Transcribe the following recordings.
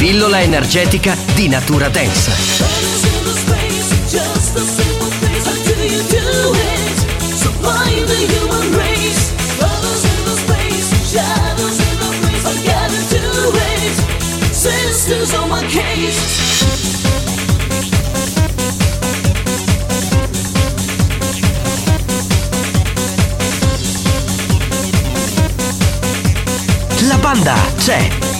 Pillola energetica di natura case. La banda c'è.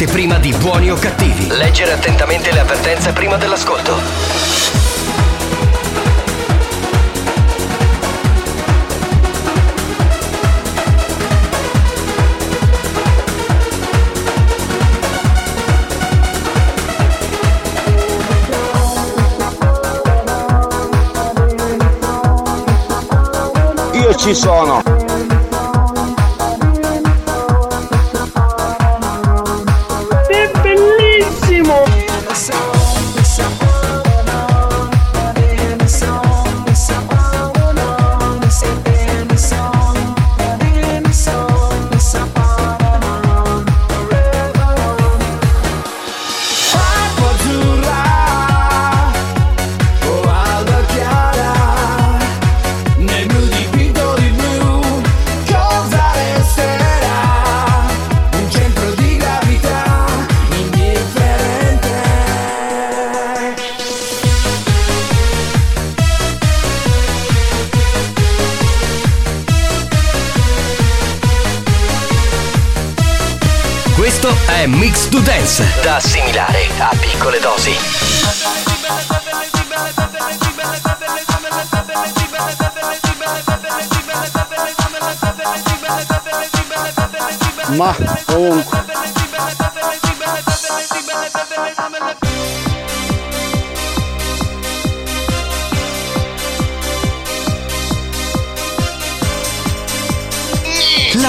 L'anteprima di buoni o cattivi. Leggere attentamente le avvertenze prima dell'ascolto. Io ci sono.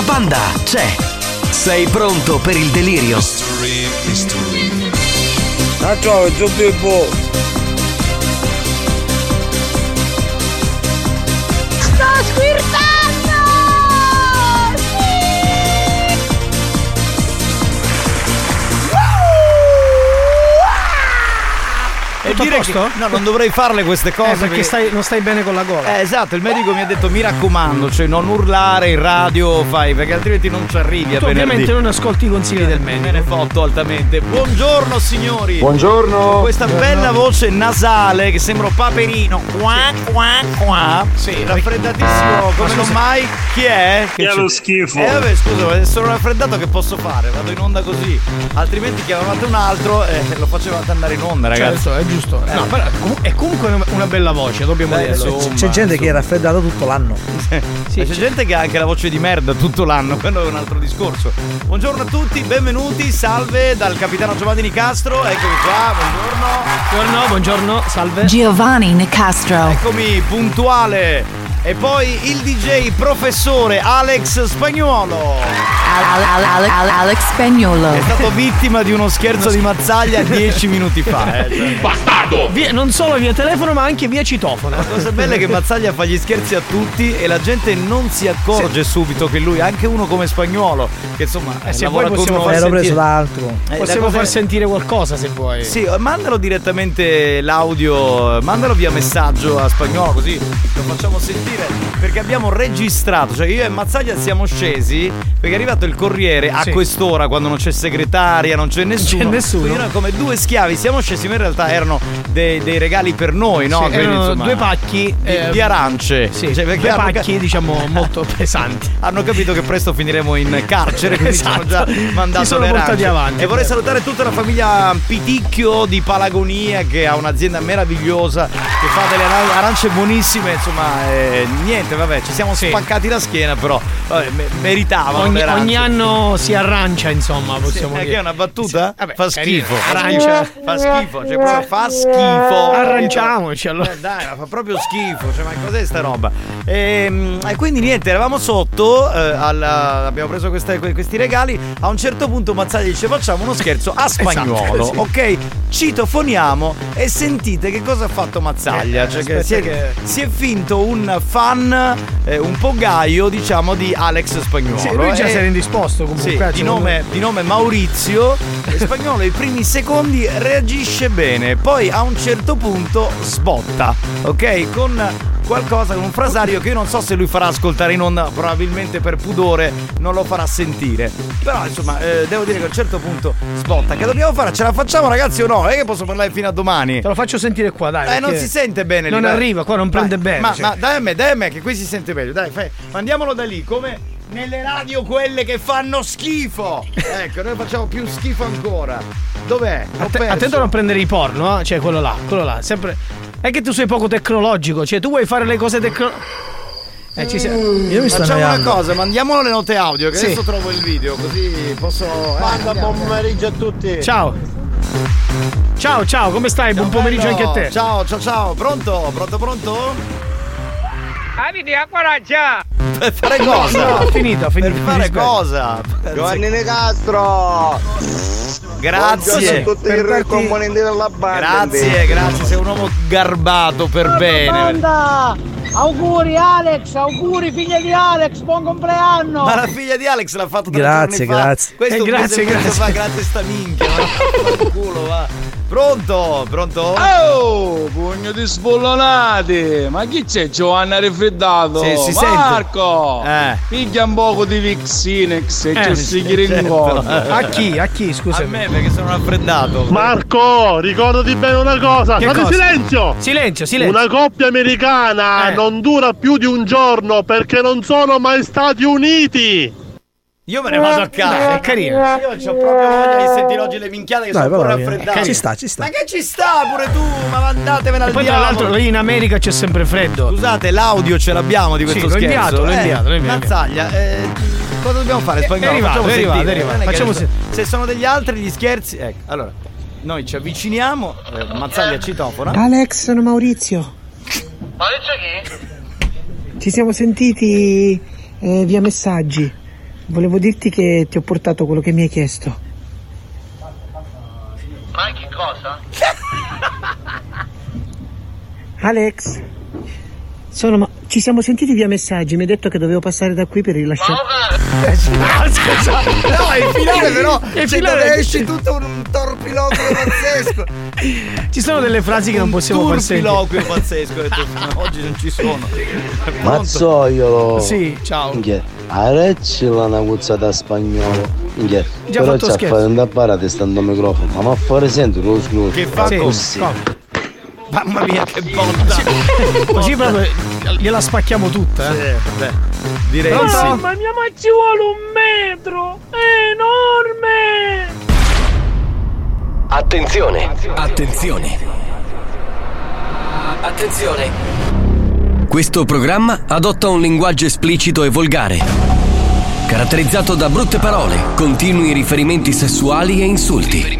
La banda c'è. Sei pronto per il delirio? Ah, ciao, giù Pippo. Dire posto? No, non dovrei farle queste cose Eh, perché stai- non stai bene con la gola. Eh, esatto, il medico mi ha detto mi raccomando, cioè non urlare in radio, fai, perché altrimenti non ci arrivi a Tu venerdì. ovviamente non ascolti i consigli del medico. Me ne fotto altamente. Buongiorno signori. Buongiorno. Con questa bella voce nasale che sembra un paperino. Qua, qua, qua. Sì, raffreddatissimo come non mai. Chi è? Chi è lo schifo? Eh vabbè, scusa, ma sono raffreddato che posso fare? Vado in onda così. Altrimenti chiamavate un altro e lo facevate andare in onda, ragazzi. Certo, è giusto. No, però è comunque una- bella voce, dobbiamo Beh, dirlo. insomma, C'è gente che è raffreddato tutto l'anno. Ma c'è gente che ha anche la voce di merda tutto l'anno, quello è un altro discorso. Buongiorno a tutti, benvenuti, salve dal capitano Giovanni Nicastro, eccomi qua, buongiorno. Buongiorno, buongiorno, salve. Giovanni Nicastro. Eccomi puntuale. E poi il DJ professore Alex Spagnuolo. Al- al- al- al- Alex Spagnolo. È stato vittima di uno scherzo di mazzaglia dieci minuti fa. Eh. Bastardo! non solo via telefono, ma anche via citofono. La cosa bella è che Mazzaglia fa gli scherzi a tutti e la gente non si accorge subito che lui, anche uno come spagnolo, che insomma Eh, se vuoi possiamo far Ero preso sentire- da altro. Eh, Possiamo far sentire qualcosa se vuoi. Sì, eh, mandalo direttamente l'audio, eh, mandalo via messaggio a spagnolo così lo facciamo sentire perché abbiamo registrato, cioè io e Mazzaglia siamo scesi perché è arrivato il corriere a Sì. quest'ora quando non c'è segretaria, non c'è nessuno. nessuno. Quindi noi come due schiavi siamo scesi, ma in realtà erano dei, dei regali per noi, no? Sì, Quindi, erano insomma, due pacchi di, eh, di arance. Sì, Cioè, perché due hanno- pacchi diciamo molto pesanti. hanno capito che presto finiremo in carcere, quindi ci hanno già Esatto. mandato Si sono le portati arance. avanti, E vorrei salutare tutta la famiglia Piticchio di Palagonia che ha un'azienda meravigliosa che fa delle ara- arance buonissime, insomma, eh, niente, vabbè, ci siamo Sì. spaccati la schiena, però vabbè, me- meritavano Ogni, ogni anno si arrancia, insomma, Sì, possiamo eh, dire. che è una battuta? Vabbè, fa carino. schifo. Arancia. Fa schifo, cioè proprio fa schifo. Arranciamoci allora. Eh, dai, ma fa proprio schifo, cioè, ma cos'è sta roba? E, e quindi niente, eravamo sotto, eh, alla- abbiamo preso queste- que- questi regali. A un certo punto Mazzaglia dice: Facciamo uno scherzo a spagnolo, sì. ok? Citofoniamo e sentite che cosa ha fatto Mazzaglia. Eh, cioè che si, è, che- si è finto un fan, eh, un po' gaio, diciamo, di Alex Spagnolo. Sì, lui già E- si era indisposto comunque. sì, di, nome, di nome Maurizio. Spagnolo i primi secondi reagisce bene, poi a un certo punto sbotta, ok? Con qualcosa, con un frasario che io non so se lui farà ascoltare in onda, probabilmente per pudore non lo farà sentire. Però insomma, eh, devo dire che a un certo punto sbotta. Che dobbiamo fare? Ce la facciamo ragazzi o no? Non è che posso parlare fino a domani. Te lo faccio sentire qua, dai. Eh, non si sente bene lì, Non dai. arriva, qua non prende Dai, bene. Ma, cioè. ma dai a me, dai a me, che qui si sente meglio. Dai, fai, mandiamolo da lì, come nelle radio quelle che fanno schifo. Ecco, noi facciamo più schifo ancora. Dov'è? Perso. attento a non prendere i porno, eh? cioè quello là, quello là, sempre. È che tu sei poco tecnologico, cioè tu vuoi fare le cose tecnologiche. Eh, ci sia- Io mi sto Facciamo una annoiando. cosa, mandiamolo le note audio, che Sì. adesso trovo il video, così posso. eh, Manda andiamo. buon pomeriggio a tutti. Ciao. Ciao, ciao, come stai? Buon pomeriggio Bello. anche a te. Ciao, ciao, ciao. Pronto? Pronto, pronto? Avete a coraggio! Per fare cosa? No, ho finito, ho finito. Per fare cosa? Giovanni Nicastro. Grazie. Buongiorno a tutti i Per darti- componenti della banda. Grazie, grazie, sei un uomo garbato per bene. Auguri Alex, auguri figlia di Alex, buon compleanno! Ma la figlia di Alex l'ha fatto tre Grazie, giorni fa. grazie. Questo Eh, grazie, e grazie. fa, grazie sta minchia. il culo, va. Pronto? Pronto? Oh, pugno di sbollonati! Ma chi c'è Giovanna Rifreddato? Sì, si sente. Marco! Eh. Piglia un poco di Vixinex e Eh, ci sì, si chiede in certo. A chi? A chi? A Scusami. me perché sono raffreddato. Marco, ricordati bene una cosa. Che Fate cosa? silenzio. Silenzio, silenzio. Una coppia americana Eh. non dura più di un giorno perché non sono mai stati uniti. Io me ne vado a casa. È carino. Io ho proprio voglia di sentire oggi le minchiate che Dai, sono ancora però, raffreddato. ci sta, ci sta. Ma che ci sta pure tu? Ma andatevene al Poi tra diavolo. l'altro lì in America c'è sempre freddo. Scusate, l'audio ce l'abbiamo di questo Sì, l'ho scherzo. inviato, l'ho Eh, inviato, l'ho inviato. Mazzaglia, eh, cosa dobbiamo fare? È- Spagnolo? è arrivato, Facciamo è arrivato, sentire. è arrivato. Facciamo sen- Se sono degli altri gli scherzi, ecco. Allora, noi ci avviciniamo, eh, Mazzaglia citofona. Alex, sono Maurizio. Maurizio chi? Ci siamo sentiti eh, via messaggi. Volevo dirti che ti ho portato quello che mi hai chiesto. Ma che cosa? Alex, sono Ma- ci siamo sentiti via messaggi. Mi hai detto che dovevo passare da qui per rilasciare. Ah, scusa. No, è il finale però. È il Cioè, finale. esce tutto un torpido turpiloquio pazzesco. Ci sono delle frasi che non possiamo far sentire. Turpiloquio pazzesco. ho detto, "No, Oggi non ci sono. Mazzoiolo. Sì, ciao. Arecci una cuzzata spagnolo. Minchia, Già però fatto c'ha scherzo. fare un parate stando microfono. Ma ma fare sento lo sgluto. Che fa Sì, così? Mamma mia, che botta. Così proprio gliela spacchiamo tutta, eh. Eh, beh, direi di sì. Mamma mia, ma ci vuole un metro! È enorme! Attenzione! Attenzione! Attenzione! Questo programma adotta un linguaggio esplicito e volgare, caratterizzato da brutte parole, continui riferimenti sessuali e insulti.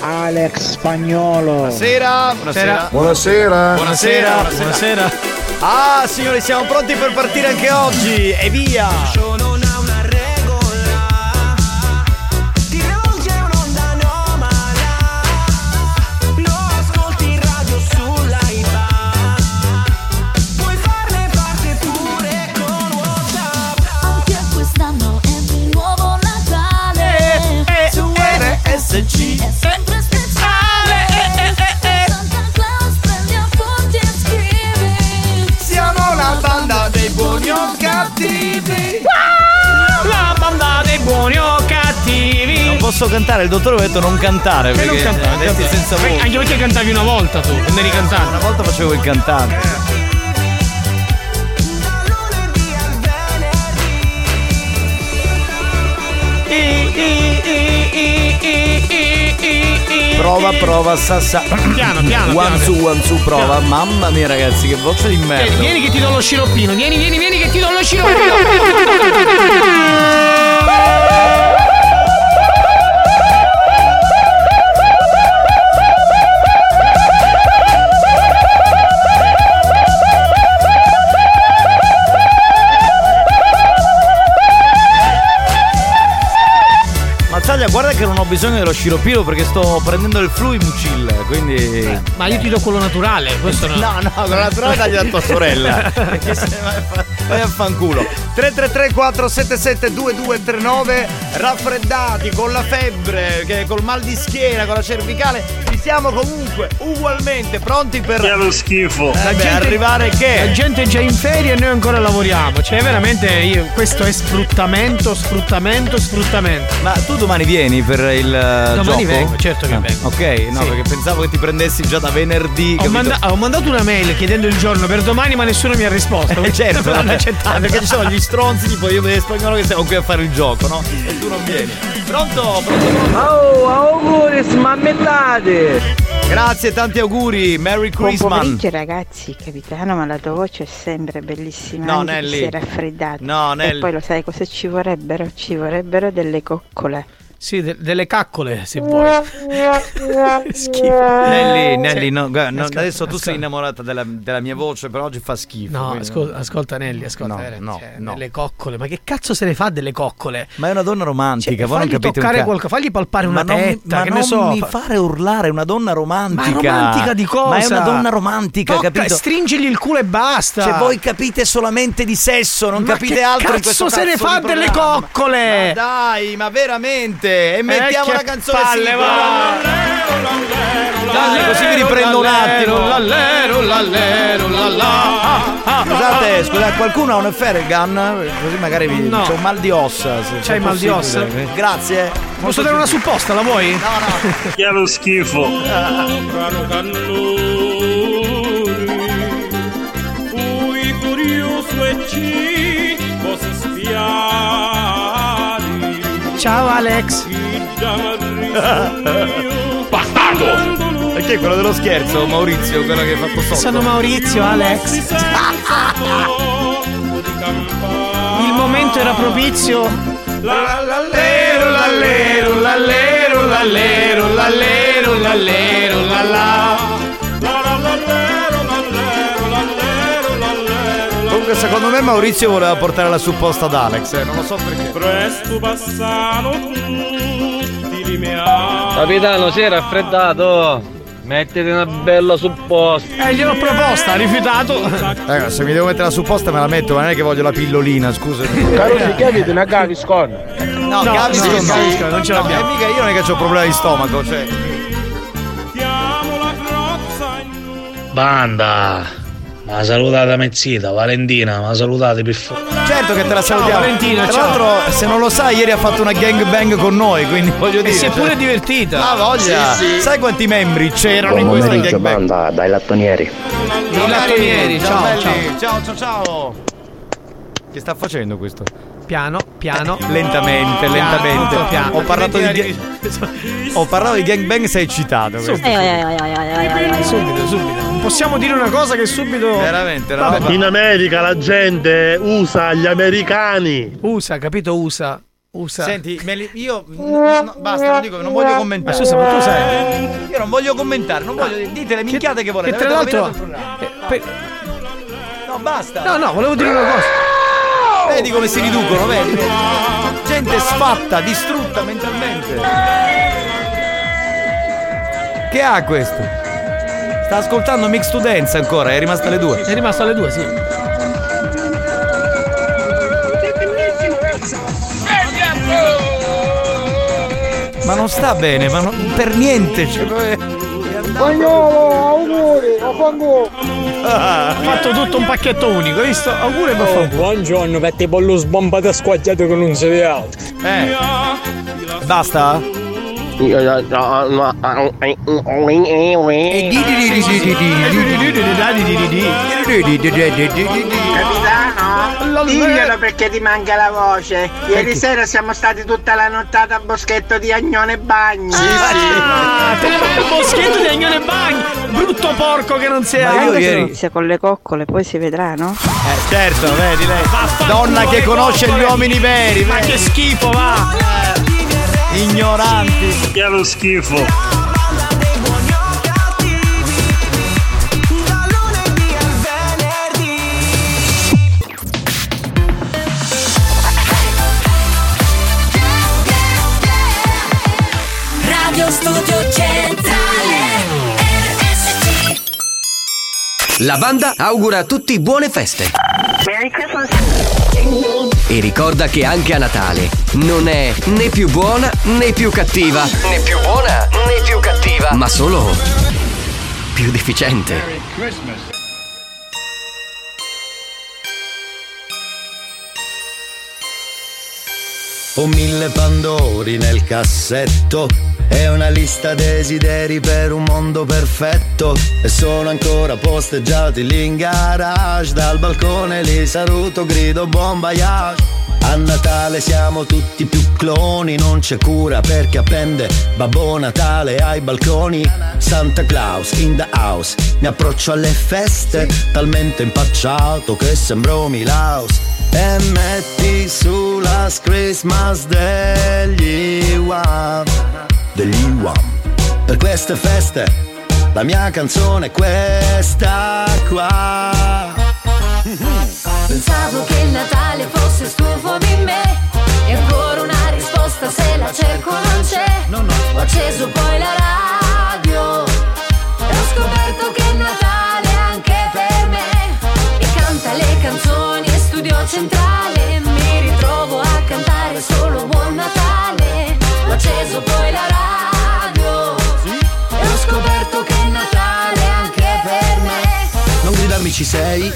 Alex Spagnolo. Buonasera, buonasera. Buonasera. Buonasera, Buonasera. Ah, signori, siamo pronti per partire anche oggi. E via. Posso cantare, il dottore mi ha detto non cantare. E perché non cantare, cantare. senza Perché- voce. Anche perché cantavi una volta tu, non eri cantante. Una volta facevo il cantante. Prova, prova, sassa. Piano, piano, One piano. su, one su, prova. Mamma mia, ragazzi, che voce di Vieni, merda. vieni che ti do lo sciroppino. Vieni, vieni, vieni che ti do lo sciroppino. guarda che non ho bisogno dello sciroppino perché sto prendendo il Fluimucil, quindi. Ma io ti do quello naturale, questo no. No, no, quello naturale dagli a tua sorella. Perché se vai a fa- vai a fanculo. 333 477 2239 raffreddati con la febbre, che- col mal di schiena, con la cervicale. Siamo comunque ugualmente pronti per Che lo schifo. eh, beh, arrivare La che gente è già in ferie e noi ancora lavoriamo. Cioè, veramente io, questo è sfruttamento, sfruttamento, sfruttamento. Ma tu domani vieni per il eh, Domani gioco? vengo, certo che Ah, vengo. Ok, no, Sì. perché pensavo che ti prendessi già da venerdì. Ho, manda- ho mandato una mail chiedendo il giorno per domani, ma nessuno mi ha risposto. Eh, certo, non accettato. Eh, perché ci sono gli stronzi tipo io e spagnolo che siamo qui a fare il gioco, no? E tu non vieni. Pronto? Pronto? pronto? Oh, auguri, smammettate! Grazie, tanti auguri. Merry Buon Christmas. pomeriggio ragazzi, capitano, ma la tua voce è sempre bellissima. No, Nelly. si è raffreddata. No, Nelly. E poi lo sai cosa ci vorrebbero? Ci vorrebbero delle coccole. Sì, de- delle caccole, se vuoi. Schifo. Nelly, Nelly, Sì. no, guarda, no, Ascolta, adesso tu ascolta. sei innamorata della, della mia voce, però oggi fa schifo. No, quindi- ascolta, ascolta Nelly, ascolta. No, no, cioè, no. Delle coccole, ma che cazzo se ne fa delle coccole? Ma è una donna romantica, Cioè, voi non fagli capite toccare ca- qualcosa, fagli palpare una ma non, mi- tetta, ma che non ne so. mi fa- fare urlare, una donna romantica. Ma romantica di cosa? Ma è una donna romantica, Tocca, capito? Stringigli il culo e basta. Cioè, voi capite solamente di sesso, non Ma capite altro in cazzo questo se ne cazzo fa delle coccole? Ma dai, ma veramente? E mettiamo che la canzone palle, va. Dai, così mi riprendo un attimo. Lallero, lallero, lallà. Scusate, scusate, qualcuno ha un Ferrigan? Così magari mi No. c'ho un mal di ossa. C'hai è mal di ossa? Grazie. Posso dare una supposta, la vuoi? No, no. Che lo schifo. Fui curioso e ci Ciao Alex. Bastardo! E chi è quello dello scherzo? Maurizio, quello che hai fatto. Sono Maurizio, Alex. Il momento era propizio. Lallero, lallero, lallero lallero, lallero, lallero, lalla. Comunque secondo me Maurizio voleva portare la supposta ad Alex, eh, non lo so perché. Presto passano tutti li meati. Capitano, si è raffreddato. Mettete una bella supposta. Eh, gliel'ho proposta, ha rifiutato. Raga, se mi devo mettere la supposta me la metto, ma non è che voglio la pillolina, scusa. Caro si chiami una Gaviscon. No, No, Gaviscon no, sì. Gaviscon, non ce No, l'abbiamo. E mica io non è che ho problemi di stomaco, cioè. Banda, ma salutata mezzita, Valentina, ma salutate per favore. Certo che te la salutiamo. Valentina, Tra ciao. l'altro, se non lo sai, ieri ha fatto una gangbang con noi, quindi voglio E dire. si è cioè- pure divertita. Ah, voglia! Sì, sì. Sai quanti membri c'erano in Buon questa pomeriggio, gangbang? banda, dai lattonieri. I lattonieri, ciao, ciao. ciao, ciao, ciao. Che sta facendo questo? Piano, piano. Lentamente, lentamente. tutto piano. Ho parlato di Altrimenti Ho parlato di gangbang, sei eccitato. Subito, subito. Non possiamo dire una cosa che subito. Veramente, no? Vabbè, In America la gente usa gli americani. USA, capito? USA. USA. Senti, li- io no, no, basta, non dico, non voglio commentare. Ma scusa, ma tu sai- Io non voglio commentare, non voglio dite le minchiate che volete. che tra l'altro- il programma. No, basta. No, no, volevo dire una cosa. Vedi come si riducono, vedi? Gente sfatta, distrutta mentalmente. Che ha questo? Sta ascoltando Mix to Dance ancora, è rimasta alle due. È rimasto alle due, sì. Ma non sta bene, ma non- per niente. Cioè, Spagnolo, auguri, vaffanculo. Ha fatto tutto un pacchetto unico, hai visto? Auguri e vaffanculo. buongiorno, per te bollo sbombata squagliato che non si vede altro. Eh. Basta? Capitano, diglielo perché ti manca la voce. Ieri sera siamo stati tutta la nottata a boschetto di Agnone Bagni. Ah, te ne vai al boschetto di Agnone Bagni! Brutto porco che non sei Anche se ieri- inizia con le coccole, poi si vedrà, no? Eh, certo, vedi lei. Donna che conosce gli uomini veri. Ma che schifo, va! Ignoranti. Che lo schifo. La banda augura a tutti buone feste. Merry Christmas. E ricorda che anche a Natale non è né più buona né più cattiva. Né più buona né più cattiva. Ma solo più deficiente. Ho mille pandori nel cassetto. E una lista desideri per un mondo perfetto. E sono ancora posteggiati lì in garage. Dal balcone li saluto grido buon voyage. A Natale siamo tutti più cloni. Non c'è cura perché appende Babbo Natale ai balconi. Santa Claus in the house. Mi approccio alle feste talmente impacciato che sembro Milaus e metti su la Christmas degli Wham degli Wham per queste feste la mia canzone è questa qua. Pensavo che il Natale fosse stufo di me E ancora una risposta se la cerco non c'è. Ho acceso poi la radio E ho scoperto che è Natale anche per me. E canta le canzoni e studio centrale cantare solo Buon Natale Ho acceso poi la radio. E ho scoperto che è Natale anche per me. Non gridarmi ci sei,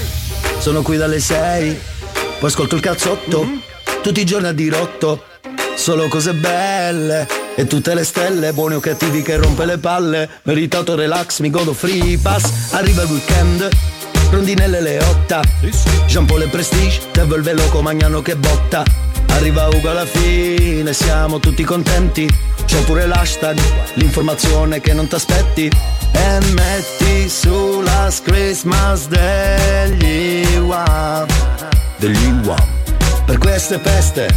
sono qui dalle sei, poi ascolto il cazzotto, tutti i giorni a dirotto, solo cose belle. E tutte le stelle, buoni o cattivi che rompe le palle, meritato relax, mi godo free pass, arriva il weekend, rondinelle le otta, Jean Paul e Prestige, Devil Veloco Magnano che botta, arriva Ugo alla fine, siamo tutti contenti, c'ho pure l'hashtag, l'informazione che non t'aspetti, e metti su la Christmas degli Wham degli Wham per queste feste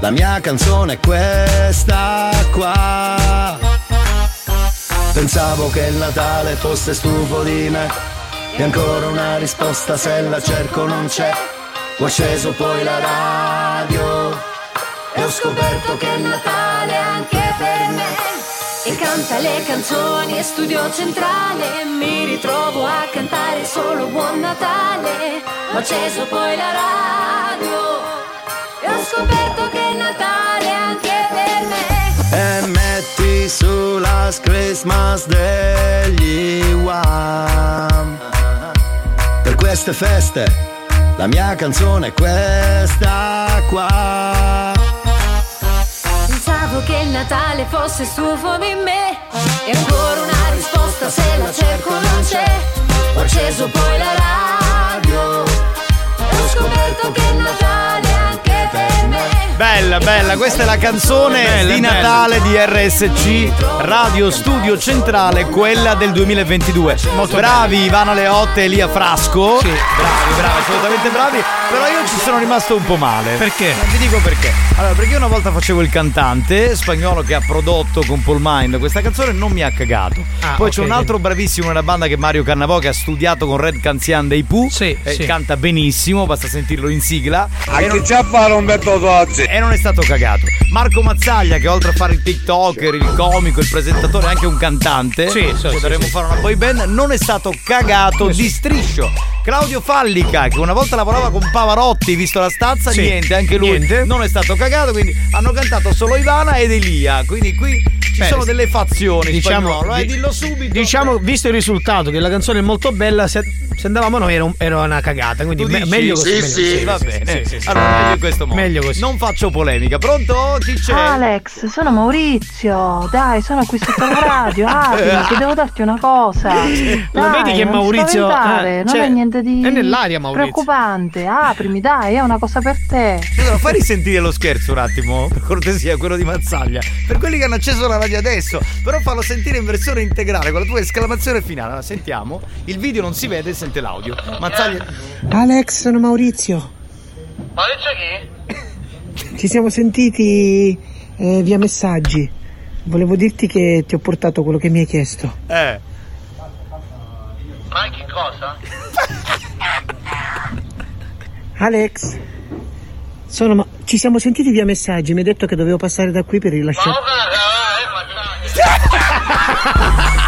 La mia canzone è questa qua. Pensavo che il Natale fosse stufo di me. E ancora una risposta se la cerco non c'è. Ho acceso poi la radio ho scoperto che il Natale è anche per me. E canta le canzoni e studio centrale Mi ritrovo a cantare solo Buon Natale. Ho acceso poi la radio E ho scoperto che il Natale è anche per me. E metti su Last Christmas degli Wham. Per queste feste la mia canzone è questa qua Pensavo che il Natale fosse stufo di me. E ancora una risposta se la cerco non c'è. Ho acceso poi la radio. E ho scoperto che il Natale Bella, bella, questa è la canzone Bella, di bella. Natale di RSC Radio Studio Centrale, quella del 2022. bravi Ivana Leotte e Elia Frasco. Bravi, bravi, assolutamente bravi. Però io ci sono rimasto un po' male. Perché? Non vi dico perché. Allora, perché io una volta facevo il cantante spagnolo che ha prodotto con Paul Mind questa canzone non mi ha cagato. Ah, Poi ok, c'è un altro bravissimo nella banda che è Mario Cannavò che ha studiato con Red Canzian dei Pooh. Sì, Eh, sì. Canta benissimo, basta sentirlo in sigla. A E chi non- c'ha fare un Umberto Tozzi? E non è stato cagato. Marco Mazzaglia, che oltre a fare il TikToker, il comico, il presentatore, è anche un cantante. Sì, sì, sì, dovremmo sì. fare una boy band, non è stato cagato di striscio. Claudio Fallica, che una volta lavorava con Pavarotti, visto la stazza, Sì, niente, anche lui niente. non è stato cagato, quindi hanno cantato solo Ivana ed Elia. Quindi qui ci Beh, sono delle fazioni. diciamo- spagnolo, eh, di- dillo subito. Diciamo, visto il risultato, che la canzone è molto bella, se, se andavamo noi era, un- era una cagata. Quindi me- meglio così. Sì, meglio sì, così. va bene. Sì, sì, sì. Allora, meglio in questo modo. Meglio così. Non faccio polemica. Pronto? Chi c'è? Alex, sono Maurizio. Dai, sono qui sotto la radio. Apri, che devo darti una cosa. Dai, Lo vedi che non Maurizio- spaventare, eh, non cioè, è niente di è nell'aria, Maurizio. preoccupante. Aprimi, dai, è una cosa per te. Allora, fai risentire lo scherzo un attimo, per cortesia, quello di Mazzaglia. Per quelli che hanno acceso la radio adesso, però fallo sentire in versione integrale con la tua esclamazione finale. Allora, sentiamo. Il video non si vede, sente l'audio. Mazzaglia. Alex, sono Maurizio. Maurizio chi? Ci siamo sentiti eh, via messaggi. Volevo dirti che ti ho portato quello che mi hai chiesto. Eh. Ma che cosa? Alex, sono ma- ci siamo sentiti via messaggi. Mi hai detto che dovevo passare da qui per rilasciare.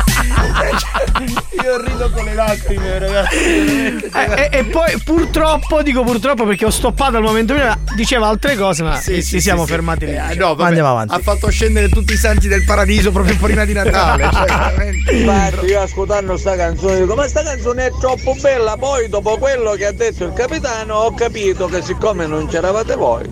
Io rido con le lacrime, ragazzi. Eh, e, e poi purtroppo, dico purtroppo perché ho stoppato al momento prima, diceva altre cose, ma Sì, ci sì, siamo sì, fermati lì. Eh, no, vabbè, Andiamo avanti. Ha fatto scendere tutti i santi del paradiso proprio prima di Natale. cioè, veramente. Infatti io ascoltando sta canzone dico ma sta canzone è troppo bella poi dopo quello che ha detto il capitano ho capito che siccome non c'eravate voi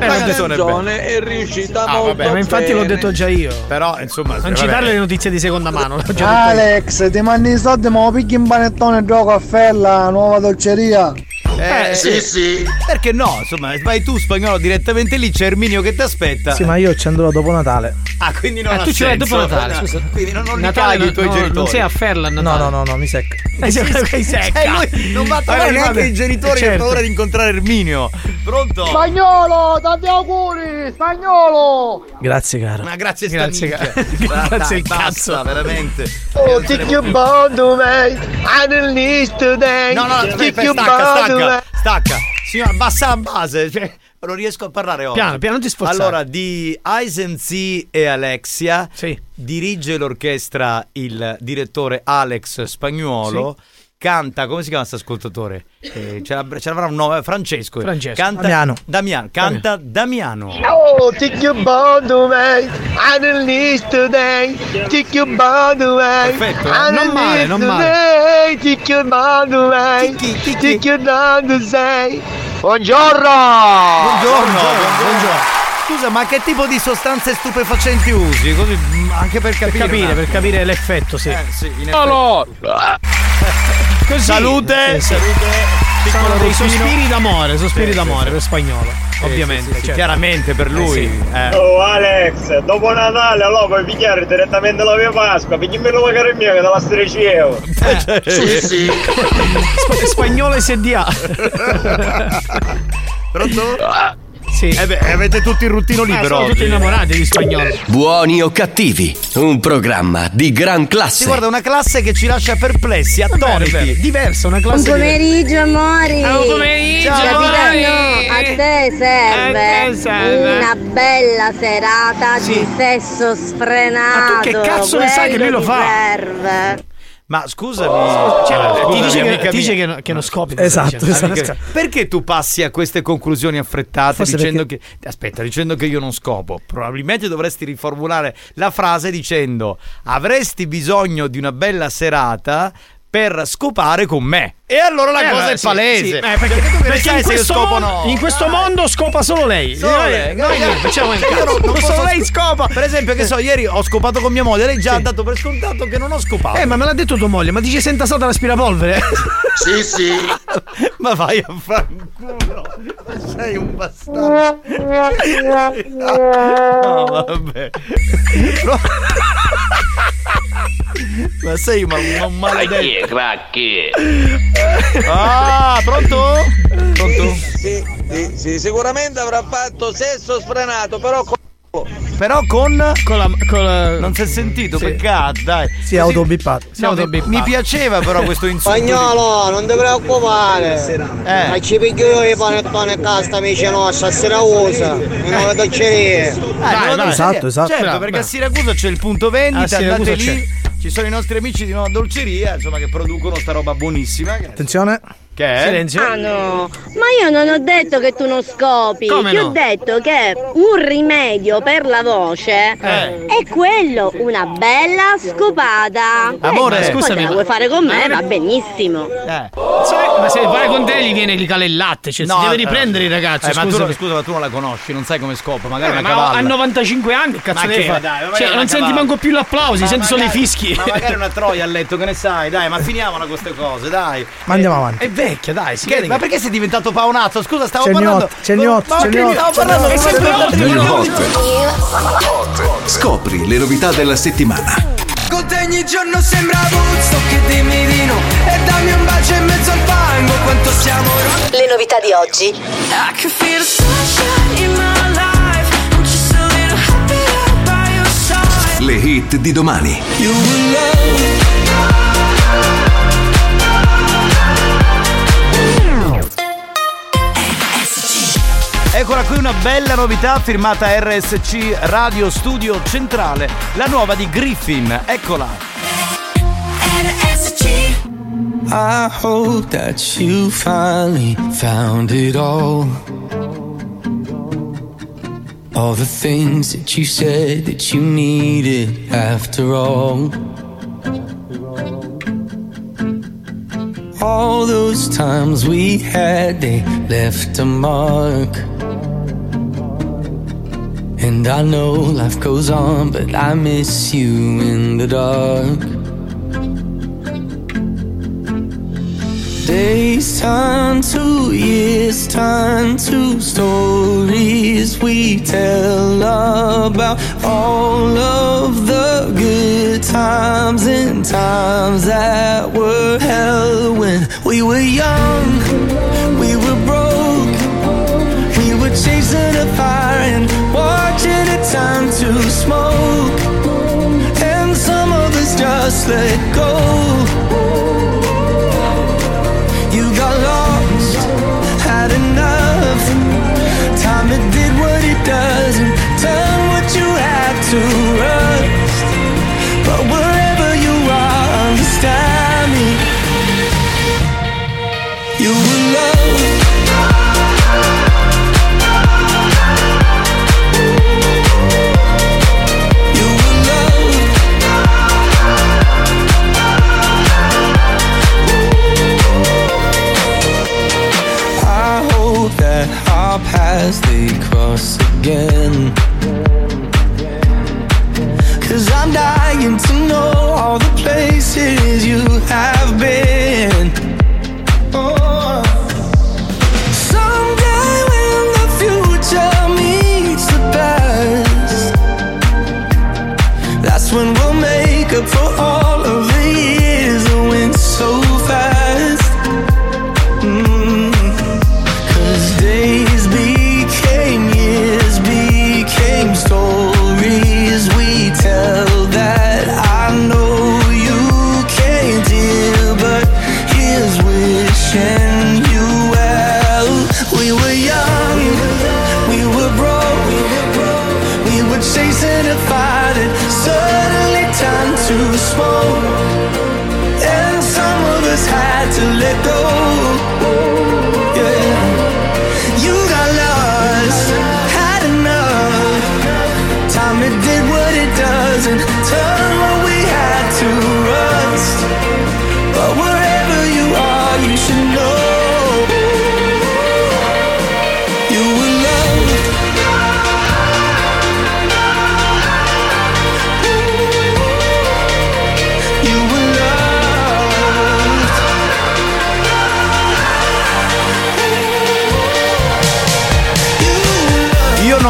Eh, la canzone è riuscita Ah, molto vabbè, Ma infatti l'ho bene. detto già io. Però, insomma, Non vabbè. citare le notizie di seconda mano, l'ho già detto io. Alex, ti mandi i soldi ma lo pigli in panettone e gioco a fella, nuova dolceria. Eh, Sì, sì. Perché no? Insomma, vai tu spagnolo direttamente lì, c'è Erminio che ti aspetta. Sì, ma io ci andrò dopo Natale. Ah, quindi non Eh, ha tu ci vai senso. dopo Natale, No, scusa. Quindi non, non li Natale caghi i tuoi no, genitori. Non sei a Ferla a No, Natale. no, no, no, mi secca. Eh, sì, sei secca. Eh, lui non va a trovare Vabbè, neanche i genitori Certo. per paura di incontrare Erminio. Pronto? Spagnolo, tanti auguri, spagnolo! Grazie, caro. Ma grazie, Grazie, sta ca- minchia. grazie il Basta, cazzo. veramente. Oh, take your bond away, I don't need today. No, no, aspetta, your away. Stacca. Signora, bassa la base. Cioè, non riesco a parlare oggi. Piano, piano, non ti sforzare. Allora, di Eisenz e Alexia Sì. dirige l'orchestra il direttore Alex Spagnuolo. Canta, come si chiama questo ascoltatore? Eh, ce, l'avrà, un nome, Francesco. Francesco. Canta, Damiano. Damiano. Canta Damiano. Oh, take your bond away, I don't need today. Take your bond away, Perfetto, eh? Non male, non today. Take your bond away, take your bond away. Buongiorno! Buongiorno, buongiorno. Scusa, ma che tipo di sostanze stupefacenti usi? Così, mm, anche per Per capire. capire, un per capire l'effetto, sì. Eh, sì, in effetti. Allora, Così. Salute, Sì, sì. salute. Sono dei sospiri d'amore, sospiri Sì, d'amore sì. per spagnolo, Sì, ovviamente. sì, sì, sì, certo. chiaramente per lui. sì. eh. Oh Alex, dopo Natale allora puoi pigliare direttamente la mia Pasqua, pigliami lo magari mio che te la 13 euro. Sì, sì. Sp- spagnolo SDA. Pronto? Sì. Eh beh, avete tutti il ruttino Eh, libero. sono tutti innamorati di spagnolo. Buoni o cattivi, un programma di gran classe. guarda, una classe che ci lascia perplessi, attoniti. Diversa, una Buon classe diversa. pomeriggio amori Buon pomeriggio, Capitano, amori. a te serve, A te serve. una bella serata Sì. di sesso sfrenato Ma tu che cazzo ne sai che lui lo fa? serve. Ma scusami, Cioè, Allora, ti scusami, dice, che, amica ti dice che, che non scopi. Esatto, esatto. Perché tu passi a queste conclusioni affrettate Forse dicendo che aspetta, dicendo che io non scopo? Probabilmente dovresti riformulare la frase dicendo avresti bisogno di una bella serata per scopare con me. E allora la Eh, cosa beh, è sì, palese. sì. Eh, perché perché in questo, scopo o mon- no? in questo mondo scopa solo lei. Solo noi, lei, noi dai, facciamo il cazzo. non- non Solo lei scopa. Per esempio, che so, ieri ho scopato con mia moglie, lei già ha dato per scontato che non ho scopato. Eh, ma me l'ha detto tua moglie, ma dice senta stata l'aspirapolvere. Sì, sì. Ma vai a fanculo. Sei un bastardo. No, vabbè. Ma sei ma, un maledetto. cracchi? Ah, pronto? Pronto? Sì, sì, sì, sicuramente avrà fatto sesso sfrenato, però con... Però con. Con la. Con la... Non si è sentito, Sì. peccato, dai. Si è autobippato. No, mi, mi piaceva però questo insulto. Spagnolo, non ti preoccupare. Eh. Ma ci piglio io i panettoni a casa, amici nostri, stasera usa. In una docceria. Eh, non lo so. Esatto, esatto. Certo, Bravo, perché bravo. a Siracusa c'è il punto vendita, A Siracusa andate lì. Ci sono i nostri amici di Nuova Dolceria, insomma, che producono sta roba buonissima. Che, Attenzione. Che è? Silenzio. Ah no, ma io non ho detto che tu non scopi, Come ti no? ho detto che un rimedio per la voce Eh. è quello, una bella scopata. Amore, Eh, scusami, se la vuoi fare con me, ma- va benissimo. Eh. Sai, ma se vai con te gli viene gli cala il latte, cioè No, si deve eh, riprendere il ragazzo. Eh, ma tu, scusa, ma tu non la conosci, non sai come scopa, magari Eh, una ma cavalla. a 95 anni, che cazzo Ma che, fare? dai, Cioè, non una senti cavalla. manco più l'applausi, Ma senti solo i fischi. Ma magari una troia a letto, che ne sai, dai, ma finiamola queste cose, dai. Ma andiamo avanti. È vecchia, dai, si Che- vede ma perché sei diventato paonazzo? Scusa, stavo C'è parlando. gnotto, c'è Ma c'è gnotto. stavo parlando? È sempre. Scopri le novità della settimana. Con te ogni giorno sembra Buzzo che dimmi di no E dammi un bacio in mezzo al fango quanto siamo Le novità di oggi. I can feel the sunshine in my Le hit di domani. Eccola qui una bella novità firmata RSC Radio Studio Centrale, la nuova di Griffin. Eccola. I hope that you finally found it all. All the things that you said that you needed after all. All those times we had, they left a mark. And I know life goes on, but I miss you in the dark. Days turn to years, turn to stories. We tell about all of the good times and times that were hell when we were young, we were broke, we were chasing a fire and turn to smoke, and some of us just let go. Again. Cause I'm dying to know all the places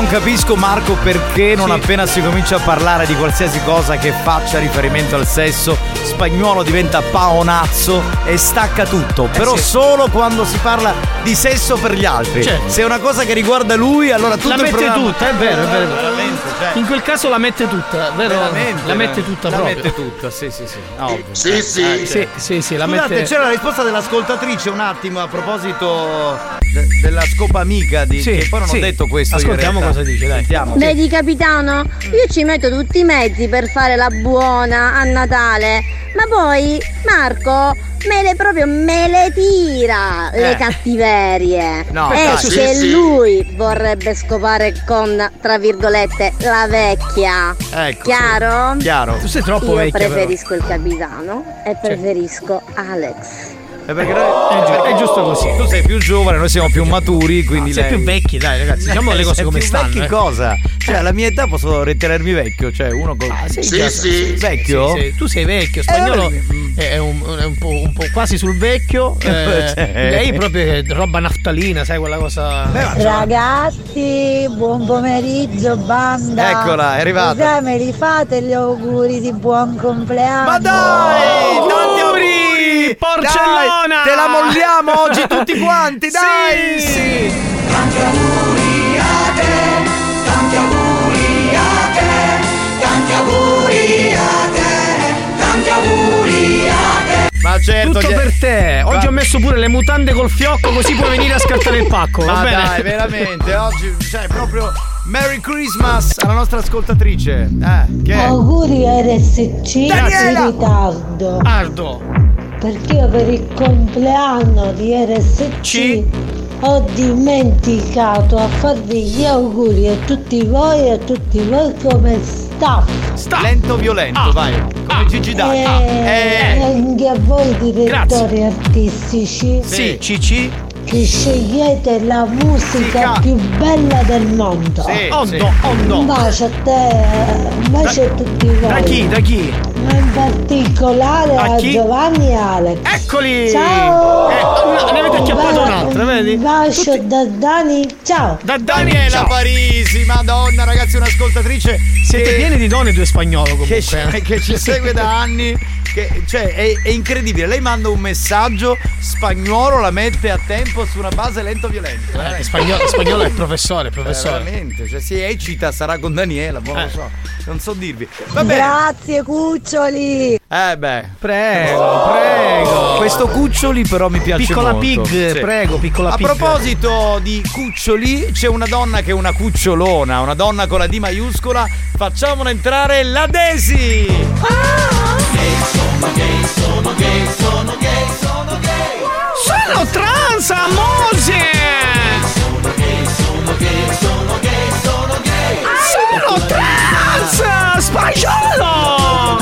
capisco Marco perché non appena si comincia a parlare di qualsiasi cosa che faccia riferimento al sesso, spagnolo diventa paonazzo e stacca tutto. Però sì. solo quando si parla di sesso per gli altri. Certo. Se è una cosa che riguarda lui, allora tutto La il mette programma- tutta, è vero, è vero. Veramente, cioè. In quel caso la mette tutta, vero? Veramente, la mette tutta la proprio. mette tutta, sì, sì, sì. Ovvio. Sì, sì. Eh, Sì, sì, sì, la Scusate, mette- c'era la risposta dell'ascoltatrice un attimo a proposito de- della scopa amica di Sì, che poi non sì. ho detto questo. io Ascoltiamo cosa dice, dai. Sentiamo. Vedi capitano, io ci metto tutti i mezzi per fare la buona a Natale, ma poi Marco me le proprio me le tira le Eh. cattiverie. No, e dai, sì, che sì. lui vorrebbe scopare con, tra virgolette, la vecchia. Ecco, Chiaro? sì. Chiaro. Tu sei troppo Io vecchia, però. preferisco il capitano e preferisco Alex. Eh, perché noi- perché- è giusto così. Tu sei più giovane, noi siamo più maturi, quindi sei lei- più vecchi, dai, ragazzi, diciamo le cose Sei come più stanno, Vecchi eh. cosa? Cioè, alla mia età posso ritenermi vecchio, cioè uno con Sì, Sì, già- sì. Vecchio? sì, sì. Tu sei vecchio, Eh, spagnolo vabbè. è, un, è un po', un po' quasi sul vecchio. eh, Cioè. lei proprio è roba naftalina, sai quella cosa. Ragazzi, buon pomeriggio, banda. Eccola, è arrivata. Mi rifate gli auguri di buon compleanno? Ma dai, tanti auguri! Porcellona! Dai, te la molliamo oggi tutti quanti, dai! Sì, Tanti auguri a te, tanti auguri a te, tanti auguri a te, tanti auguri a te. Ma certo, Tutto gli- per te. Oggi Ma- ho messo pure le mutande col fiocco, così puoi venire a scattare il pacco. va Ma bene? dai, veramente, oggi, cioè, proprio Merry Christmas alla nostra ascoltatrice. Eh, che? Auguri RSC Daniela! in ritardo. Ardo. Perché io per il compleanno di RSC ho dimenticato a farvi gli auguri a tutti voi e a tutti voi come staff. Lento violento, vai. Come Gigi D'Agostino. E Eh. anche a voi direttori artistici Sì, Cici. Che scegliete la musica Sì, più bella del mondo. Sì, Ondo, sì. ondo. Un bacio a te, un bacio a tutti voi. Da chi? Da chi? Ma in particolare A a? Giovanni e Alex. Eccoli! Ciao! Eh, ne avete acchiappato Un un altro, ba- vedi? Un bacio da Dani, ciao! Da Daniela Ciao. Parisi, madonna ragazzi, un'ascoltatrice. Siete che- pieni di donne due spagnolo che, comunque. ci- che ci segue da anni. Che, cioè, è, è incredibile. Lei manda un messaggio spagnolo, la mette a tempo su una base lento-violento. Eh, spagnolo, spagnolo è professore, Eh, professore. veramente, cioè si eccita, sarà con Daniela, boh, non lo so, non so dirvi. Va bene. Grazie cuccioli! Eh beh, Prego, prego. questo cuccioli però mi piace Piccola molto. pig, prego, piccola A pig. proposito di cuccioli, c'è una donna che è una cucciolona, una donna con la D maiuscola. Facciamola entrare la Desi! Sono trans, amose! Sono trans! Spagnolo!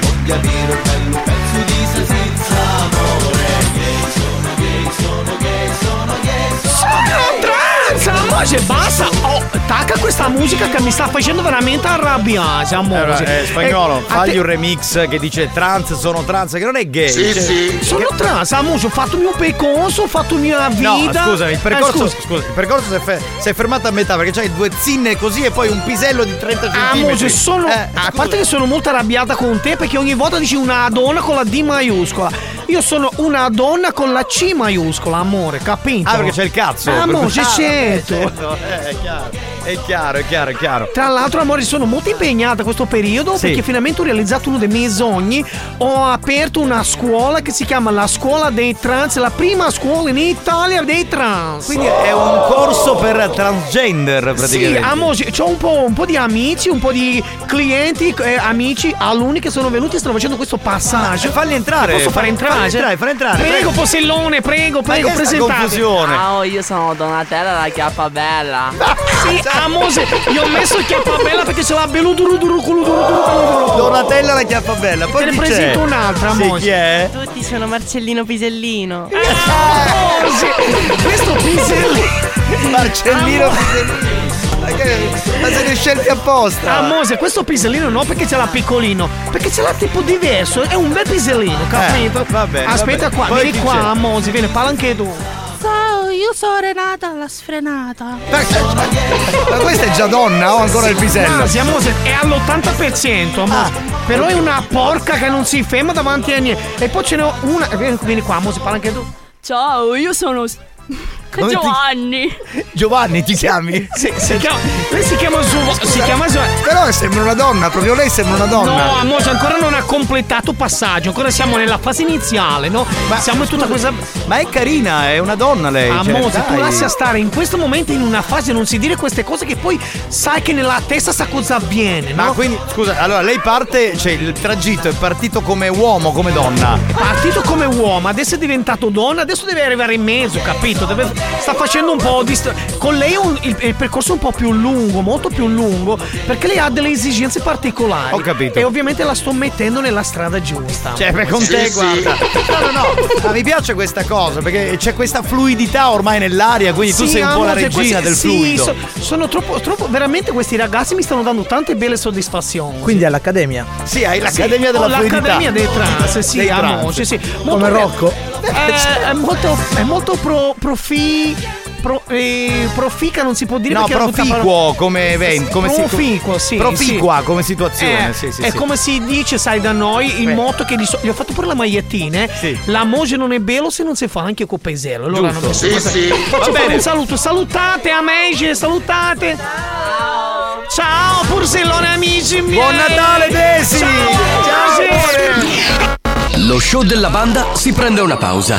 Voglio dire un bello pezzo di salsiccia, amore. Gay, sono gay, sono gay, sono gay, Sono trans! Basta! Oh, tacca questa musica che mi sta facendo veramente arrabbiare, amose. Eh, spagnolo, Eh, a fagli te- un remix che dice trans, sono trans, che non è gay. cioè- Sono trans, amose, ho fatto il mio percorso, ho fatto la mia No, vita. scusami, il Eh, percorso, scusa. scusa, il percorso si è, fe- si è fermato a metà perché c'hai due zinne così e poi un pisello di 30 Ah, centimetri. Mose, sono. Eh, a parte che sono molto arrabbiata con te perché ogni volta dici una donna con la D maiuscola. Io sono una donna con la C maiuscola, amore, capito? Ah, perché c'è il cazzo. Per- Mose, Ah, certo. certo, eh, è chiaro. È chiaro, è chiaro, è chiaro. Tra l'altro, amore, sono molto impegnata in questo periodo Sì. perché finalmente ho realizzato uno dei miei sogni. Ho aperto una scuola che si chiama la scuola dei trans, la prima scuola in Italia dei trans. Quindi è un corso per transgender Sì, praticamente. amo, ho un po', un po' di amici, un po' di clienti, eh, amici, alunni che sono venuti e stanno facendo questo passaggio. falli entrare, Posso fare falli- entrare? falli entrare, falli entrare, Prego, prego. Posellone, prego, prego, presentate. confusione? Ciao, io sono Donatella la chiappa bella. Sì, amose, gli ho messo chiappa bella perché ce l'ha bello duro duro culo duro duro culo duro. Donatella la chiappa bella. Poi Te ne presento c'è? un'altra, Sì, chi è? Tutti sono Marcellino Pisellino. Amose, questo pisellino. Marcellino Pisellino. Ma li scelti apposta. Amose, questo pisellino no perché ce l'ha piccolino, perché ce l'ha tipo diverso, è un bel pisellino, capito? Eh, va bene, Aspetta va bene. qua, Poi vieni qua, c'è? Amose, vieni, parla anche tu. Ciao, io sono Renata la sfrenata. Ma questa è già donna o ancora il pisello? Ah, siamo, è all'80%, amore. Però è una porca che non si ferma davanti a niente. E poi ce n'è una. Vieni, vieni qua, Amose, parla anche tu. Ciao, io sono Come ti- Giovanni. Giovanni ti chiami? Sì, si chiama, lei si chiama Giovanni. Si chiama Giovanni. Però sembra una donna, proprio lei sembra una donna. No, Amose, ancora non ha completato passaggio, ancora siamo nella fase iniziale, no? siamo in tutta questa. Ma è carina, è una donna lei. cioè, Amose, tu lascia stare in questo momento in una fase, non si dire queste cose che poi sai che nella testa sa cosa avviene, no? Ma quindi, scusa, allora lei parte, cioè il tragitto è partito come uomo, come donna. È partito come uomo, adesso è diventato donna, adesso deve arrivare in mezzo, capito? Deve- sta facendo un po' di. st- con lei un- il, il percorso è un po' più lungo, molto più lungo, perché lei ha delle esigenze particolari. Ho capito. E ovviamente la sto mettendo nella strada giusta. Cioè, per con te, guarda. No, no, no. Ma mi piace questa cosa perché c'è questa fluidità ormai nell'aria, quindi tu Sì, sei un po' la amore, regina questi- del sì, fluido. so- sono troppo, troppo. Veramente questi ragazzi mi stanno dando tante belle soddisfazioni. Quindi all'accademia. Sì, hai l'accademia Sì, della fluidità. L'accademia dei trans, sì, Dei amo, trans. sì, sì. Come be- Rocco? Eh, è molto, è molto pro, profi. Pro, eh, profica non si può dire No, proficuo come evento, come si- proficuo, sì. Proficua sì. come situazione, Eh, sì, sì, È sì. come si dice, sai, da noi il Eh. motto che di so- gli ho fatto pure la magliettine. eh. La moge non è bello se non si fa anche con pesello. Allora Giusto. Sì, sì. Faccio Va fare bene. un saluto. Salutate, amici, salutate. Ciao, Pursellone amici miei. Buon Natale, Desi! Ciao, Desi. Lo show della banda si prende una pausa.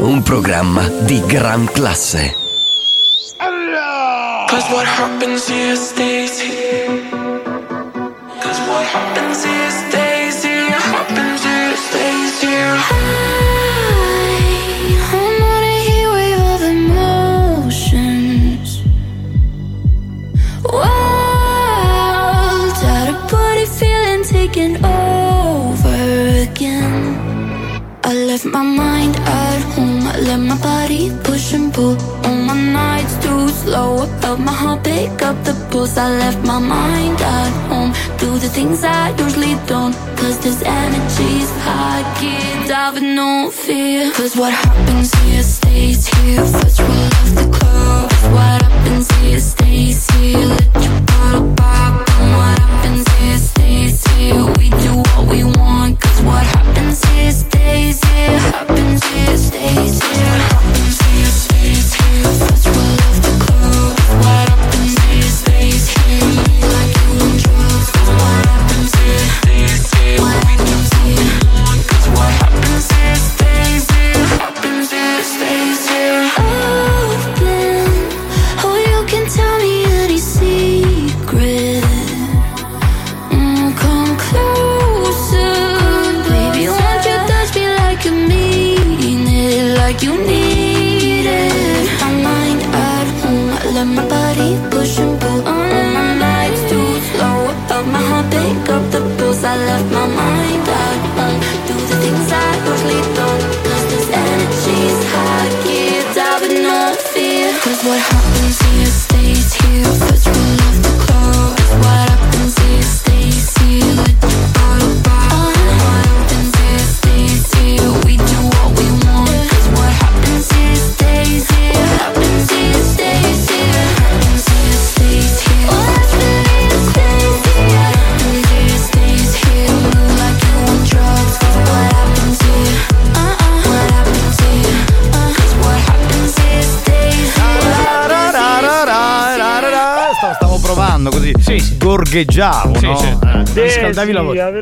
un programma di gran classe. Cause what happens here stays here Cause what happens here stays here Happens here stays here I'm on a heat wave of emotions. Wild, out of body feeling taken over again. I left my mind at home. Let my body push and pull. On my nights too slow. I felt my heart pick up the pulse. I left my mind at home. Do the things I usually don't. Cause this energy's high. With no fear. Cause what happens here stays here. First we'll love the club. What happens here stays here. Let your bottle pop. And what happens here stays here. We do what we want. Gorgheggiavo, Sì, no? sì. Eh. Riscaldavi la voce.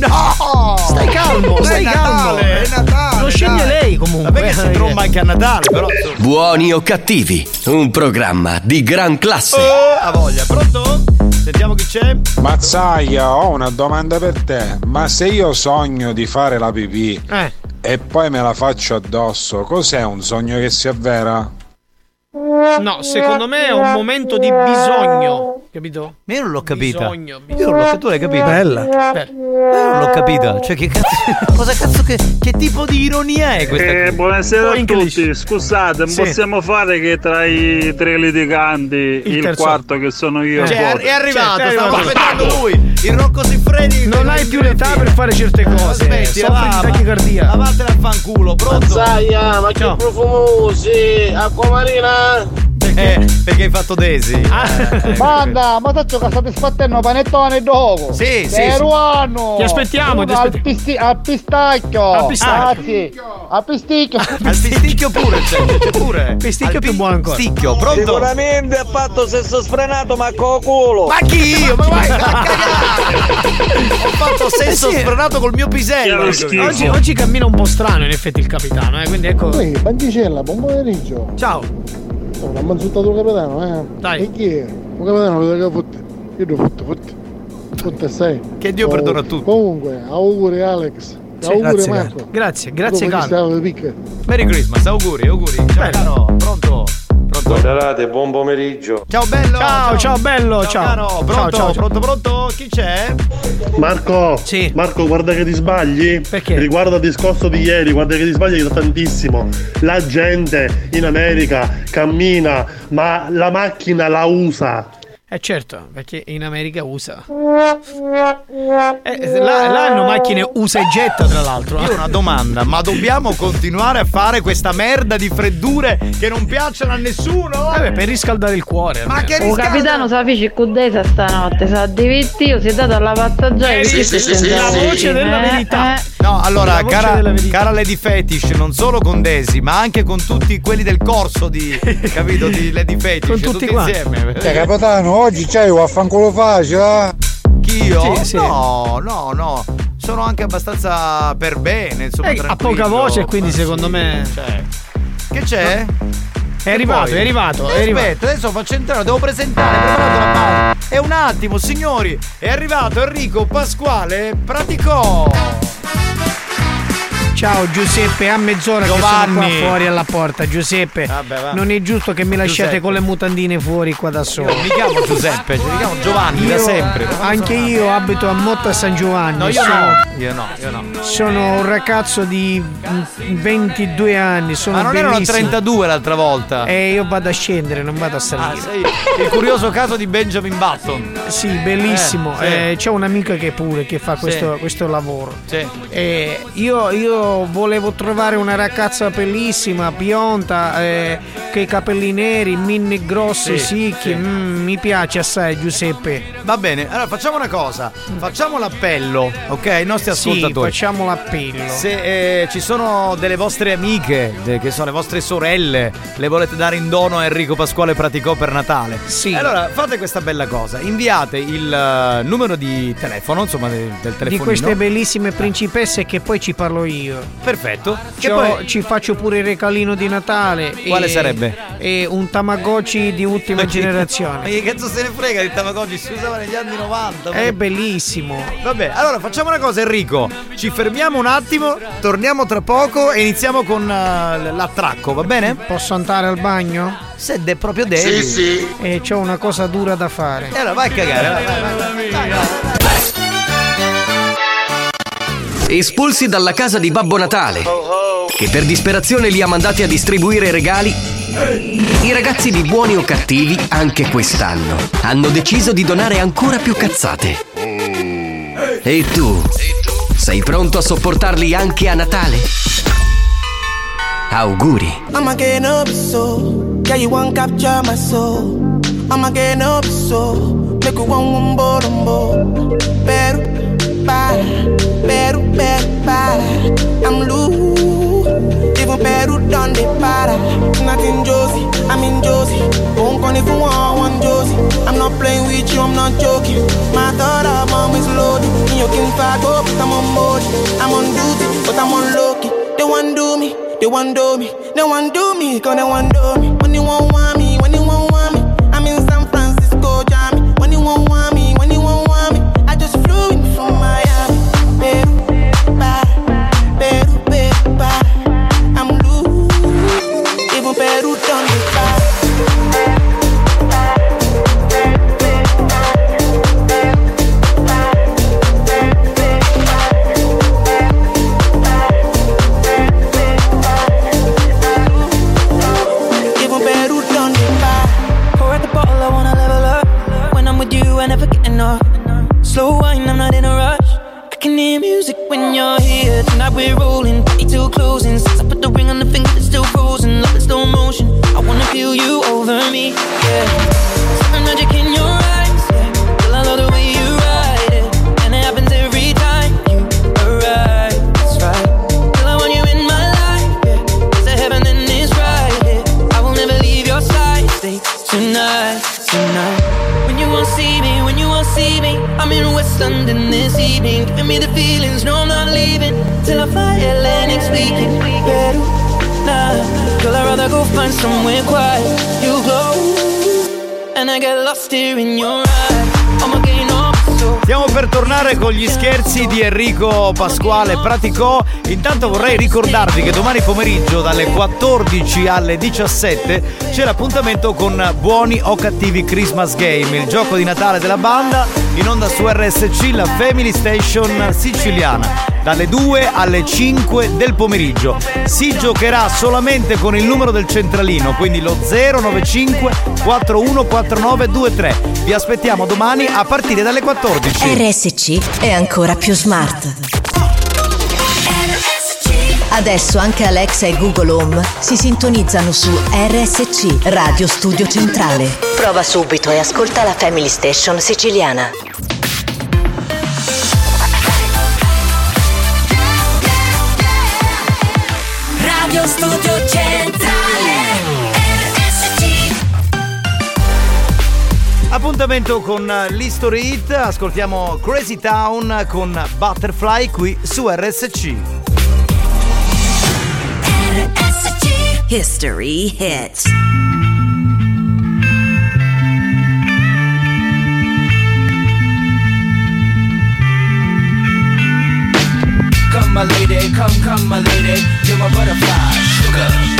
No! Stai calmo, stai è Natale, calmo. È Natale. Lo sceglie lei comunque. Vabbè che si Eh, tromba anche a Natale, però. Buoni o cattivi, un programma di gran classe. Oh, ha voglia, pronto? Sentiamo chi c'è. Mazzaia, ho una domanda per te. Ma se io sogno di fare la pipì Eh. e poi me la faccio addosso, cos'è un sogno che si avvera? No, secondo me è un momento di bisogno. Capito? Ma io non l'ho capita. Bisogno, Io non l'ho tu l'hai capita? Bella. Io non l'ho capita. Cioè, che cazzo. Cosa cazzo che, che tipo di ironia è questa? Eh, buonasera a English. tutti, scusate, non Sì. possiamo fare che tra i tre litiganti il, terzo. quarto che sono io Cioè, è arrivato, Cioè, stavo aspettando lui. Il Rocco Siffredi. Non hai più l'età per fare certe cose. Aspetti, Soffri di tachicardia. Lavatela al fanculo, pronto? Mazzaia, ma che No. profumosi! Acqua marina! Eh, perché hai fatto Desi. Ah. Eh, Manda, ma tanto che state sfattendo panettone dopo. Sì, sì, Per sì. anno. Ti aspettiamo, ti Al, aspettiamo. pisti- al pistacchio. Al pistacchio. Anzi, al pisticchio. Al pisticchio pure c'è, c'è pure. Pisticchio Al più buono ancora. Pisticchio, pronto? Sicuramente ha fatto sesso sfrenato ma con culo. Ma chi io? Ma vai a cagare! Ho fatto sesso Eh sì. sfrenato col mio pisello. Oggi, oggi cammina un po' strano in effetti il capitano, eh, quindi ecco. Ehi, Bandicella, buon pomeriggio. Ciao. Oh, l'ha mangiato il capitano, eh. Dai. E chi è? Il capitano che fotte. Io devo fotte, fotte. Fotte sei. Che Dio perdona a tutti. Comunque, auguri Alex. Sì, auguri grazie, Marco. Grazie, grazie Dopo Carlo. Merry Christmas, auguri, auguri. Ciao, caro, pronto? Pronto? Moderate, buon pomeriggio. Ciao bello. Ciao, ciao, bello, ciao. caro, Ciao, pronto, ciao, ciao. pronto, pronto? Chi c'è? Marco, Sì. Marco, guarda che ti sbagli. Perché? Riguardo al discorso di ieri, guarda che ti sbagli da tantissimo. La gente in America cammina, ma la macchina la usa. Eh certo, perché in America usa. Eh, là, là hanno macchine usa e getta tra l'altro. Io ho una domanda, ma dobbiamo continuare a fare questa merda di freddure che non piacciono a nessuno? Vabbè, per riscaldare il cuore. Ma almeno. che Oh riscaldo- capitano sa fece cudesa stanotte, sa divertito, si è dato alla pattaggiare. Eh, sì, sì, sì, sì, la voce della verità. No, allora, cara, cara Lady Fetish, non solo con Desi, ma anche con tutti quelli del corso di, capito, di Lady Fetish, Con tutti quanti. insieme. Cioè, capitano, oggi c'hai un affanculo facile. eh? Chi io? Sì, sì. No, no, no. Sono anche abbastanza per bene, insomma, Eh, ha poca voce, quindi Ma secondo sì, me- cioè. Che c'è? È arrivato, poi? è arrivato, è arrivato. Aspetta, adesso faccio entrare, devo presentare, ho preparato la base. E un attimo, signori, è arrivato Enrico Pasquale Praticò. Ciao Giuseppe, a mezz'ora che sono Giovanni. qua fuori alla porta. Giuseppe, Vabbè, va. non è giusto che mi lasciate Giuseppe. con le mutandine fuori qua da solo. Io mi chiamo Giuseppe, mi chiamo Giovanni da Io- sempre. Anche io abito a Motta San Giovanni. No, io sono, no. Io no, io no. sono un ragazzo di mm, 22 anni. Sono Ma non erano bellissimo. 32 l'altra volta. E io vado a scendere, non vado a Ah, salire. sei il curioso caso di Benjamin Button. Sì, bellissimo. Eh, sì. Eh, c'è un'amica che pure che fa Sì. questo, questo lavoro. Sì. Eh, io, io volevo trovare una ragazza bellissima, bionda, eh, che i capelli neri, minni grossi, Sì, sicchi. sì. Mm, mi piace assai, Giuseppe. Va bene, allora facciamo una cosa. Facciamo l'appello, ok? Ai nostri Sì, ascoltatori. facciamo l'appello. Se eh, ci sono delle vostre amiche, che sono le vostre sorelle, le volete dare in dono a Enrico Pasquale Praticò per Natale? Sì. Allora fate questa bella cosa: inviate il eh, numero di telefono, insomma, de- del Di telefonino. queste bellissime principesse che poi ci parlo io. Perfetto. Che poi Ci faccio pure il recalino di Natale. Quale e- sarebbe? E un Tamagotchi di ultima Ma chi- Ma generazione. che cazzo se ne frega di Tamagotchi? Si usava negli anni 90. È bellissimo. Vabbè, allora facciamo una cosa, Enrico. Ci fermiamo un attimo, torniamo tra poco e iniziamo con eh, l'attracco, va bene? Posso andare al bagno? Se è proprio devi. E c'ho una cosa dura da fare. E allora vai a cagare, vai, vai, vai, vai, vai, vai. Espulsi dalla casa di Babbo Natale, che per disperazione li ha mandati a distribuire regali, i ragazzi di buoni o cattivi, anche quest'anno, hanno deciso di donare ancora più cazzate. E tu? Sei pronto a sopportarli anche a Natale? Auguri! I'ma get up so Yeah, you want capture my soul I'ma get up so Make you want one more, more I'm loose Even better done the para. Not in Josie, I'm in Josie. Won't call want one Josie. I'm not playing with you, I'm not joking. My of mom is loaded. Your up, I'm on I'm on duty, but I'm on low They want do me they want do me, they want do me, cause they want do me. When you Slow wine, I'm not in a rush. I can hear music when you're here. Tonight we're rolling, party till closing. Since I put the ring on the finger that's still frozen, love in slow motion. I wanna feel you over me, yeah. Tornare con gli scherzi di Enrico Pasquale Praticò. Intanto vorrei ricordarvi che domani pomeriggio dalle 14 alle 17 c'è l'appuntamento con Buoni o Cattivi Christmas Game, il gioco di Natale della banda in onda su RSC, la Family Station siciliana. Dalle 2 alle 5 del pomeriggio si giocherà solamente con il numero del centralino, quindi lo 095 414923. Vi aspettiamo domani a partire dalle 14. RSC è ancora più smart. Adesso anche Alexa e Google Home si sintonizzano su RSC Radio Studio Centrale. Prova subito e ascolta la Family Station siciliana. Radio Studio Centrale RSC Appuntamento con l'History Hit, ascoltiamo Crazy Town con Butterfly qui su RSC. History Hits. Come my lady, come, come my lady, you're my butterfly, sugar,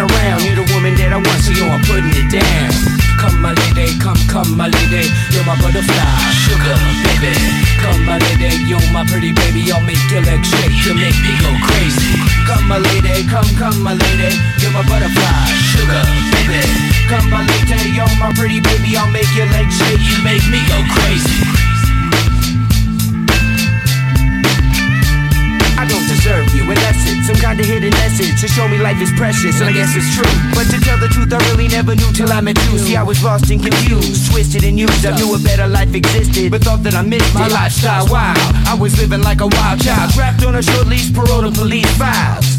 around, you're the woman that I want, so yo, I'm putting it down. Come, my lady, come, come, my lady, you're my butterfly, sugar, baby. Come, my lady, you're my pretty baby, I'll make your legs shake, you make me go crazy. Come, my lady, come, come, my lady, you're my butterfly, sugar, baby. Come, my lady, you're my pretty baby, I'll make your legs shake, you make me go crazy. Don't you, that's it. Some kind of hidden message to show me life is precious, and I guess it's true. But to tell the truth, I really never knew till I met you. See, I was lost and confused, twisted and used. I knew a better life existed, but thought that I missed my lifestyle. Wild, I was living like a wild child, trapped on a short leash, parole to police files.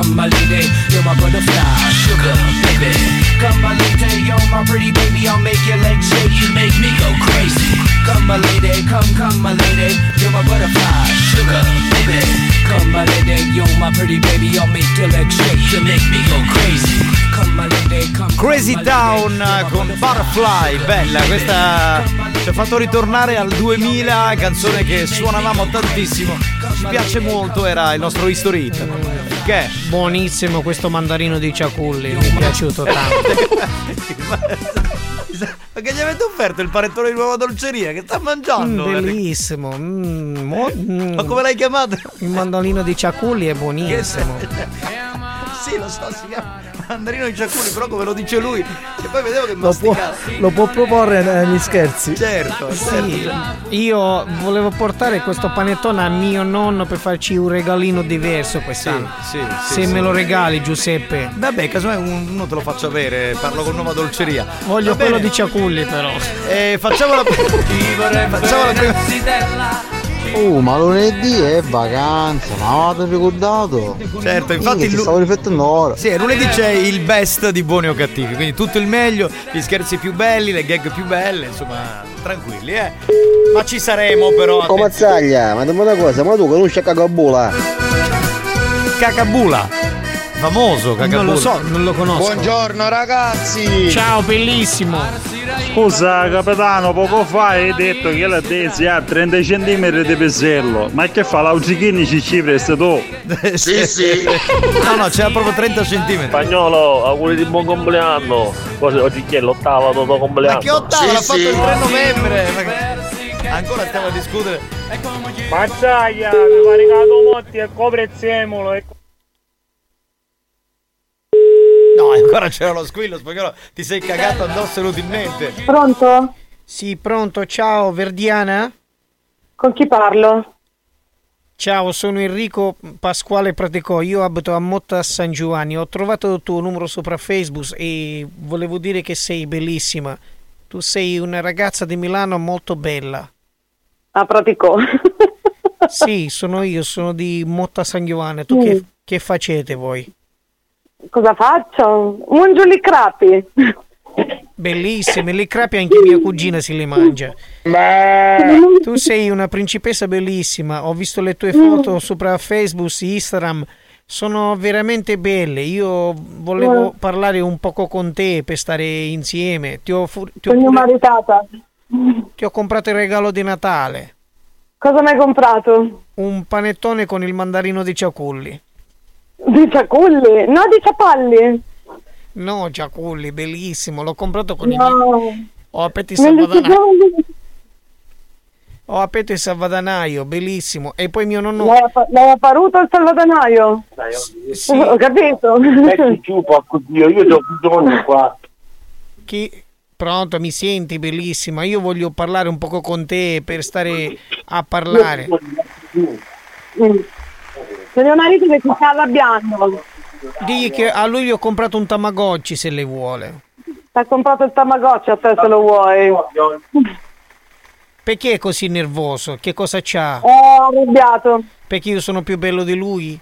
Come, my lady. You're my butterfly, sugar, baby. Come my lady, you're my pretty baby. I'll make your legs shake. You make me go crazy. Come my lady, come, come my lady. You're my butterfly, sugar, baby. Come my lady, you're my pretty baby. I'll make your legs shake. You make me go crazy. Come my lady, come. Crazy Town con Butterfly, bella, questa ci ha fatto ritornare al 2000, canzone che suonavamo tantissimo, ci piace molto, era il nostro history hit. Che? Buonissimo questo mandarino di ciaculli, mi è piaciuto tanto. Ma che gli avete offerto il panettone di nuova dolceria? Che sta mangiando? Mm, bellissimo. mm, mo- mm. Ma come l'hai chiamato? Il mandolino di ciaculli è buonissimo. Sì, lo so, si chiama mandarino di ciaculli, però come lo dice lui, e poi vedevo che Lo può, lo può proporre negli scherzi. Certo, Sì, io volevo portare questo panettone a mio nonno per farci un regalino diverso quest'anno. Sì, sì, Se sì. me lo regali, Giuseppe. Vabbè, casomai un- uno te lo faccio avere, parlo con nuova dolceria. Voglio Va quello bene. di ciaculli, però. Eh, facciamo la facciamo la prima. Oh, ma lunedì è vacanza, ma avete ricordato? Certo, infatti Ci lu- stavo riflettendo ora. Sì, lunedì c'è il best di buoni o cattivi, quindi tutto il meglio, gli scherzi più belli, le gag più belle, insomma, tranquilli, eh. Ma ci saremo però. Oh attenzione. mazzaglia, ma dimmi una cosa, ma tu conosci Cagabula? Cacabula. Famoso Cacabula. Non lo so, non lo conosco. Buongiorno ragazzi! Ciao, bellissimo. Scusa capitano, poco fa hai detto che la tesi ha 30 cm di pesello. Ma che fa? L'augichini ci ci presti tu? Sì, sì. No, no, c'era proprio 30 centimetri. Spagnolo, auguri di buon compleanno. Oggi chi è l'ottava tuo compleanno? Ma che ottava? L'ha fatto il 3 novembre. Che- Ancora stiamo a discutere. Mazzaglia, mi fa regalato Motti e coprezzemolo. E... No, ancora c'era lo squillo, spagnolo. Ti sei cagato addosso inutilmente. Pronto? Sì, pronto, ciao, Verdiana? Con chi parlo? Ciao, sono Enrico Pasquale Praticò, io abito a Motta San Giovanni, ho trovato il tuo numero sopra Facebook e volevo dire che sei bellissima. Tu sei una ragazza di Milano molto bella. Ah, Praticò. Sì, sono io, sono di Motta San Giovanni. Tu che, che facete voi? Cosa faccio? Mangio i crapi. Bellissime, le crapi anche mia cugina si le mangia. Tu sei una principessa bellissima, ho visto le tue foto sopra Facebook, Instagram, sono veramente belle. Io volevo Mm. parlare un poco con te per stare insieme. Ti ho, fu- ti ho pure- maritata. ti ho comprato il regalo di Natale, Cosa mi hai comprato? un panettone con il mandarino di ciaculli. Di ciaculli? No, di ciapalli. No, ciaculli, bellissimo, l'ho comprato con i No. miei... Ho aperto il salvadanaio. Ho aperto il salvadanaio, bellissimo. E poi mio nonno... L'hai, l'hai apparuto il salvadanaio? Sì. Ho capito. Metti giù, porco Dio, io ho bisogno qua. Chi... Pronto, mi senti bellissima? Io voglio parlare un poco con te per stare a parlare. Mm. C'è mio marito che si sta arrabbiando. Digli che a lui gli ho comprato un Tamagotchi se le vuole. Ti ha comprato il tamagotchi a te se lo vuoi. Perché è così nervoso? Che cosa c'ha? È arrabbiato. Perché io sono più bello di lui?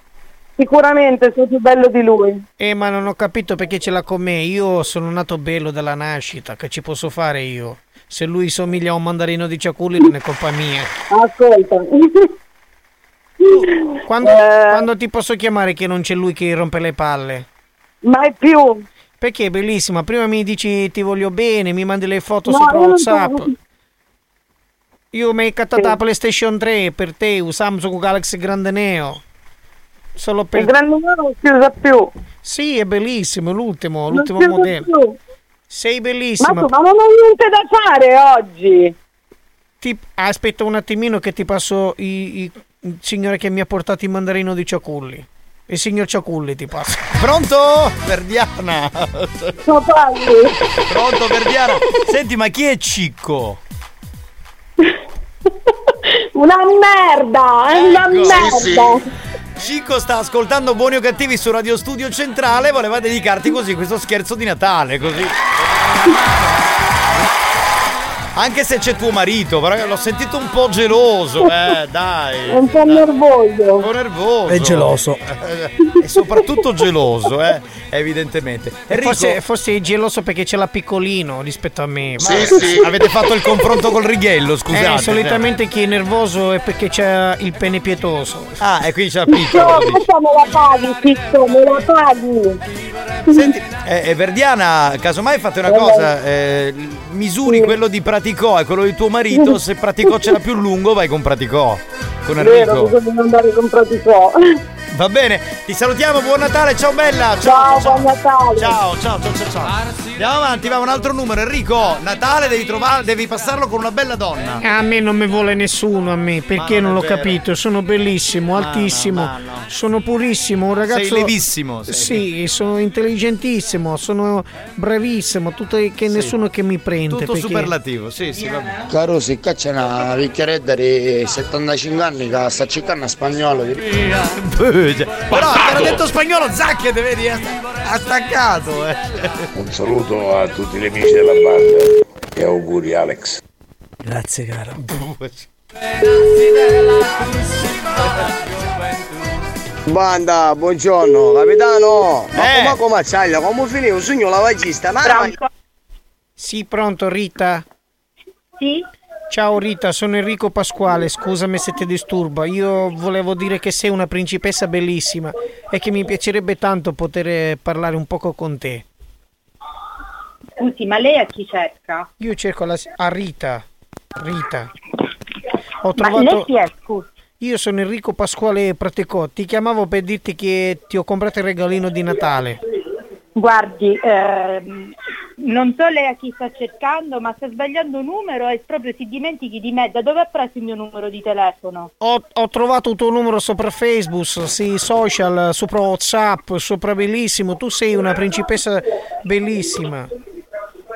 Sicuramente sei più bello di lui. Eh, ma non ho capito perché ce l'ha con me. Io sono nato bello dalla nascita. Che ci posso fare io? Se lui somiglia a un mandarino di ciaculli non è colpa mia. Ascolta. Quando, Eh. quando ti posso chiamare che non c'è lui che rompe le palle? Mai più. Perché è bellissima. Prima mi dici ti voglio bene, mi mandi le foto No, sopra WhatsApp. sono- Io mi hai cattata la PlayStation 3 per te, un Samsung Galaxy Grande Neo. Solo per... Il grande Neo non si usa più. Sì, è bellissimo, l'ultimo, Non l'ultimo modello. più. Sei Ma bellissima. tu, ma non ho niente da fare oggi. Ti- Aspetta un attimino che ti passo i- i- il signore che mi ha portato il mandarino di Ciaculli. Il signor Ciaculli ti passo. Pronto? Verdiana. Pronto Verdiana. Senti, ma chi è Cicco? Una merda, è una Ecco. merda. Cicco sta ascoltando Buoni o Cattivi su Radio Studio Centrale, voleva dedicarti così questo scherzo di Natale, così. Anche se c'è tuo marito, però l'ho sentito un po' geloso, eh, dai. Un po' nervoso. Un po' nervoso. È geloso. Eh, E soprattutto geloso, eh, evidentemente. Enrico, Forse, forse è geloso perché ce l'ha piccolino rispetto a me. Ma avete fatto il confronto col righello, scusate. Eh, solitamente chi è nervoso è perché c'ha il pene pietoso. Ah, e quindi c'è la No, piccola. questa me la paghi, Ciccio, me la paghi. Senti, eh, eh, Verdiana, casomai fate una cosa, eh, misuri quello di Praticò e quello di tuo marito, se Praticò ce l'ha più lungo vai con Praticò, con Vero, Enrico. bisogna andare comprati so. Va bene, ti salutiamo, buon Natale, ciao bella, ciao, ciao, buon Natale. Ciao, ciao, ciao, ciao, ciao. Andiamo avanti, va un altro numero, Enrico, Natale devi trovare, devi passarlo con una bella donna. A me non mi vuole nessuno, a me, perché Ma non non è l'ho vero. capito. Sono bellissimo, altissimo, sono purissimo, un ragazzo. Sei levissimo, sei. Sì, sono intelligentissimo, sono bravissimo, tutto che nessuno che mi prende. Tutto perché- superlativo, sì, sì, va bene. Caro, se c'è una vecchieretta di 75 anni che sta cercando spagnolo. Però appena detto spagnolo, Zacchete, vedi, ha ha staccato. Eh. Un saluto a tutti gli amici della banda e auguri Alex. Grazie, caro. Banda, buongiorno, capitano. Ma Eh. come come? Come finì un sogno lavagista? Ma Sì, pronto Rita? Sì? Ciao Rita, sono Enrico Pasquale, scusami se ti disturbo. Io volevo dire che sei una principessa bellissima e che mi piacerebbe tanto poter parlare un poco con te. Scusi, ma lei a chi cerca? Io cerco la... a Rita. Rita. Ho Ma trovato... lei chi è, scusi? Io sono Enrico Pasquale Praticò. Ti chiamavo per dirti che ti ho comprato il regalino di Natale. Guardi, ehm, non so lei a chi sta cercando, ma sta sbagliando numero e proprio si dimentichi di me. Da dove ha preso il mio numero di telefono? Ho, ho trovato il tuo numero sopra Facebook, sui social, sopra WhatsApp, sopra bellissimo. Tu sei una principessa bellissima.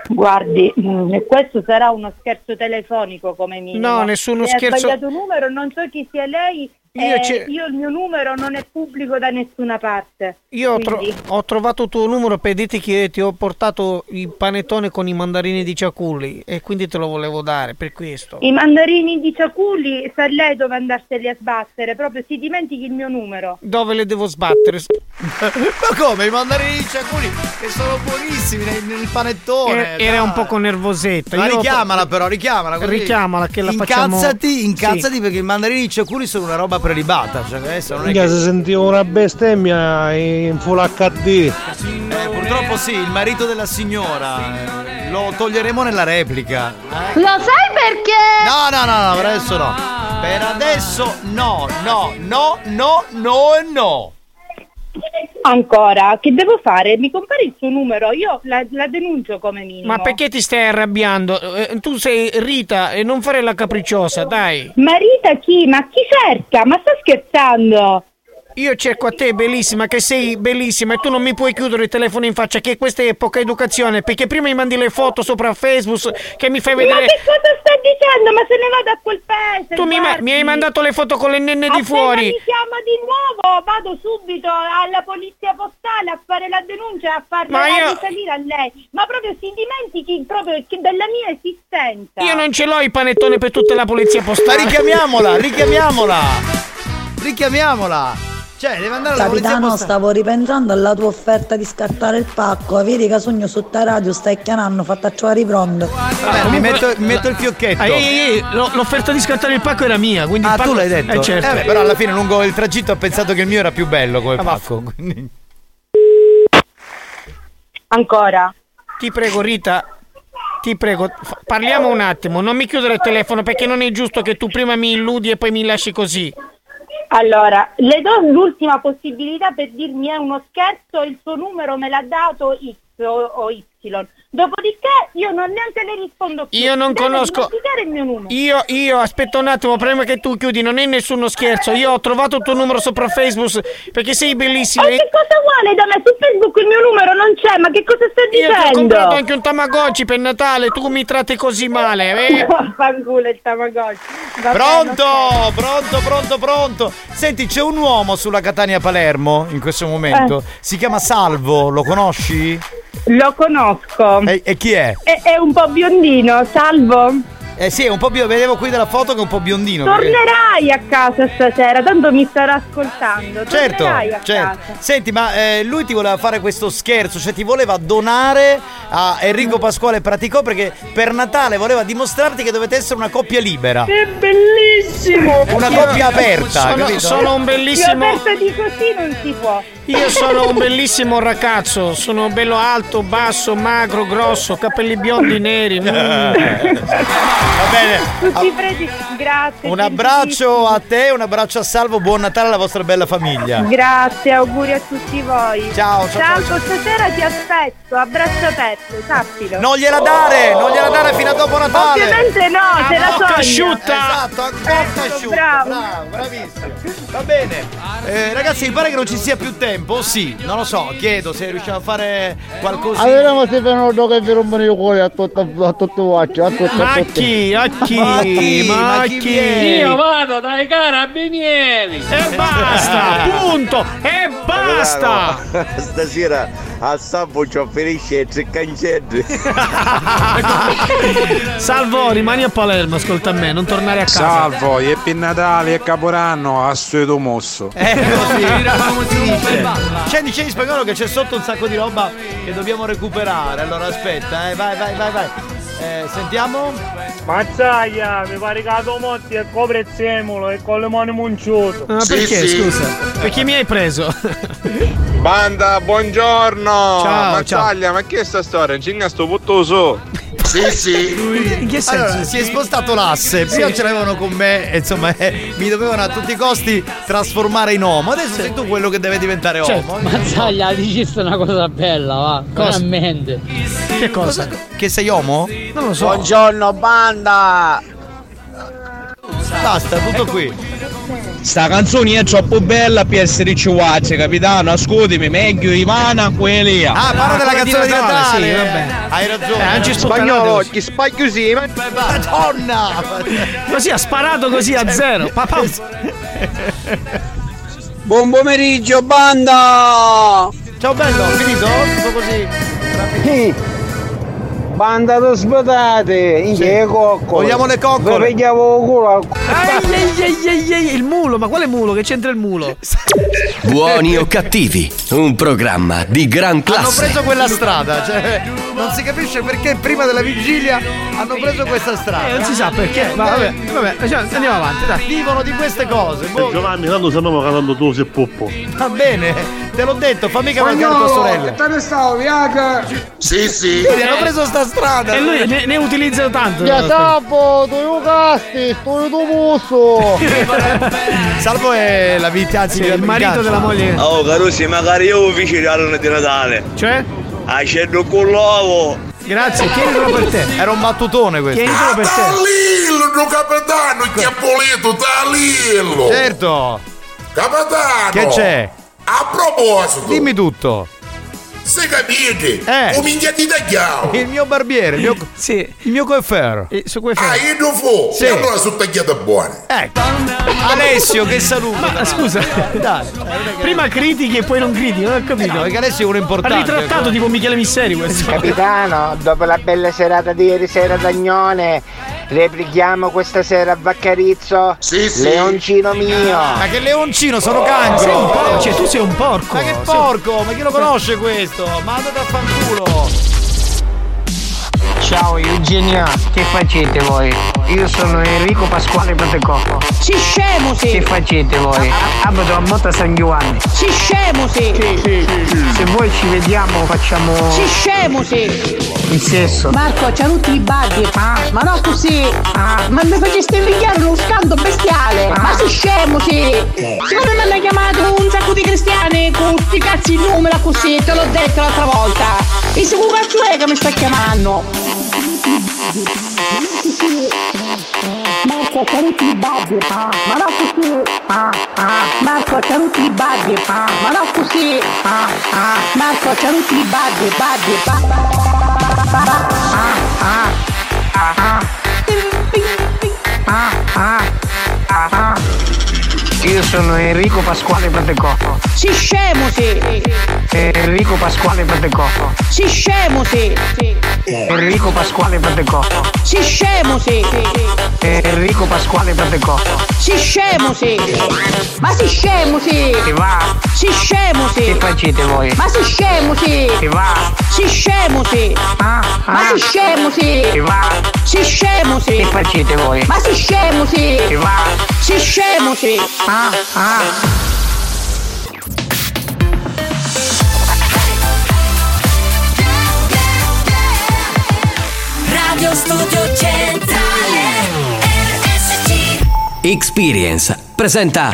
Guardi, mm, questo sarà uno scherzo telefonico come minimo. No, nessuno Se scherzo- Ha sbagliato numero, non so chi sia lei. Io e ce- io il mio numero non è pubblico da nessuna parte. Io ho, tro- ho trovato il tuo numero per dirti che ti ho portato il panettone con i mandarini di ciaculli e quindi te lo volevo dare per questo. I mandarini di ciaculli, sa lei dove andarseli a sbattere, proprio si dimentichi il mio numero. Dove le devo sbattere? Ma come? I mandarini di ciaculli che sono buonissimi nel, nel panettone. Eh, Era un poco nervosetta. Ma Io- richiamala però, richiamala così. Richiamala che la facciamo- Incazzati, incazzati Sì. perché i mandarini di ciaculli sono una roba prelibata. Cioè adesso non è che... si sentiva una bestemmia in full HD. Eh, purtroppo sì, il marito della signora. eh, Lo toglieremo nella replica. Lo sai perché? No, no, no, no, per adesso no. Per adesso no, no, no, no, no e no. Ancora, che devo fare? Mi compari il suo numero, io la, la denuncio come minimo. Ma perché ti stai arrabbiando? Eh, tu sei Rita e non fare la capricciosa, dai. Marita chi? Ma chi cerca? Ma sta scherzando? Io cerco a te, bellissima, che sei bellissima e tu non mi puoi chiudere il telefono in faccia, che questa è poca educazione, perché prima mi mandi le foto sopra Facebook che mi fai Ma vedere... che cosa sta dicendo? Ma se ne vada a quel paese. Tu mi, ma- mi hai mandato le foto con le nenne di Appena fuori. mi chiama di nuovo, vado subito alla polizia postale a fare la denuncia e a farla Ma io- a risalire a lei. Ma proprio si dimentichi proprio della mia esistenza. Io non ce l'ho il panettone per tutta la polizia Ma postale. richiamiamola, richiamiamola. Richiamiamola. Cioè, deve andare alla polizia Capitano, postale. stavo ripensando alla tua offerta di scartare il pacco. Vedi che sogno sotto la radio, stai chiamando, fatta trovare pronto. Vabbè, mi metto, mi metto il fiocchetto. Ah, ehi, ehi, ehi, lo- l'offerta di scattare il pacco era mia, quindi Ah, pacco- tu l'hai detto? Eh, certo. vabbè, però alla fine lungo il tragitto ho pensato che il mio era più bello come pacco. quindi- Ancora. Ti prego, Rita. ti prego, parliamo un attimo, non mi chiudere il telefono perché non è giusto che tu prima mi illudi e poi mi lasci così. Allora, le do l'ultima possibilità per dirmi è uno scherzo, il suo numero me l'ha dato X o, o Y. Dopodiché io non neanche le rispondo più. Io non Deve conosco- il mio numero. Io, io, aspetta un attimo, prima che tu chiudi, non è nessuno scherzo. Io ho trovato il tuo numero sopra Facebook perché sei bellissimo. E che cosa vuole da me? Su Facebook il mio numero non c'è, ma che cosa stai Io ti ho dicendo? comprato anche un Tamagotchi per Natale, tu mi tratti così male, eh? Fanculo il Tamagotchi. Va bene, Pronto, ok. pronto, pronto, pronto. Senti, c'è un uomo sulla Catania Palermo in questo momento. Eh. Si chiama Salvo, lo conosci? Lo conosco. E, e chi è? È, è un po' biondino, salvo. Eh sì, è un po' bio- vedevo qui dalla foto che è un po' biondino. perché- Tornerai a casa stasera, tanto mi starà ascoltando. Certo, Tornerai a certo. casa. Senti, ma eh, lui ti voleva fare questo scherzo, cioè ti voleva donare a Enrico Pasquale Praticò perché per Natale voleva dimostrarti che dovete essere una coppia libera. È bellissimo! Una coppia aperta, sono, capito? sono un Più bellissimo. aperta di così non si può. Io sono un bellissimo ragazzo, sono bello alto, basso, magro, grosso, capelli biondi neri. mm. Va bene. Tutti presi, grazie. Un abbraccio a te, un abbraccio a Salvo, buon Natale alla vostra bella famiglia. Grazie, auguri a tutti voi. Ciao, ciao, ciao, Salvo, stasera ti aspetto, a braccio aperto, sappilo. Non gliela dare, non gliela dare fino a dopo Natale. Ovviamente no, A se la bocca sogna. asciutta. Esatto, a bocca Ecco, asciutta. bravo. Bravo, bravissimo. Va bene. Eh, ragazzi, mi pare che non ci sia più tempo. Sì, non lo so, chiedo se riusciamo a fare qualcosa. Allora se venuto che vi rompono i cuori a tutto a tutto faccio, a tutto a Ma tutto. chi? A chi? Ma chi? Ma Ma chi? Io vado dai carabinieri! E basta, punto! E basta! Stasera a Sampo ci offerisce tre cancelli. Salvo, rimani a Palermo, ascolta a me, non tornare a casa. Salvo, e per Natale e Caporanno a sueto mosso. Eh, così, come si dice? C'è dice in spagnolo che c'è sotto un sacco di roba che dobbiamo recuperare. Allora aspetta, eh, vai, vai, vai, vai. Eh, sentiamo? Mazzaia, mi pare che la Tomotti è coprezzemolo e con le mani munciuto. Ma perché, scusa? Perché mi hai preso? Banda, buongiorno! Ciao, Mazzaglia, ma che è sta storia? Cinga sto butto su! Sì, sì. In che senso? Allora, si è spostato l'asse. Prima ce l'avevano con me, insomma, eh, mi dovevano a tutti i costi trasformare in uomo. Adesso sei tu quello che deve diventare Certo. uomo. Mazzaglia, dicesti una cosa bella, va. Cosa? Veramente. Che cosa? Che sei uomo? Non lo so. Buongiorno banda! Basta, tutto qui. Sta canzone è troppo bella per essere ciuacce, capitano. Ascoltami, meglio Ivana quelli. Ah, parla della quella di canzone di Natale, sì, vabbè. Hai ragione. Eh, non ci Spagnolo, chi spagliusi? Madonna! Così ha sparato così a zero. Papà. Buon pomeriggio, banda! Ciao bello, finito? Tutto così. Banda da sbatate, in che coccole. Vogliamo le coccole? Vi pigliavo il culo al Ai, ai, ai, ai, ai, il mulo, ma quale mulo? Che c'entra il mulo? Buoni o cattivi, un programma di gran Hanno classe. preso quella strada, cioè non si capisce perché prima della vigilia hanno preso questa strada. Eh, non si sa perché. Ma vabbè, vabbè, cioè, andiamo avanti, dai. Vivono di queste cose. boh. Giovanni, tanto stiamo cantando tu sei poppo. Va bene, te l'ho detto, fammi cavalcare tua sorella. te ne stavo, Viaga? Sì, sì. Quindi hanno preso sta strada. E lui ne, ne utilizza tanto. Ya sapo, tu io casti, tu io tu musso. Salvo è la vita, anzi Sì, il marito della moglie. Oh, Carusi, magari io vi ci regalo di Natale. Cioè? Ah, c'è il con l'uovo. Grazie, tienitelo per te. Era un battutone questo. Tienitelo per te. Lillo, no capitano, che appolito, da Lillo. Certo. Capitano. Che c'è? A proposito, Dimmi tutto. Se capite, Eh. un minchia di tagliao. Il mio barbiere, il mio, Sì. il mio coiffeur. E su cui Ah, io lo fu. Sì. E allora sono tagliate buone. Ecco. Alessio, che saluto. Ma scusa, Dai. prima critichi e poi non critichi, non ho capito. No, perché Alessio è uno Ha importante. ritrattato tipo Michele Misseri questo. Capitano, dopo la bella serata di ieri sera ad Agnone, replichiamo questa sera a Vaccarizzo. Sì, sì. Leoncino mio. Ma che leoncino, sono Sei un cancro. porco, cioè tu sei un porco. Ma che porco, ma chi lo conosce questo? Ma andate a fanculo. Ciao Eugenia, che facete voi? Io sono Enrico Pasquale Patecò. Si scemo sì. Che facete voi? Abito a Motta San Giovanni. Si scemo sì. Se voi ci vediamo facciamo Si scemo sì. il sesso. Marco, c'ha tutti i baghi. Ma no così. Ma mi faceste invidiare uno scanto bestiale. Ma si scemo sì. Siccome mi hanno chiamato un sacco di cristiani con sti cazzi il numero così, te l'ho detto l'altra volta. E se cazzo è che mi sta chiamando? Marco caro ti bagge pa, mara kusi pa pa. Marco caro ti bagge pa, mara kusi pa pa. Marco caro ti bagge bagge pa pa pa pa. Io sono Enrico Pasquale Pratecò. Si scemo si! sì. Enrico Pasquale Patecò. Si scemo sì. Enrico Pasquale Patecò. Si scemo sì. Enrico Pasquale Patecò. Si scemo sì. Ma si scemo sì. Che va? Si scemo sì. Che facete voi? Ma si scemo sì. Che va? Si scemo sì. Ma si scemo sì. Che va? Si scemo sì. Che facete voi? Ma si scemo sì. Che va? Si scemo sì. Ah, ah. Radio Studio Centrale RSC Experience presenta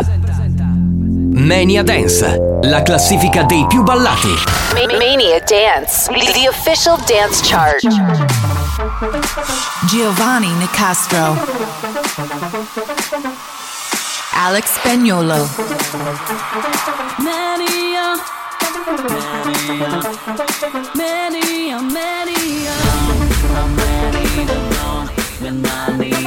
Mania Dance, la classifica dei più ballati. Mania Dance, the official dance chart. Giovanni Nicastro. Alex Spagnolo. Mania Mania Mania to spend money.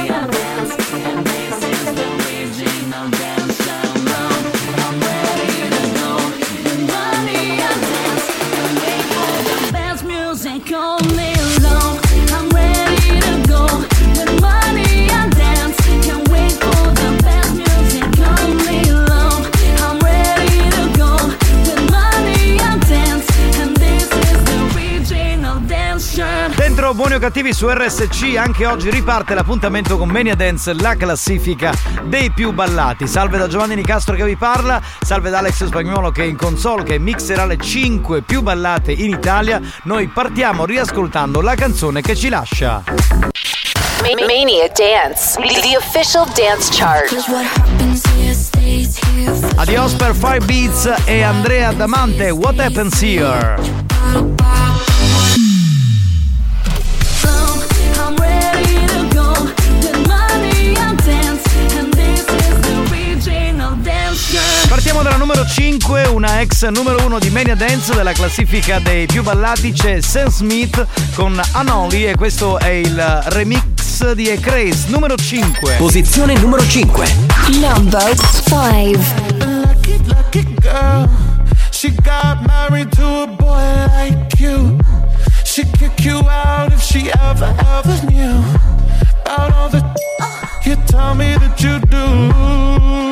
Buoni o Cattivi su RSC anche oggi riparte l'appuntamento con Mania Dance, la classifica dei più ballati. Salve da Giovanni Nicastro che vi parla, salve da Alex Spagnuolo che è in console che mixerà le 5 più ballate in Italia. Noi partiamo riascoltando la canzone che ci lascia. Mania Dance, the official dance chart. Adios per Fire Beats e Andrea Damante, What Happens Here? Partiamo dalla numero 5, una ex numero 1 di Mania Dance della classifica dei più ballati c'è Sam Smith con Anoli e questo è il remix di A Craze numero 5. Posizione numero 5. Number 5. Lucky, lucky girl. She got married to a boy like you. She'd kick you out if she ever, ever knew about all the you tell me that you do.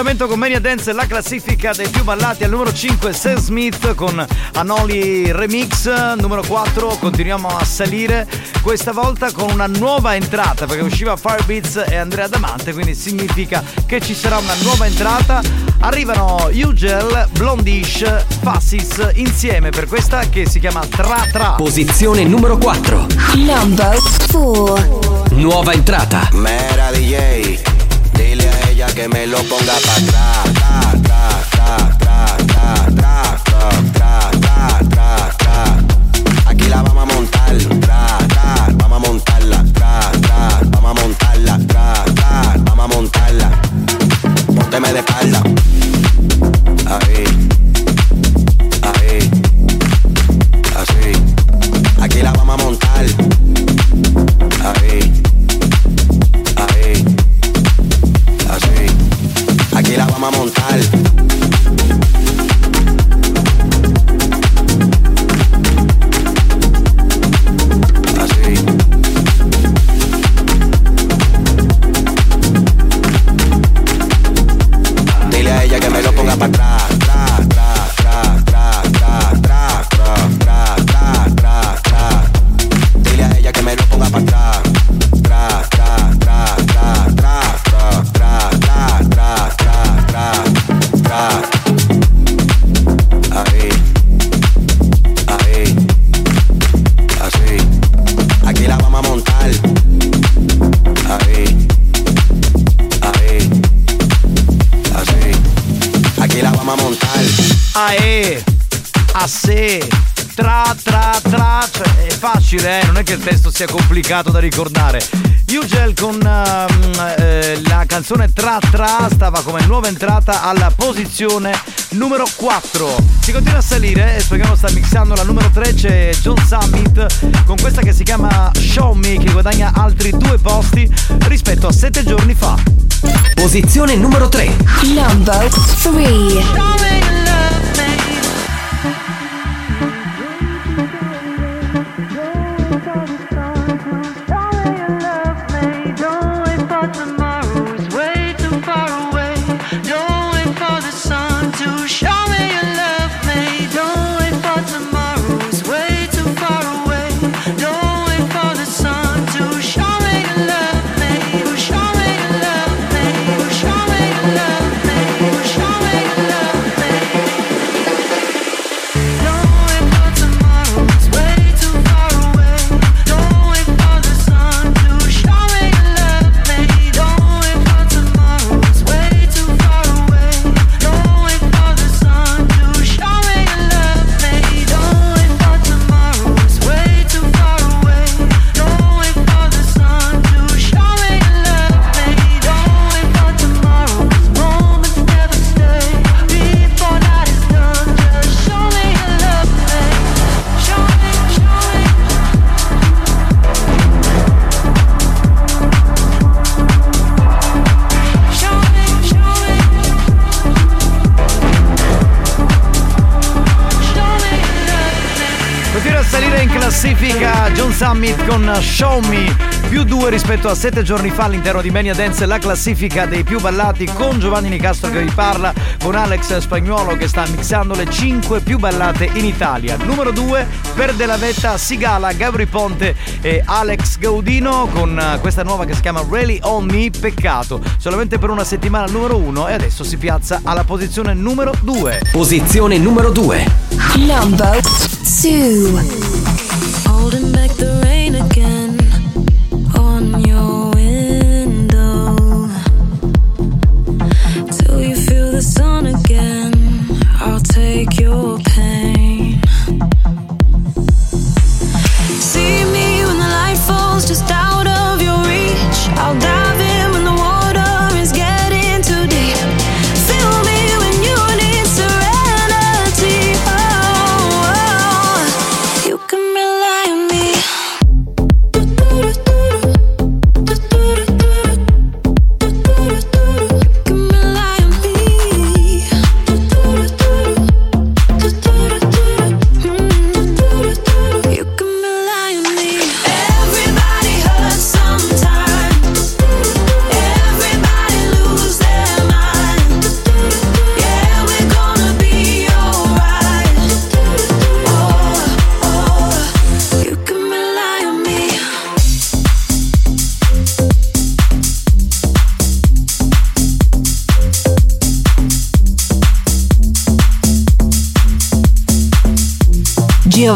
L'appuntamento con Mania Dance, la classifica dei più ballati al numero 5 Sam Smith con Anoli Remix, numero 4 continuiamo a salire, questa volta con una nuova entrata perché usciva Firebeats e Andrea Damante, quindi significa che ci sarà una nuova entrata. Arrivano Ugel, Blondish, Fassis insieme per questa che si chiama Tra Tra. Posizione numero 4. Number 4. Nuova entrata. Mera que me lo ponga para atrás. Aquí la vamos a montar, vamos a montarla, vamos a montarla, vamos a montarla. Pónteme de espalda. Ahí. È facile, eh? non è che il testo sia complicato da ricordare. Ugel con ehm, eh, la canzone Tra Tra stava come nuova entrata alla posizione numero 4. Si continua a salire e Spagnolo sta mixando la numero 3, c'è John Summit con questa che si chiama Show Me che guadagna altri due posti rispetto a 7 giorni fa. Posizione numero 3. Number 3. Summit con Show Me più due rispetto a sette giorni fa all'interno di Mania Dance la classifica dei più ballati con Giovanni Nicastro che vi parla con Alex Spagnuolo che sta mixando le 5 più ballate in Italia numero 2 per Della Vetta Sigala Gabri Ponte e Alex Gaudino con eh, questa nuova che si chiama Really On Me Peccato solamente per una settimana al numero 1 e adesso si piazza alla posizione numero 2 Posizione numero 2. Number 2.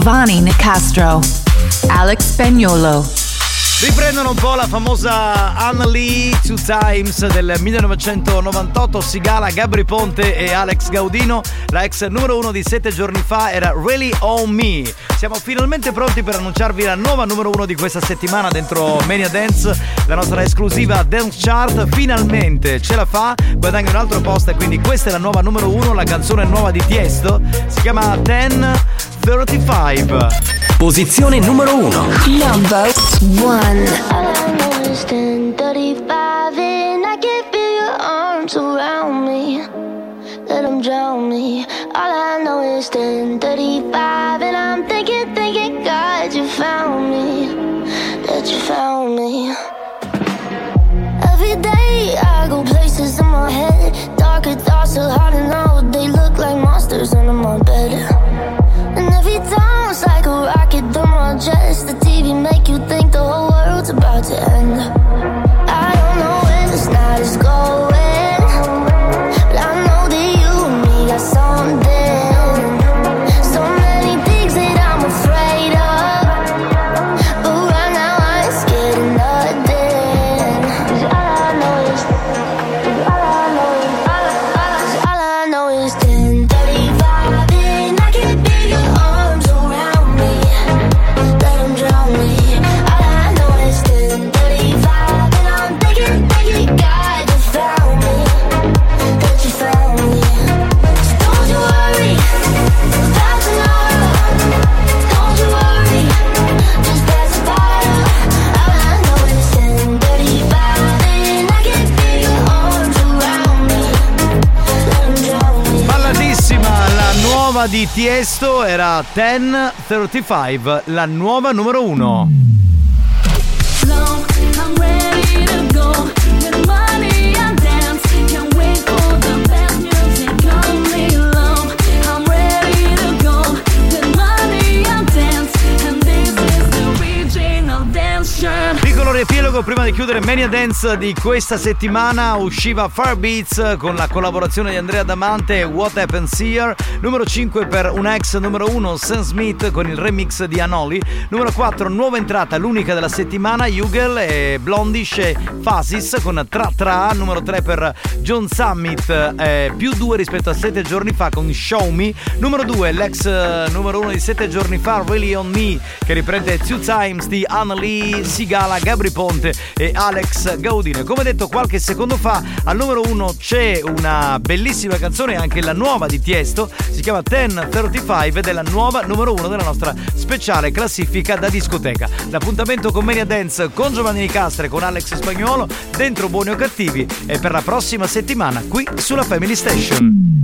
Giovanni Nicastro. Alex Spagnolo. Riprendono un po' la famosa Anna Lee Two Times del 1998, Sigala, Gabri Ponte e Alex Gaudino. La ex numero uno di sette giorni fa era Really On Me. Siamo finalmente pronti per annunciarvi la nuova numero uno di questa settimana dentro Mania Dance, la nostra esclusiva Dance Chart. Finalmente ce la fa, guadagna un altro posto e quindi questa è la nuova numero uno, la canzone nuova di Tiesto. Si chiama 1035. Posizione numero 1. Number one. and I can feel your arms around me. Let them drown me. All I know is 1035, and I'm thinking, thinking, God, you found me. That you found me. Every day I go places in my head. Darker thoughts are hard to know. They look like monsters under my bed. Chest. The TV make you think the whole world's about to end. Di Tiesto era 1035, la nuova numero 1. Riepilogo prima di chiudere Mania Dance di questa settimana usciva Far Beats con la collaborazione di Andrea Damante e What Happens Here numero 5 per un ex numero 1 Sam Smith con il remix di Anoli numero 4 nuova entrata l'unica della settimana Hugel e Blondish e Fasis con Tra Tra numero 3 per John Summit eh, più 2 rispetto a 7 giorni fa con Show Me numero 2 l'ex eh, numero 1 di 7 giorni fa Really On Me che riprende Two Times di Annalie Sigala Gabri Ponte e Alex Gaudino. Come detto qualche secondo fa al numero 1 c'è una bellissima canzone anche la nuova di Tiesto. Si chiama 1035 ed è la nuova numero 1 della nostra speciale classifica da discoteca. L'appuntamento con Mania Dance con Giovanni Nicastre con Alex Spagnuolo dentro Buoni o Cattivi e per la prossima settimana qui sulla Family Station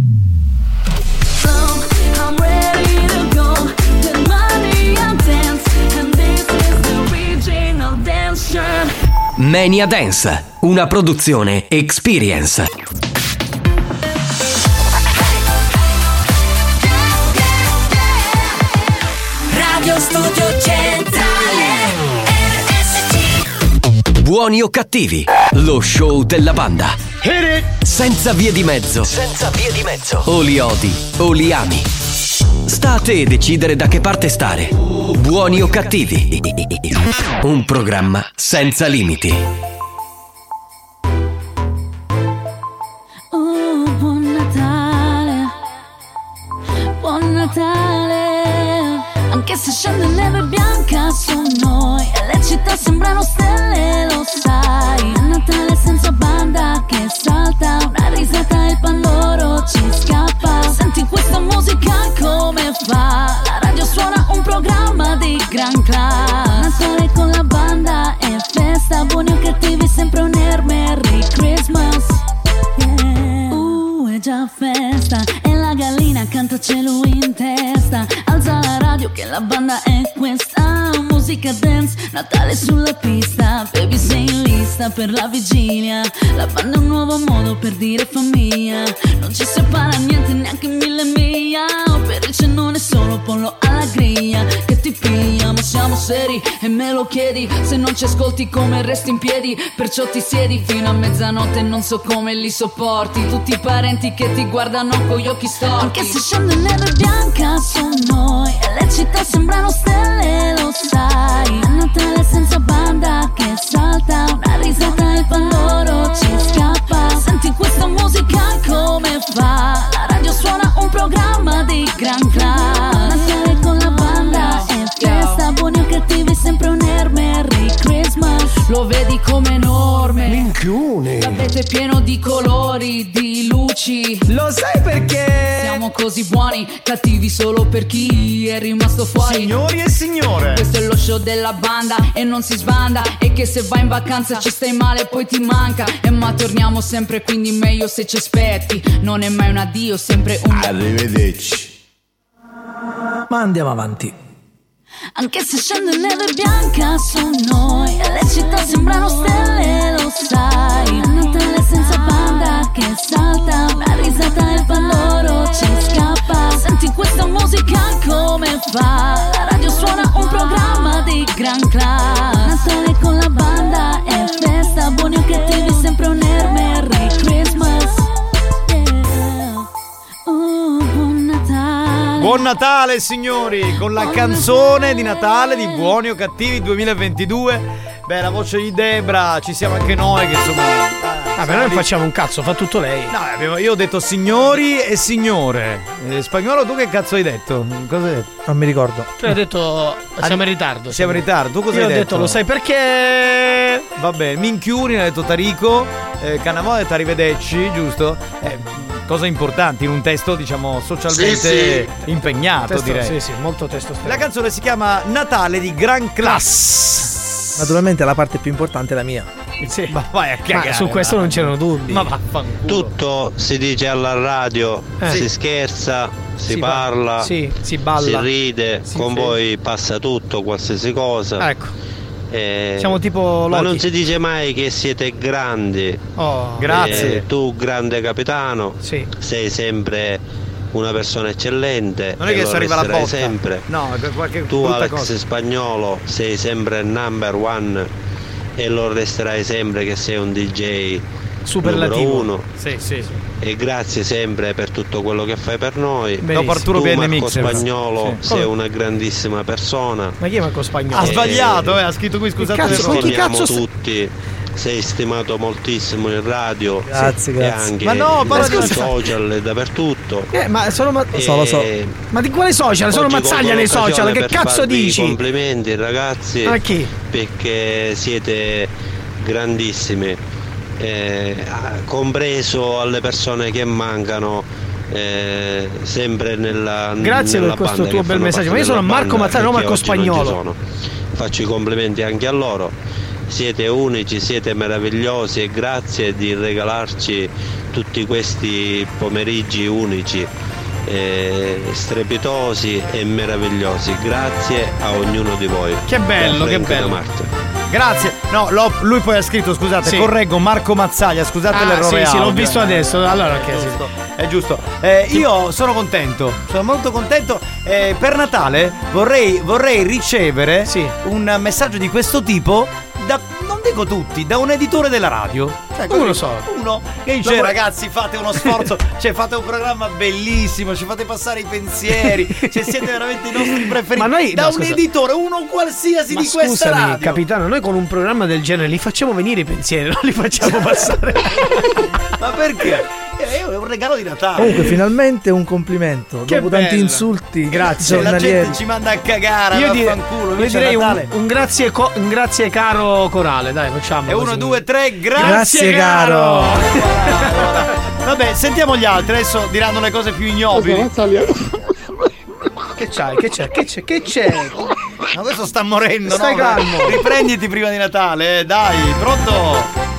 Mania Dance, una produzione Experience. Radio Studio Centrale. RSC. Buoni o cattivi, lo show della banda. Senza vie di mezzo. Senza via di mezzo. O li odi o li ami. Sta a te decidere da che parte stare. Buoni o cattivi. Un programma senza limiti. Oh, buon Natale, buon Natale. Anche se scende neve bianca su noi e le città sembrano stelle, lo sai. È Natale senza banda che salta, una risata e il pandoro ci scappa. Senti questa musica come fa? La radio suona un programma di gran class. Natale con la banda e festa, buoni o cattivi sempre un air Merry Christmas. Yeah. Uh, è già festa e la gallina canta cielo in testa. Alza la radio che la banda è questa. Musica dance, Natale sulla pista. Baby sei in lista per la vigilia. La banda è un nuovo modo per dire famiglia. Non ci separa niente, neanche mille miglia. Invece non è solo pollo alla griglia che ti piglia Ma siamo seri e me lo chiedi. Se non ci ascolti come resti in piedi Perciò ti siedi fino a mezzanotte Non so come li sopporti. Tutti i parenti che ti guardano con gli occhi storti. Anche se scende neve bianca su noi E le città sembrano stelle, lo sai. A Natale senza banda che salta Una risata e fa loro ci scappa. Senti questa musica come fa? La radio suona un programma di gran class. Natale con la banda è festa. Buoni o cattivi sempre un air Merry Christmas. Lo vedi come enorme. Minchione. L'abete pieno di colori, di luci. Lo sai perché? Siamo così buoni, cattivi solo per chi è rimasto fuori. Signori e signore. Questo è lo show della banda e non si sbanda. E che se vai in vacanza ci stai male poi ti manca. E ma torniamo sempre quindi meglio se ci aspetti. Non è mai un addio, sempre un Arrivederci Ma andiamo avanti. Anche se scende neve bianca su noi. E le città sembrano stelle, lo sai. Natale senza banda che salta. Una risata e il pandoro ci scappa. Senti questa musica come fa? La radio suona un programma di gran class Natale con la banda è festa. Buoni o cattivi sempre un Merry Christmas Buon Natale signori, con la canzone di Natale di Buoni o Cattivi 2022. Beh, la voce di Debra, ci siamo anche noi che insomma... Vabbè, noi non facciamo un cazzo, fa tutto lei. No, io ho detto signori e signore. Eh, spagnolo, tu che cazzo hai detto? Cosa hai detto? Non mi ricordo Tu hai detto siamo in ritardo. Siamo in ritardo, tu cosa Io hai ho detto lo sai perché Vabbè, Minchiuni ha detto Tarico, eh, Cannavò ha detto arrivederci, giusto? Eh, cose importanti in un testo, diciamo, socialmente Sì, impegnato, Testo- direi. Sì, sì, molto testo La canzone si chiama Natale di Gran Class. Naturalmente la parte più importante è la mia Sì. Ma vai a cagare. su questo non c'erano dubbi. Ma vaffanculo. Tutto si dice alla radio, Eh. si scherza, si, Si pa- parla, sì, si balla. si ride, Sì, con sì. voi passa tutto, qualsiasi cosa. Ecco. Eh, Siamo tipo Ma Loki. non si dice mai che siete grandi. Oh, Eh, tu, grande capitano, Sì. sei sempre una persona eccellente. Non è che se arriva la botta. sempre. No, è qualche Tu Alex cosa. Spagnolo sei sempre number one e lo resterai sempre che sei un DJ Superlativo. numero uno. Sì, sì. E grazie sempre per tutto quello che fai per noi. Benissimo. Dopo Arturo tu Marco. Spagnolo Sì. sei una grandissima persona. Ma chi è Marco Spagnolo? Ha sbagliato, eh, ha scritto qui, scusate cazzo, chi cazzo tutti. Sei stimato moltissimo in radio Grazie, e grazie. anche Ma no, parla di- sui social e dappertutto. Eh, ma sono ma... So, lo so. Ma di quale social? Sono mazzaglia nei social, che cazzo dici? Complimenti ragazzi. A chi? Perché siete grandissimi. Eh, compreso alle persone che mancano eh, sempre nella Grazie per nella questo banda, tuo bel messaggio. Ma io sono Marco banda Mazzari, non Marco Spagnolo. Faccio i complimenti anche a loro. Siete unici, siete meravigliosi e grazie di regalarci tutti questi pomeriggi unici, eh, strepitosi e meravigliosi. Grazie a ognuno di voi. Che bello, che bello. Marte. Grazie. No, lui poi ha scritto, scusate, Sì. correggo Marco Mazzaglia, scusate Ah, l'errore. sì, sì, l'ho visto adesso. Allora, ok, sì. È giusto. Eh, io sono contento, sono molto contento. Eh, per Natale vorrei, vorrei ricevere un messaggio di questo tipo da, non dico tutti, da un editore della radio. Cioè, così, Uno solo. Uno che dice, Dopo- ragazzi, fate uno sforzo, cioè fate un programma bellissimo, ci fate passare i pensieri, cioè siete veramente i nostri preferiti. Ma noi- da no, un scusa. editore, uno qualsiasi Ma di questa scusami, radio. capitano, noi con un programma del genere li facciamo venire i pensieri, non li facciamo passare. Ma perché? Eh, È un regalo di Natale. Comunque finalmente un complimento Che Dopo tanti bello. insulti Grazie, la gente ci manda a cagare, io, dire- io direi un, un grazie, co- un grazie caro corale, dai, facciamo. E così. uno, due, tre, grazie, Grazie, caro. Vabbè, sentiamo gli altri, adesso diranno le cose più ignobili. Che c'hai? Che c'è? Che c'è? Che c'è? Ma questo sta morendo, Stai no? calmo. Riprenditi prima di Natale, eh, dai, pronto?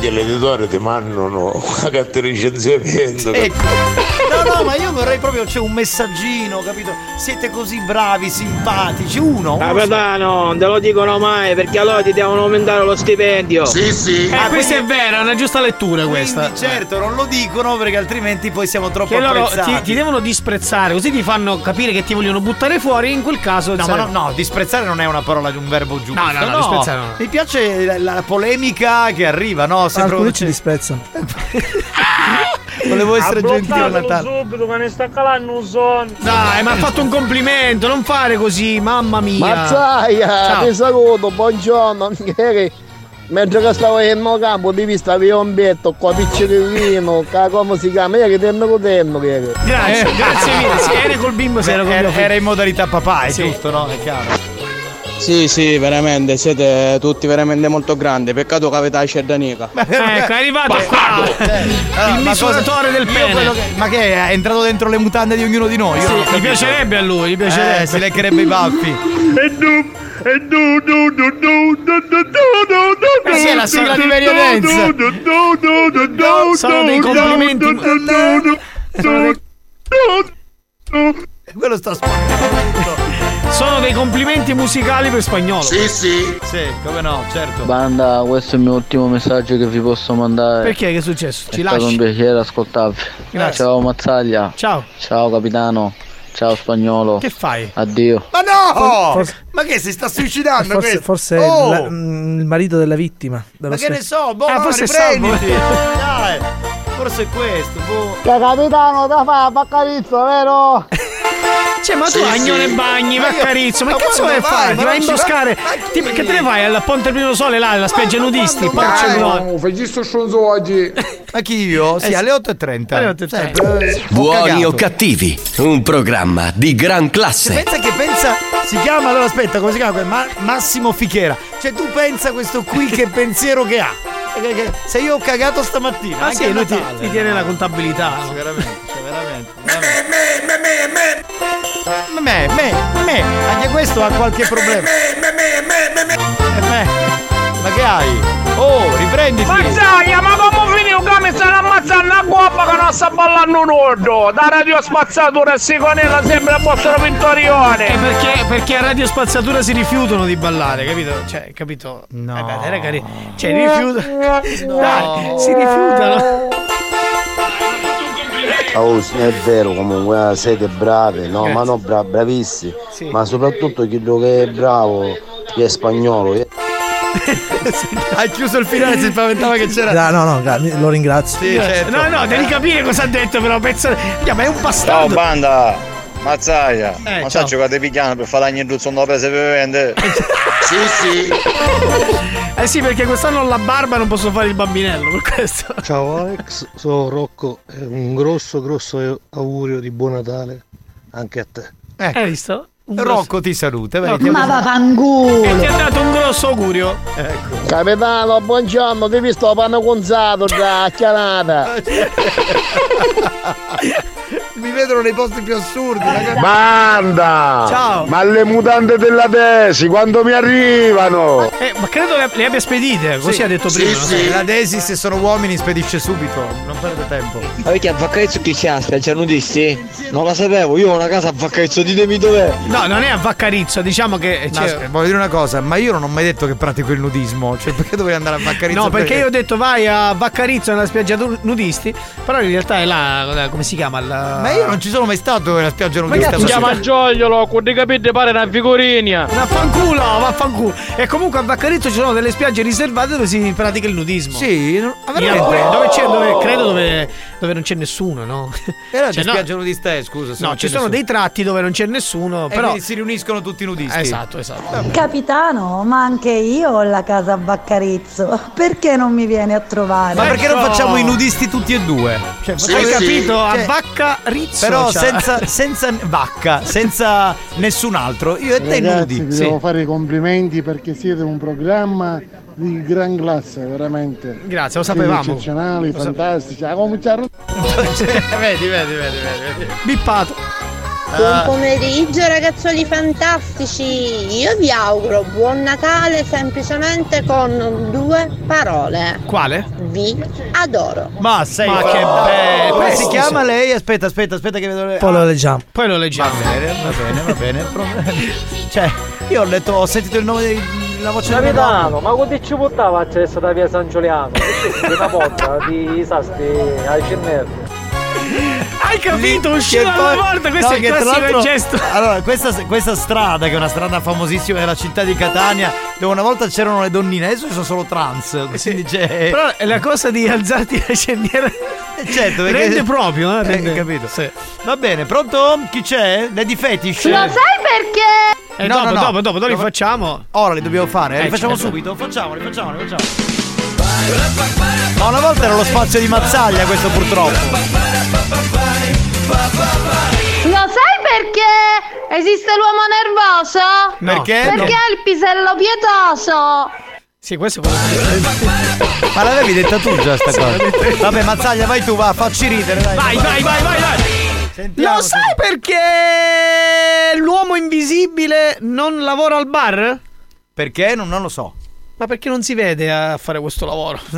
L'editore ti mandano una carta di licenziamento. Ecco. No, no, ma io vorrei proprio c'è un messaggino, capito? Siete così bravi, simpatici, uno. uno Capitano, non te lo dicono mai perché allora ti devono aumentare lo stipendio. Sì, sì. Eh, Ah, questa quindi- è vera, è una giusta lettura questa. Quindi certo, non lo dicono perché altrimenti poi siamo troppo Che loro ti, ti devono disprezzare, così ti fanno capire che ti vogliono buttare fuori. In quel caso, No, sai- ma no, no, disprezzare non è una parola, un verbo giusto. No, no, no, disprezzare no. Mi piace la, la polemica che arriva, no? Sembra Alcuni ci disprezzano Volevo essere gentile a Natale. subito che ne sta calando un sonno. Dai, ma ha fatto un complimento, non fare così, mamma mia. Mazzaia, Ciao. ti saluto, buongiorno, mentre che stavo in campo di vista avevo un betto qua piccolino, come si chiama? Io che tengo con tenno che Grazie, Eh. grazie mille. Sì, era col bimbo, se era era, in modalità papà, è Sì. giusto, no? È chiaro. Sì, sì, veramente, siete tutti veramente molto grandi. Peccato che avete la cerdanica. Ecco, è arrivato qua. Eh, allora, il misuratore del pene. Che, ma che è entrato dentro le mutande di ognuno di noi? Sì, gli piacerebbe a lui, gli piacerebbe. Eh, si leccherebbe i baffi. E dum, e dum, dum, dum, dum, dum, dum, dum, sì, è la sigla di Mario Dance. Sono dei complimenti. Sono dei... Quello sta spaccando. Sono dei complimenti musicali per spagnolo. Sì, sì. Sì, come no, certo. Banda, questo è il mio ultimo messaggio che vi posso mandare. Perché? Che è successo? È Ci stato un lasci? piacere ascoltarvi. Grazie. Ciao Mazzaglia. Ciao. Ciao capitano. Ciao spagnolo. Che fai? Addio. Ma no! Forse- ma che si sta suicidando? Forse, forse è Oh! la- mm, il marito della vittima. Ma che ne so, boh, Ah, ma forse riprenditi. Dai, forse è questo, boh. Che capitano da fa baccarizzo, vero? Cioè, ma tu Sì, Agnone sì. Bagni, Ma carizzo, ma ma che cazzo quando vai a vai? fare? Ma Ti vai a imboscare? va- ma Ti- che te ne vai alla Ponte Primo Sole là, alla spiaggia nudisti? Porca miseria. fai sto stronzo oggi. Ma chi io? Sì, Eh, alle 8.30. alle 8.30. Sempre, eh, ho Buoni cagato. o cattivi, un programma di gran classe. Pensa che pensa, si chiama, allora aspetta, come si chiama? Ma- Massimo Fichera. Cioè tu pensa questo qui che pensiero che ha. Se io ho cagato stamattina, Ah anche sì, lui ti, ti tiene la contabilità. Sì, veramente, cioè veramente. veramente. Me, me, me, me, anche questo ha qualche problema. Eh, me. Ma che hai? Oh, riprenditi. Mazzaglia, ma come finito che mi stanno ammazzando a coppa che non sta ballando nudo? Da radio spazzatura e sigonella sempre a vostro vittorione. Eh, perché, perché a Radio Spazzatura si rifiutano di ballare, capito? Cioè, capito? No. Eh beh, era carino. Cioè, rifiutano. Dai, si rifiutano. Oh, sì, è vero comunque, eh, siete bravi, no, ma no, bra- bravissimi, Sì. ma soprattutto quello che è bravo, che è spagnolo. eh. Hai chiuso il finale, si spaventava che c'era. No, no, gra- lo ringrazio. Sì, certo. No, no, devi capire cosa ha detto, però. Minchia, ma è un Ciao bastardo. banda, Mazzaia, Eh, ma sai giocate pigliano per fare la niente non prese per vendere? sì, sì. Eh sì, perché quest'anno ho la barba non posso fare il bambinello, per questo. Ciao Alex, sono Rocco e un grosso grosso augurio di buon Natale anche a te. Hai visto? Rocco ti saluta. ha- ma vaffanculo. E ti ha dato un grosso augurio. Ecco. Capitano, buongiorno, ti ho visto panno conzato da chianata. Mi vedono nei posti più assurdi. ragazzi. Banda! Ciao. Ma le mutande della Desi quando mi arrivano? Eh, ma credo le, le abbia spedite, così Sì, ha detto sì, prima. sì. La Desi, se sono uomini, spedisce subito. Non perde tempo. Ma perché a Vaccarezzo chi c'è? Spiaggia nudisti? Non la sapevo, io ho una casa a Vaccarezzo, ditemi dov'è. No, non è a Vaccarizzo, diciamo che. No, cioè- aspetta, voglio dire una cosa, ma io non ho mai detto che pratico il nudismo. Cioè, perché dovrei andare a Vaccarizzo? No, perché io ho detto vai a Vaccarizzo nella spiaggia nu- nudisti, però in realtà è là, come si chiama? La... Ma io non ci sono mai stato nella spiaggia nudista. si Gioiolo, con dei capelli pare una figurina. Vaffanculo, vaffanculo. E comunque a Vaccarizzo ci sono delle spiagge riservate dove si pratica il nudismo. Sì, non- ah, veramente? Dove c'è, dove, credo dove, dove non c'è nessuno, no? Era Cioè, di no. spiaggia nudista è, scusa. se No, ci sono nessuno. dei tratti dove non c'è nessuno, E però. quindi si riuniscono tutti i nudisti. Esatto, esatto. Capitano, ma anche io ho la casa a Vaccarizzo. Perché non mi viene a trovare? Ma perché non Ecco. facciamo i nudisti tutti e due? Cioè, Hai facciamo- capito? A Cioè, Vaccarizzo. Però cioè. senza, senza vacca, senza nessun altro. Io e te Ragazzi, nudi. vi Sì. devo fare i complimenti perché siete un programma di gran classe, veramente. Grazie, lo sapevamo. Eccezionali, Lo fantastici. Ha cominciato vedi, vedi, vedi, vedi, vedi. Bippato. Buon pomeriggio ragazzoli fantastici, io vi auguro buon Natale semplicemente con due parole. Quale? Vi adoro. Ma sei Ma che bello. Come si Sì, chiama sì. lei? Aspetta, aspetta, aspetta che vedo le... Poi lo leggiamo. Poi lo leggiamo. Va bene, va bene, va bene. Cioè, io ho letto, ho sentito il nome di la voce Capitano, ma quando ci buttava accesso da via San Giuliano? Di una porta di sasti ai cinnerri. Hai capito? Che dalla poi- porta, questo no, è il che classico gesto. Allora, questa, questa strada, che è una strada famosissima della città di Catania, dove una volta c'erano le donnine, adesso ci sono solo trans. Quindi c'è. Però è la cosa di alzarti la cendiera. Certo, perché- Rende proprio, eh? Eh, Rende. capito. Sì. Va bene, pronto? Chi c'è? Lady Fetish? Lo sai perché? Eh, dopo, dopo, dopo, dopo li facciamo. Ora li dobbiamo fare, eh, Eh, li facciamo certo. subito, facciamoli, facciamoli, facciamo. Ma una volta era lo spazio di Mazzaglia questo purtroppo. Lo sai perché esiste l'uomo nervoso? No. Perché? Perché No. ha il pisello pietoso. Sì, questo è quello che Ma l'avevi detta tu già sta cosa? Vabbè, Mazzaglia, vai tu, va, facci ridere, dai. Vai, vai, vai, vai, vai. Sentiamo Lo sai perché l'uomo invisibile non lavora al bar? Perché? Non, non lo so. Ma perché non si vede a fare questo lavoro?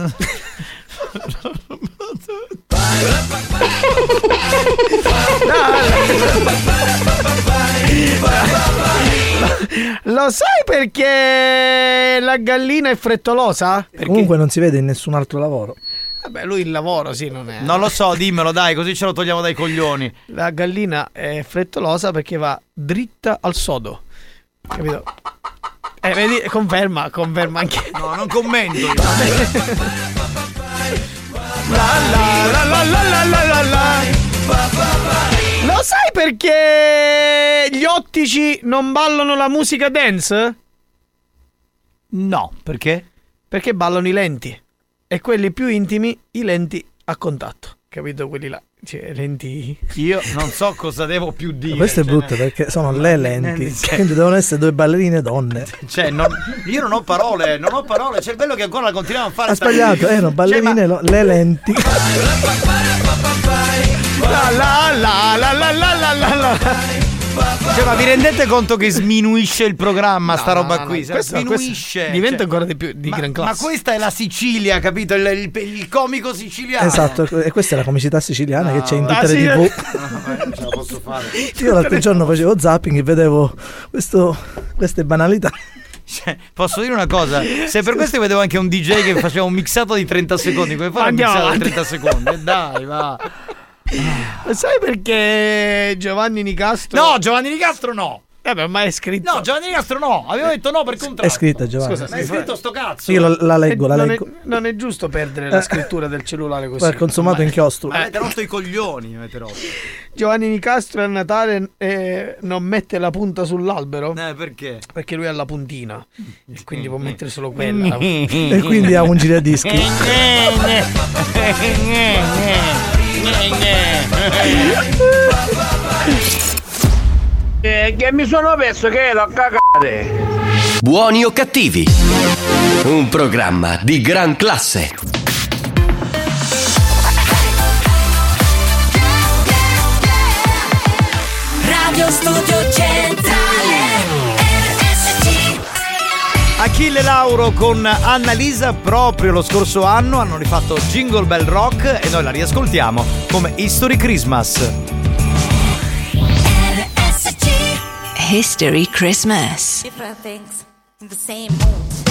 Lo sai perché la gallina è frettolosa? Comunque non si vede in nessun altro lavoro. Vabbè, lui il lavoro, sì, non è. Non lo so, dimmelo, dai, così ce lo togliamo dai coglioni. La gallina è frettolosa perché va dritta al sodo. Capito? Eh, vedi, conferma, conferma anche. No, non commento. Io. Lo sai perché gli ottici non ballano la musica dance? No, perché? Perché ballano i lenti. E quelli più intimi, i lenti a contatto. Capito? Quelli là. Cioè, lenti. Io non so cosa devo più dire. Questo è cioè, brutto perché sono le lenti. Cioè- Quindi devono essere due ballerine donne. Cioè, non- io non ho parole, non ho parole. C'è il bello che ancora la continuiamo a fare. Ha sbagliato, Cioè, erano ballerine, lo- le lenti. La la la la la la la la la. Cioè, ma vi rendete conto che sminuisce il programma, sta No, roba no, no, qui? questo- sminuisce. questo diventa cioè- ancora di più di ma, gran ma classe. questa è la Sicilia, capito? Il, il- il comico siciliano. Esatto, e questa è la comicità siciliana che c'è in Ah, tutte sì, le eh. tv. No, non ce la posso fare. Io l'altro giorno facevo zapping e vedevo questo, queste banalità. Cioè, posso dire una cosa? Se per questo vedevo anche un DJ che faceva un mixato di 30 secondi, come fai un Andiamo mixato di avanti. 30 secondi? Dai, va. Sai perché Giovanni Nicastro. No, Giovanni Nicastro no. Vabbè, ma è scritto. No, Giovanni Nicastro no. Avevo detto no per contratto. È scritta Giovanni. Scusa, Ma è scritto sto cazzo. Io la, la leggo, la non, leggo. È, non è giusto perdere la Eh. scrittura del cellulare così. Guarda, consumato Ma- inchiostro. Ma avete rotto i coglioni, avete rotto. Giovanni Nicastro a Natale eh, non mette la punta sull'albero Eh, perché? perché lui ha la puntina e quindi può mettere solo quella. E quindi ha un giradischi. Eh, che mi sono perso che ero a cagare. Buoni o cattivi? Un programma di gran classe. Radio Studio Centrale Achille Lauro con Annalisa proprio lo scorso anno hanno rifatto Jingle Bell Rock e noi la riascoltiamo come History Christmas. History Christmas. Different things in the same mood.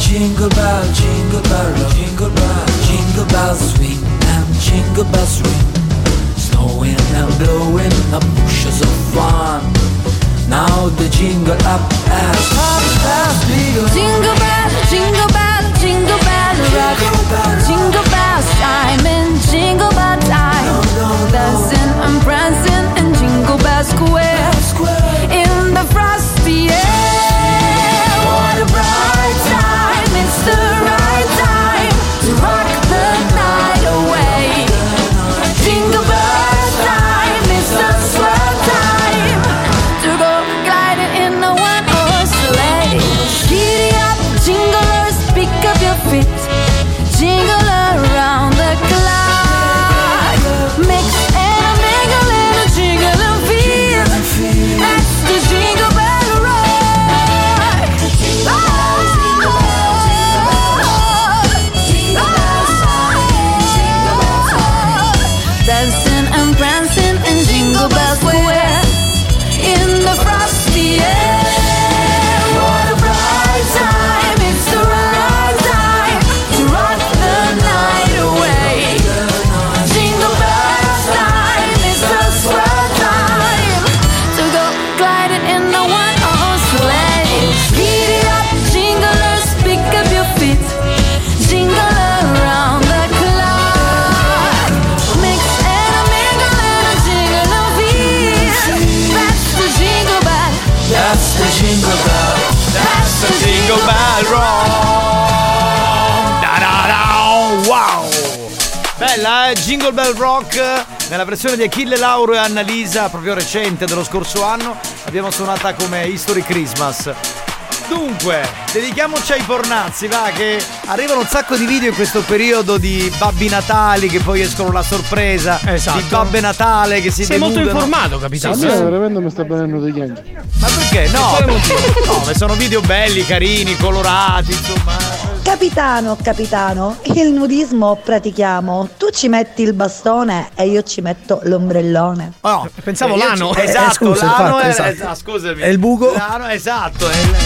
Jingle bell, jingle bell, jingle bell, jingle bell, jingle bells swing and jingle bells ring. Snowing and blowing up bushes of fun. Now the jingle up has top has begun. Jingle bell, Jingle Bell Rock nella versione di Achille Lauro e Annalisa, proprio recente dello scorso anno. L'abbiamo suonata come History Christmas. Dunque, dedichiamoci ai pornazzi, va, che arrivano un sacco di video in questo periodo di Babbi Natali che poi escono la sorpresa, Esatto. di Babbe Natale che si Sei molto denudano. informato, capitano. Sì, sì. veramente mi sta venendo degli angeli. Ma perché? No, no, ma sono video belli, carini, colorati, insomma. Capitano, capitano, il nudismo pratichiamo. Tu ci metti il bastone e io ci metto l'ombrellone. No, pensavo Eh, l'ano. ci- Eh, Esatto, scusa, l'ano infatti, è, esatto. esatto, scusami. È il buco? L'ano, esatto. È il-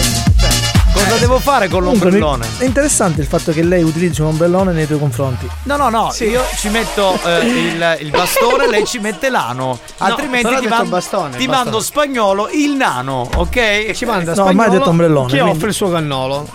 cosa devo fare con Comunque, l'ombrellone? è interessante il fatto che lei utilizzi un ombrellone nei tuoi confronti. No, no, no, io ci metto eh, il, il bastone, lei ci mette l'ano. Altrimenti però ha ti, man- bastone, ti bastone. mando spagnolo il nano, ok? Ci manda No, spagnolo ormai ha detto ombrellone, Chi quindi- offre il suo cannolo?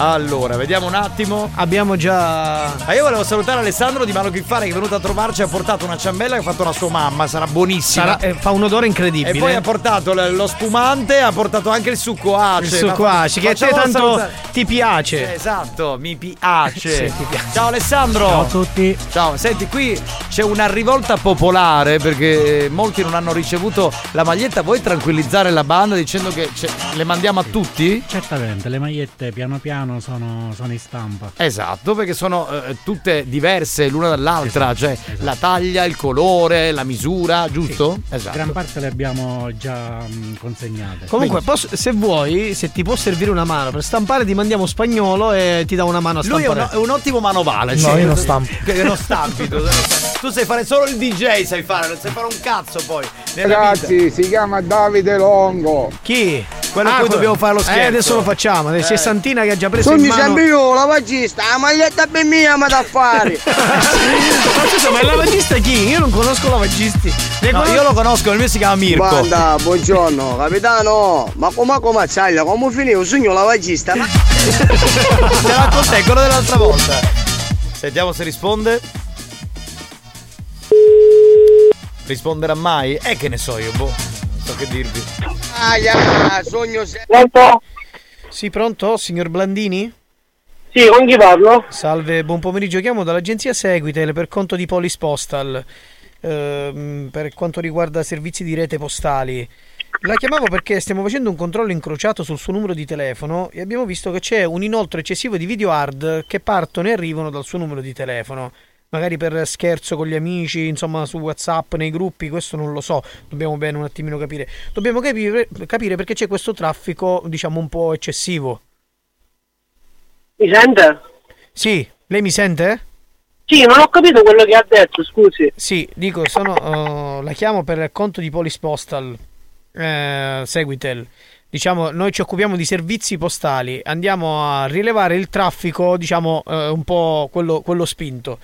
Allora, vediamo un attimo. Abbiamo già. Ma io volevo salutare Alessandro di Mano Chi Fare che è venuto a trovarci e ha portato una ciambella che ha fatto la sua mamma, sarà buonissima. Sarà- eh, fa un odore incredibile. E poi ha portato l- lo spumante, ha portato anche il succo ace. il succo ace, che a te tanto salutare. ti piace. Esatto, mi piace. Sì, ti piace. Ciao Alessandro. Ciao a tutti. Ciao, senti, qui c'è una rivolta popolare perché molti non hanno ricevuto la maglietta. Vuoi tranquillizzare la banda dicendo che le mandiamo a tutti? Certamente, le magliette piano piano sono, sono in stampa. Esatto, perché sono eh, tutte diverse l'una dall'altra, cioè la taglia, il colore, la misura, giusto? Esatto. Gran parte le abbiamo già mh, consegnate. Comunque, posso- se vuoi, se ti può servire una mano per stampare, ti mandiamo spagnolo e ti dà una mano a Lui è un, stampare. è un ottimo manovale. No, cioè, io non stampo. Che non stampi tu. Tu sai fare solo il DJ, sai fare, non sai fare un cazzo poi. nella vita. Ragazzi, si chiama Davide Longo. Chi? Quello a cui dobbiamo fare lo scherzo. Eh, adesso lo facciamo. C'è Eh. Santina che ha già preso in Sogni mano. sempre io, la vagista, la maglietta ben mia, ma da fare. Ma scusa, ma il lavagista chi? Io non conosco lavagisti. No, conosco- io lo conosco, il mio si chiama Mirko. Banda, buongiorno, capitano. Ma come come c'hai? Come finì un sogno lavagista? Ma... Te la raccontai, quello dell'altra volta. Sentiamo se risponde. Risponderà mai? Eh che ne so io, boh. Non so che dirvi. Aia, sogno se... Sì, pronto, signor Blandini? Sì, con chi parlo? Salve, buon pomeriggio. Chiamo dall'agenzia Seguitel per conto di Polis Postal. ehm, per quanto riguarda servizi di rete postali. La chiamavo perché stiamo facendo un controllo incrociato sul suo numero di telefono e abbiamo visto che c'è un inoltre eccessivo di video hard che partono e arrivano dal suo numero di telefono. Magari per scherzo con gli amici, insomma su WhatsApp, nei gruppi, questo non lo so. Dobbiamo bene un attimino capire. Dobbiamo capire, capire perché c'è questo traffico, diciamo, un po' eccessivo. Mi sente? Sì, lei mi sente? Sì, non ho capito quello che ha detto, scusi. Sì, dico, sono, uh, la chiamo per conto di Polis Postal, eh, Seguitel. Diciamo, noi ci occupiamo di servizi postali, andiamo a rilevare il traffico, diciamo, eh, un po' quello, quello spinto.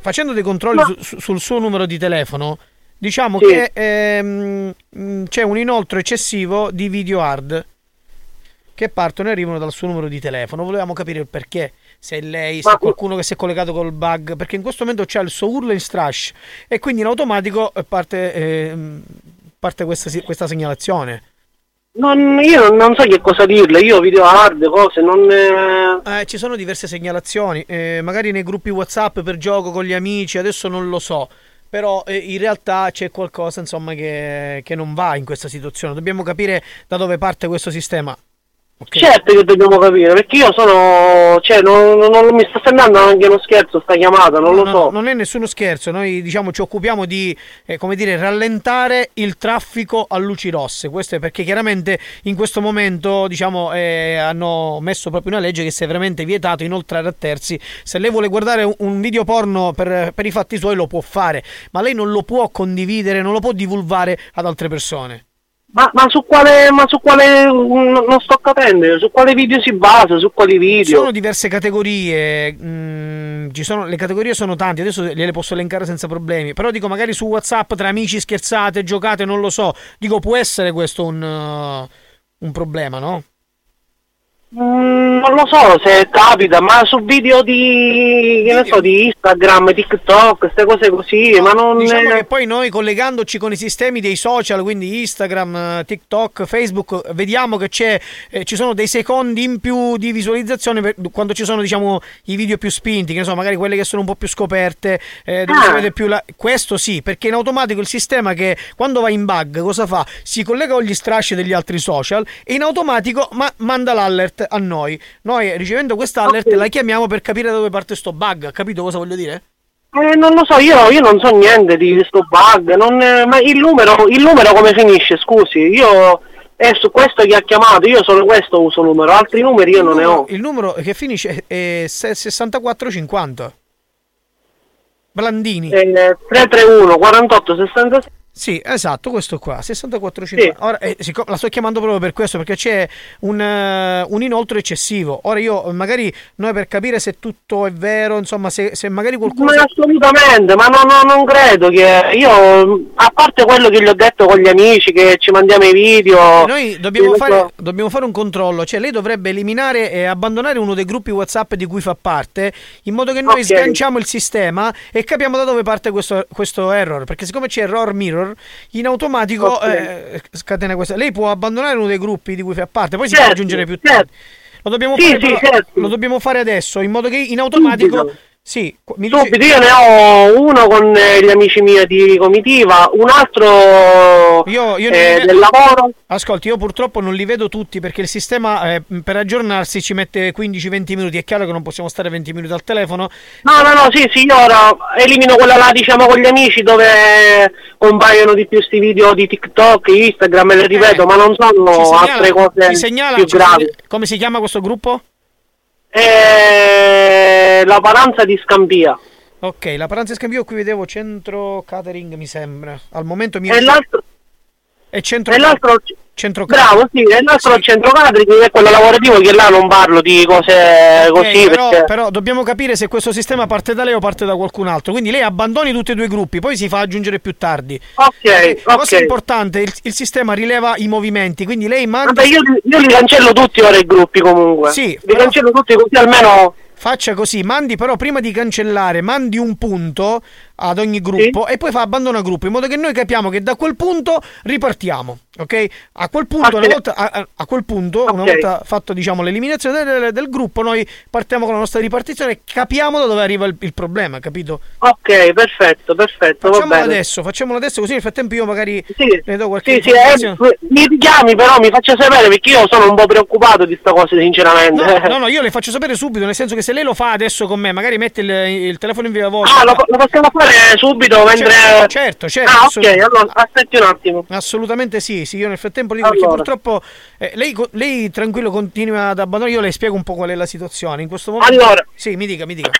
Facendo dei controlli su- su- sul suo numero di telefono, diciamo Sì. che ehm, mh, c'è un inoltro eccessivo di video hard che partono e arrivano dal suo numero di telefono. Volevamo capire il perché. Se è lei, se è qualcuno che si è collegato col bug, perché in questo momento c'è il suo urlo in strash e quindi in automatico eh, parte, ehm, parte questa, questa segnalazione. Non, io non so che cosa dirle, io video hard, cose, non... eh, Eh, ci sono diverse segnalazioni, eh, magari nei gruppi WhatsApp per gioco con gli amici, adesso non lo so. Però eh, in realtà c'è qualcosa insomma che, che non va in questa situazione. Dobbiamo capire da dove parte questo sistema. Ok. Certo che dobbiamo capire, perché io sono... cioè, non, non- non mi sta sembrando anche uno scherzo sta chiamata, non No, lo so. non è nessuno scherzo, noi diciamo ci occupiamo di eh, come dire, rallentare il traffico a luci rosse. Questo è perché chiaramente in questo momento diciamo, eh, hanno messo proprio una legge che si è veramente vietato inoltrare a terzi. Se lei vuole guardare un- un video porno per, per i fatti suoi lo può fare, ma lei non lo può condividere, non lo può divulgare ad altre persone. Ma, ma su quale... ma su quale... non non sto capendo, su quale video si basa, su quali video? Sono diverse categorie, mm, ci sono, le categorie sono tante, adesso gliele posso elencare senza problemi, però dico magari su Whatsapp tra amici scherzate, giocate, non lo so, dico può essere questo un, uh, un problema, no? Mm, non lo so se capita, ma su video di, che ne so, di Instagram, TikTok, queste cose così, ma non... Diciamo che poi noi collegandoci con i sistemi dei social, quindi Instagram, eh, TikTok, Facebook, vediamo che c'è, eh, ci sono dei secondi in più di visualizzazione per- quando ci sono diciamo i video più spinti, che ne so, magari quelle che sono un po' più scoperte, eh, dove Ah. si più la- questo sì, perché in automatico il sistema che quando va in bug cosa fa? Si collega con gli strasci degli altri social e in automatico ma- manda l'alert a noi. Noi ricevendo quest'alert la chiamiamo per capire da dove parte sto bug, capito cosa voglio dire? Eh, non lo so, io, io non so niente di questo bug, non, eh, ma il numero, il numero come finisce, scusi? Io è su questo che ha chiamato, io solo questo uso numero, altri numeri io non ne ho. Il numero che finisce è se- 6450. Blandini. Eh, 331 48 66 Sì, esatto, questo qua, 6450. Ora, eh, siccome- la sto chiamando proprio per questo, perché c'è un, eh, un inoltro eccessivo. Ora io, eh, magari, noi per capire se tutto è vero, insomma, se, se magari qualcuno... Ma assolutamente, ma no, no, non credo che io, a parte quello che gli ho detto con gli amici, che ci mandiamo i video. Noi dobbiamo ne fare, so. dobbiamo fare un controllo, cioè lei dovrebbe eliminare e abbandonare uno dei gruppi WhatsApp di cui fa parte, in modo che noi Ok. sganciamo il sistema e capiamo da dove parte questo, questo error. Perché siccome c'è error mirror, in automatico Ok. eh, scatena questo. Lei può abbandonare uno dei gruppi di cui fa parte, poi si Certo, può aggiungere più tardi. Lo dobbiamo, Sì, fare, sì, certo. lo dobbiamo fare adesso, in modo che in automatico... Subito. Sì, mi dice- Subito, io ne ho uno con eh, gli amici miei di comitiva, un altro Io, io eh, non li ve- del lavoro. Ascolti, io purtroppo non li vedo tutti perché il sistema eh, per aggiornarsi ci mette 15-20 minuti. È chiaro che non possiamo stare 20 minuti al telefono. No, no, no, sì, sì, io ora elimino quella là, diciamo, con gli amici dove compaiono di più sti video di TikTok, Instagram, e le ripeto, ma non Eh, sono segnala- altre cose segnala- più gravi. come si chiama questo gruppo? Eh, la paranza di Scampia. Ok, la Paranza e Scambio qui vedevo centro catering, mi sembra. Al momento mi E l'altro, è centro e l'altro centro bravo, sì, e l'altro centro catering è quello lavorativo che là non parlo di cose così però, perché... però dobbiamo capire se questo sistema parte da lei o parte da qualcun altro. Quindi lei abbandoni tutti e due i gruppi, poi si fa aggiungere più tardi. Ok, Cosa ok. importante, il, il sistema rileva i movimenti, quindi lei manda... Vabbè, io, io li cancello tutti ora i gruppi comunque. Sì, li però- cancello tutti così almeno... Faccia così, mandi però prima di cancellare, mandi un punto ad ogni gruppo e poi fa abbandona gruppo, in modo che noi capiamo che da quel punto ripartiamo, ok? A quel punto, una Ok. volta, a, a- quel punto una Ok. volta fatto diciamo, l'eliminazione del, del gruppo, noi partiamo con la nostra ripartizione e capiamo da dove arriva il, il problema, capito? Ok, perfetto, perfetto, Facciamolo adesso, facciamolo adesso così nel frattempo io magari Sì, ne do qualche Sì, sì, eh, mi richiami però, mi faccia sapere perché io sono un po' preoccupato di sta cosa, sinceramente. No, no, no, io le faccio sapere subito, nel senso che se lei lo fa adesso con me, magari mette il, il telefono in viva voce. Ah, lo, lo possiamo fare subito mentre... Certo, certo, certo, Ah, ok, allora aspetti un attimo. Assolutamente sì, sì, io nel frattempo dico perché Allora. purtroppo eh, lei, lei tranquillo continua ad abbandonare, io le spiego un po' qual è la situazione. In questo momento... Allora. Sì, mi dica, mi dica.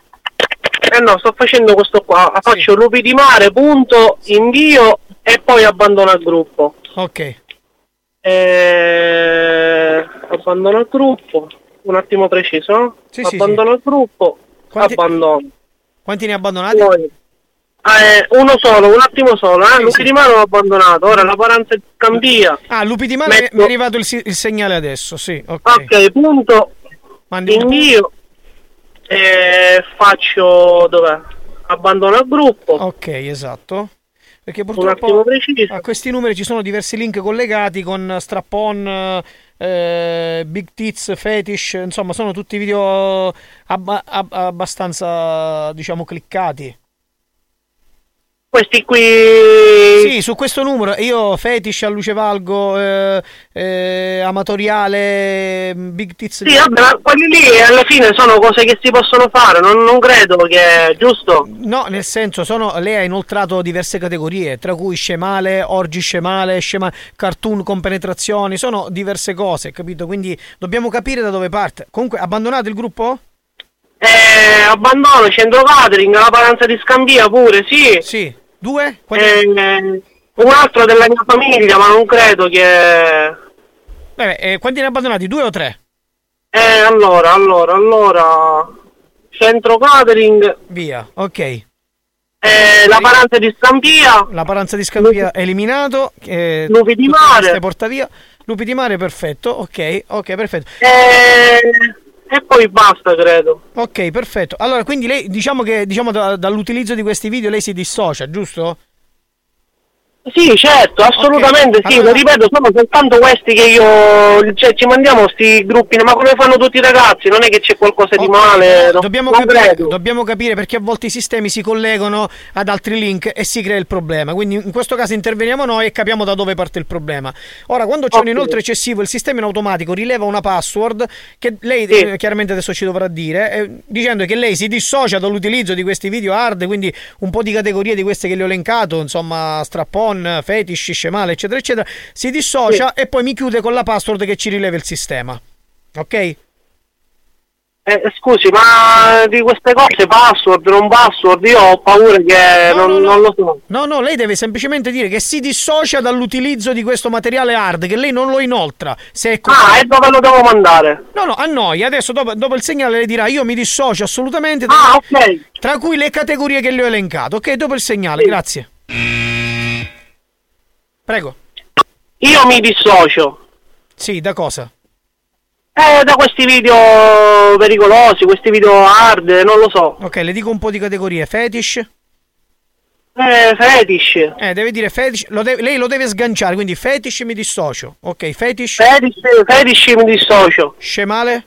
Eh no, sto facendo questo qua, faccio lupi di mare, punto, invio e poi abbandono il gruppo. Ok. Eh, abbandono il gruppo, un attimo preciso, no? Sì, sì, abbandono il gruppo, Quanti- abbandono. Quanti ne abbandonati? Poi, eh, uno solo, un attimo solo, eh? Sì, lupi sì. di mare l'ho abbandonato, ora la paranza cambia. Ah, lupi di mare Metto- mi è arrivato il, si- il segnale adesso, sì, ok. Ok, punto, Mandi un- invio e faccio, dov'è? Abbandono il gruppo. Ok, esatto. Perché purtroppo a questi numeri ci sono diversi link collegati con strap-on, eh, big tits, fetish, insomma sono tutti video abba- ab- abbastanza, diciamo, cliccati. Questi qui... Sì, su questo numero io fetish a luce valgo, eh, eh, amatoriale, big tits. Sì, vabbè, ma quelli lì alla fine sono cose che si possono fare, non, non credo che... giusto? No, nel senso, sono, lei ha inoltrato diverse categorie, tra cui scemale, orgi scemale, scema, cartoon con penetrazioni, sono diverse cose, capito? Quindi dobbiamo capire da dove parte. Comunque, abbandonate il gruppo? Eh, abbandono, centro catering, la paranza di Scambia pure, sì. Sì. Due? Eh, un altro della mia famiglia, ma non credo che... Beh, eh, quanti ne ha abbandonati? Due o tre? Eh, allora, allora, allora... Centro catering, Via, ok. eh, la paranza di Scambia, La paranza di Scampia è eliminato. Eh, Lupi di mare. porta via. Lupi di mare, perfetto. Ok, ok, perfetto. E, e poi basta, credo. Ok, perfetto. Allora, quindi lei, diciamo che diciamo da- dall'utilizzo di questi video lei si dissocia, giusto? Sì, certo, assolutamente Ok, sì, allora- lo ripeto, sono soltanto questi che io, cioè ci mandiamo sti gruppi, ma come fanno tutti i ragazzi, non è che c'è qualcosa di male, no? Dobbiamo capire, dobbiamo capire perché a volte i sistemi si collegano ad altri link e si crea il problema. Quindi in questo caso interveniamo noi e capiamo da dove parte il problema. Ora, quando c'è un Ok. inoltre eccessivo, il sistema in automatico rileva una password che lei eh, chiaramente adesso ci dovrà dire, eh, dicendo che lei si dissocia dall'utilizzo di questi video hard, quindi un po' di categorie di queste che le ho elencato, insomma, strap-on, fetish, scemale, eccetera, eccetera, si dissocia e poi mi chiude con la password che ci rileva il sistema. Ok? Eh, scusi, ma di queste cose, password, non password, io ho paura che non, non lo so. No, no, lei deve semplicemente dire che si dissocia dall'utilizzo di questo materiale hard, che lei non lo inoltra. Se è Ah, e dove lo devo mandare? No, no, a noi. Adesso dopo, dopo il segnale le dirà io mi dissocio assolutamente. Ah, ok. Tra cui le categorie che le ho elencato. Ok, dopo il segnale, grazie. Prego. Io mi dissocio. Sì, da cosa? Eh, da questi video pericolosi, questi video hard, non lo so. Ok, le dico un po' di categorie. Fetish. Eh, fetish. Eh, deve dire fetish. lo deve- lei lo deve sganciare, quindi fetish mi dissocio. Ok, fetish. Fetish, fetish mi dissocio. Scemale.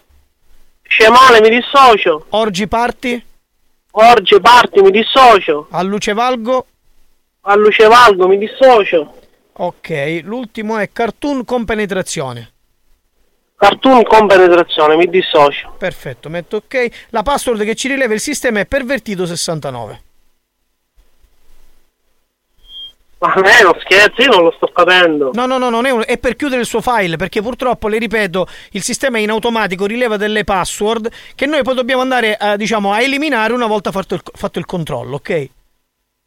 Scemale mi dissocio. Orgi party. Orge party mi dissocio. A luce valgo. A luce valgo mi dissocio. Ok, l'ultimo è cartoon con penetrazione. Cartoon con penetrazione, mi dissocio. Perfetto, metto ok. La password che ci rileva il sistema è pervertito69. Ma me non scherzo, io non lo sto capendo. No, no, no, non è, un- è per chiudere il suo file, perché purtroppo, le ripeto, il sistema in automatico rileva delle password che noi poi dobbiamo andare a, diciamo, a eliminare una volta fatto il, fatto il controllo, ok?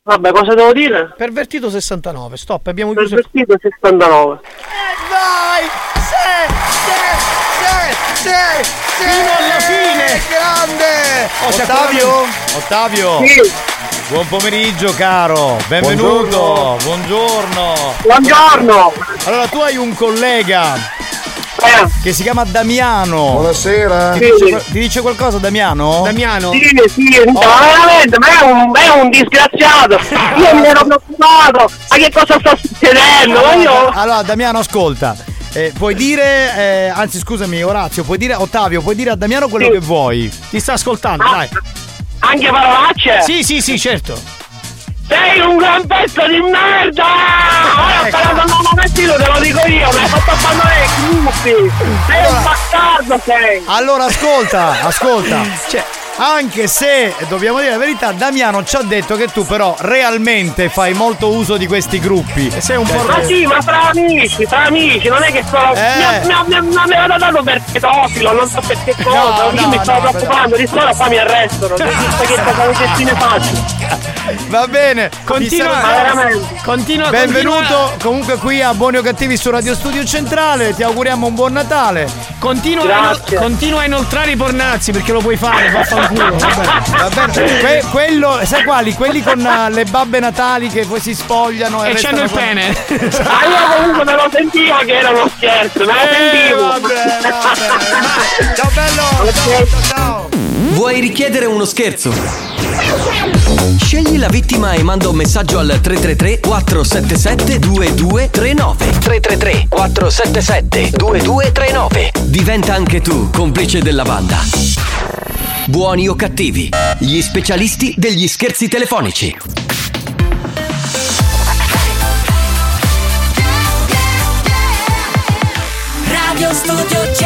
Vabbè, cosa devo dire? Pervertito 69, stop, abbiamo chiuso. Pervertito 69. Dai! Sì! Sì! Sì! Sì! Fino alla fine! Grande! Oh, Ottavio? Ottavio? Sì. Buon pomeriggio caro, benvenuto, buongiorno. Buongiorno. Allora tu hai un collega Eh. che si chiama Damiano. Buonasera. Ti, dice, qual- ti dice qualcosa Damiano? Damiano? Sì, sì, no, veramente, ma è un, è un disgraziato. Io mi ero preoccupato. Ma che cosa sta succedendo? Io... Allora, Damiano, ascolta. Eh, puoi dire, eh, anzi scusami Orazio, puoi dire, Ottavio, puoi dire a Damiano quello Sì. che vuoi. Ti sta ascoltando, Ah, dai. Anche parolacce? Sì, sì, sì, certo. Sei un gran pezzo di merda! Ora Ecco. sparato un momentino, te lo dico io, mi hai fatto abbandonare i gruppi! Sei un bastardo sei! Allora ascolta, ascolta. Cioè, anche se dobbiamo dire la verità, Damiano ci ha detto che tu però realmente fai molto uso di questi gruppi. E sei un po' Ma sì, ma fra amici, fra amici, non è che sono. Eh. Mi, mi, mi, ha- mi aveva dato per pedofilo, non so per che cosa. No, io no, mi stavo no, preoccupando, di solo poi mi arrestano. Non so che cosa faccio. Va bene, Continua, continua, Benvenuto continua, comunque qui a Buoni o Cattivi su Radio Studio Centrale, ti auguriamo un buon Natale. continua, Grazie. continua a inoltrare i pornazzi perché lo puoi fare, vabbè. Va bene, Que- quello, sai quali? Quelli con eh, le babbe natali che poi si spogliano e, E c'hanno il pene. Ma io comunque me lo sentivo che era uno scherzo, me lo Eh, sentivo. vabbè, vabbè. Ciao bello, ciao, ciao. Vuoi richiedere uno scherzo? Scegli la vittima e manda un messaggio al 333 477 2239 333 477 2239 Diventa anche tu complice della banda. Buoni o cattivi, gli specialisti degli scherzi telefonici. Radio Studio Centrale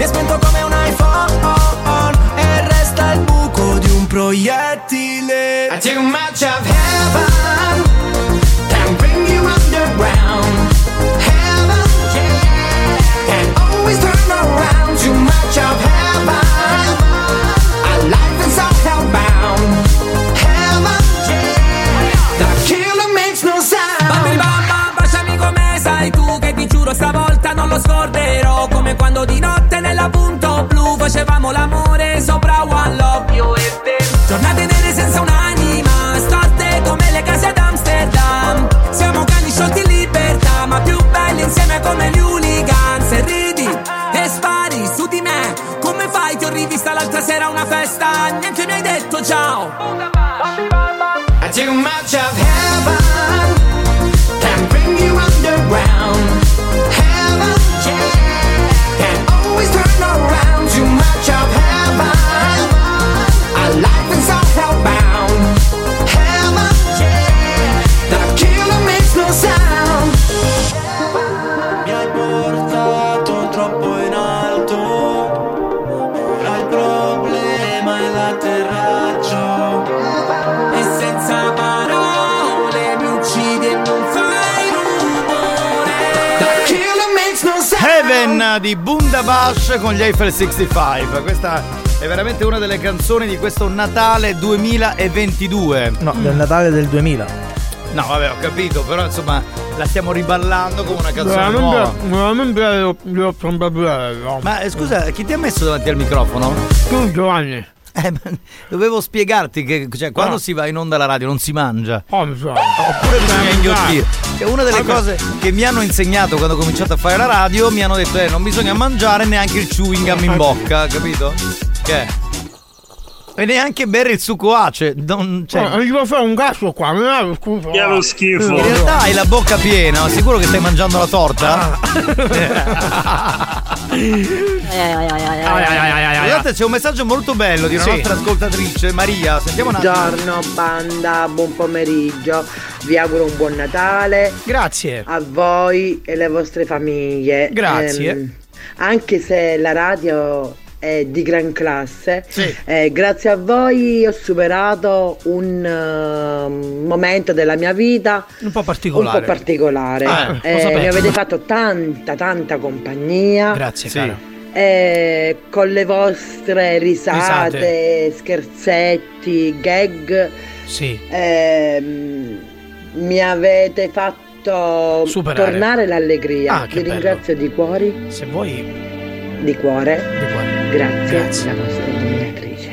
Mi ha spento come un iPhone E resta il buco di un proiettile. I take a match of heaven Bundabash con gli Eiffel 65. Questa è veramente una delle canzoni di questo Natale 2022. No, del Natale del 2000. No, vabbè, ho capito, però insomma la stiamo riballando come una canzone nuova. veramente io sono bello. Ma eh, scusa, chi ti ha messo davanti al microfono? Tu Giovanni. Eh, ma dovevo spiegarti che cioè, quando Ah. si va in onda alla radio non si mangia. Oh, mi sa. Oppure bisogna inghiottire. È una delle Vabbè. cose che mi hanno insegnato quando ho cominciato a fare la radio. Mi hanno detto, eh, non bisogna mangiare neanche il chewing gum in bocca, capito? Che? E neanche bere il succo ace. Non, cioè, Oh, gli fare un cazzo qua, mi dai scusa. Che è lo schifo. in realtà hai la bocca piena, sicuro che stai mangiando la torta? Guardate, c'è un messaggio molto bello di una Sì. nostra ascoltatrice, Maria. Sentiamo un attimo. Buongiorno banda, buon pomeriggio, vi auguro un buon Natale. Grazie. A voi e le vostre famiglie. Grazie. Ehm, anche se la radio è di gran classe, eh, grazie a voi ho superato un eh, momento della mia vita Un po' particolare. un po' particolare. Ah, lo Eh, sapevo. mi avete fatto tanta, tanta compagnia. Grazie, cara. Eh, con le vostre risate, scherzetti, gag. Sì. ehm, mi avete fatto Superare. tornare l'allegria. Ah, che Vi bello. ringrazio di cuori. Se vuoi. Di cuore. Grazie. Grazie. La vostra dominatrice.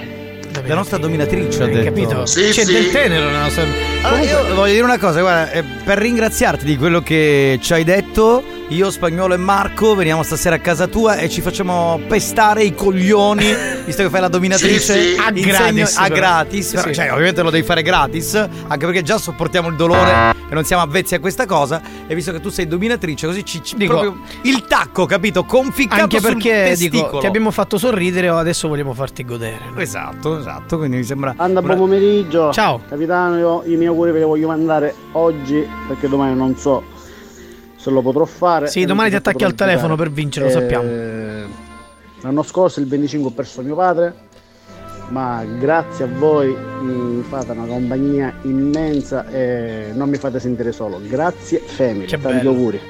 La nostra dominatrice, ha Hai detto. capito? C'è del tenero nella nostra. Allora, io voglio dire una cosa, guarda, eh, per ringraziarti di quello che ci hai detto, io, Spagnolo e Marco veniamo stasera a casa tua e ci facciamo pestare i coglioni, visto che fai la dominatrice. Sì, sì. A Insegno- gratis, A gratis, però, sì. cioè ovviamente lo devi fare gratis, anche perché già sopportiamo il dolore e non siamo avvezzi a questa cosa, e visto che tu sei dominatrice, così ci, ci- Dico- proprio il tacco, capito? Conficcato Anche sul perché dico, ti abbiamo fatto sorridere, adesso vogliamo farti godere. Esatto, esatto, quindi mi sembra... Anda, buon pomeriggio. Ciao. Capitano, io i miei auguri ve li voglio mandare oggi perché domani non so se lo potrò fare. Sì, E domani ti attacchi al potrò telefono giocare. per vincere, lo Eh, sappiamo. L'anno scorso, il 25, ho perso mio padre, ma grazie a voi mi fate una compagnia immensa e non mi fate sentire solo. Grazie Family, Che tanti bello. auguri.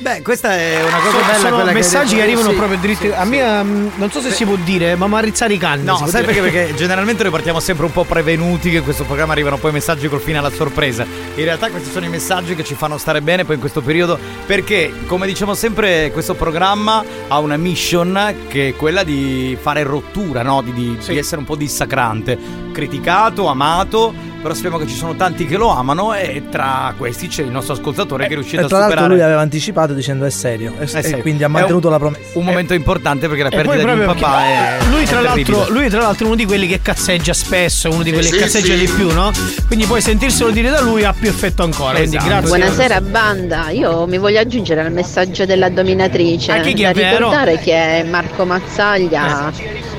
Beh, questa è una cosa Sono- bella sono quella che messaggi che detto. arrivano Sì, proprio dritti. a me ehm, non so se si può dire, ma mi rizzare i canni. No, sai perché? Perché generalmente noi partiamo sempre un po' prevenuti che in questo programma arrivano poi messaggi col fine alla sorpresa. In realtà questi sono i messaggi che ci fanno stare bene poi in questo periodo perché, come diciamo sempre, questo programma ha una mission che è quella di fare rottura, no? Di, di- di essere un po' dissacrante. Criticato, amato però sappiamo che ci sono tanti che lo amano e tra questi c'è il nostro ascoltatore che è riuscito E a tra l'altro superare lui aveva anticipato dicendo è serio. E, Eh e sì. quindi ha mantenuto un- la promessa. un momento importante perché la perdita di papà è lui tra, è l'altro, lui tra l'altro è uno di quelli che cazzeggia spesso, è uno di quelli Sì, che cazzeggia sì. di più, no? Quindi poi sentirselo dire da lui ha più effetto ancora. Quindi Esatto. grazie. Buonasera banda, io mi voglio aggiungere al messaggio della dominatrice Anche chi è da vero? ricordare che Marco Mazzaglia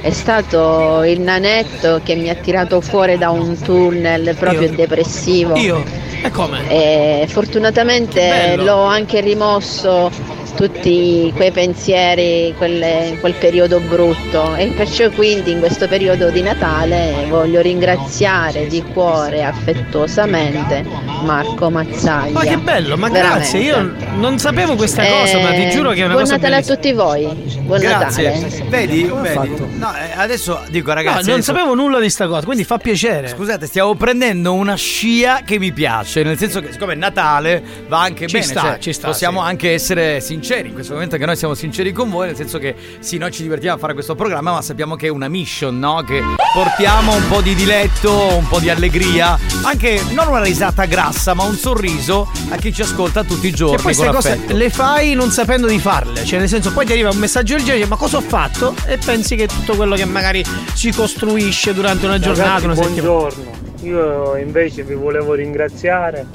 è stato il nanetto che mi ha tirato fuori da un tunnel proprio Io? depressivo. Io? E come? E fortunatamente bello. l'ho anche rimosso tutti quei pensieri, quelle- quel periodo brutto e perciò quindi in questo periodo di Natale voglio ringraziare di cuore affettuosamente Marco Mazzaglia. Ma che bello, ma Veramente. grazie, io non sapevo questa cosa, ma ti giuro che è una buon cosa Natale bellissima. a tutti voi. Buon Grazie. Natale. Vedi, vedi? fatto? No, eh, adesso dico ragazzi. No, non adesso- sapevo nulla di sta cosa, quindi fa piacere. Scusate, stiamo prendendo una scia che mi piace, nel senso che siccome è Natale va anche Ci bene, sta, cioè, ci sta, possiamo sì. anche essere sinceri, in questo momento che noi siamo sinceri con voi, nel senso che sì, noi ci divertiamo a fare questo programma, ma sappiamo che è una mission, no? Che portiamo un po' di diletto, un po' di allegria, anche non una risata grassa, ma un sorriso a chi ci ascolta tutti i giorni E poi con queste cose affetto. le fai non sapendo di farle, cioè nel senso poi ti arriva un messaggio del genere, ma cosa ho fatto? E pensi che tutto quello che magari si costruisce durante una giornata, una Ragazzi, settimana. buongiorno. Io invece vi volevo ringraziare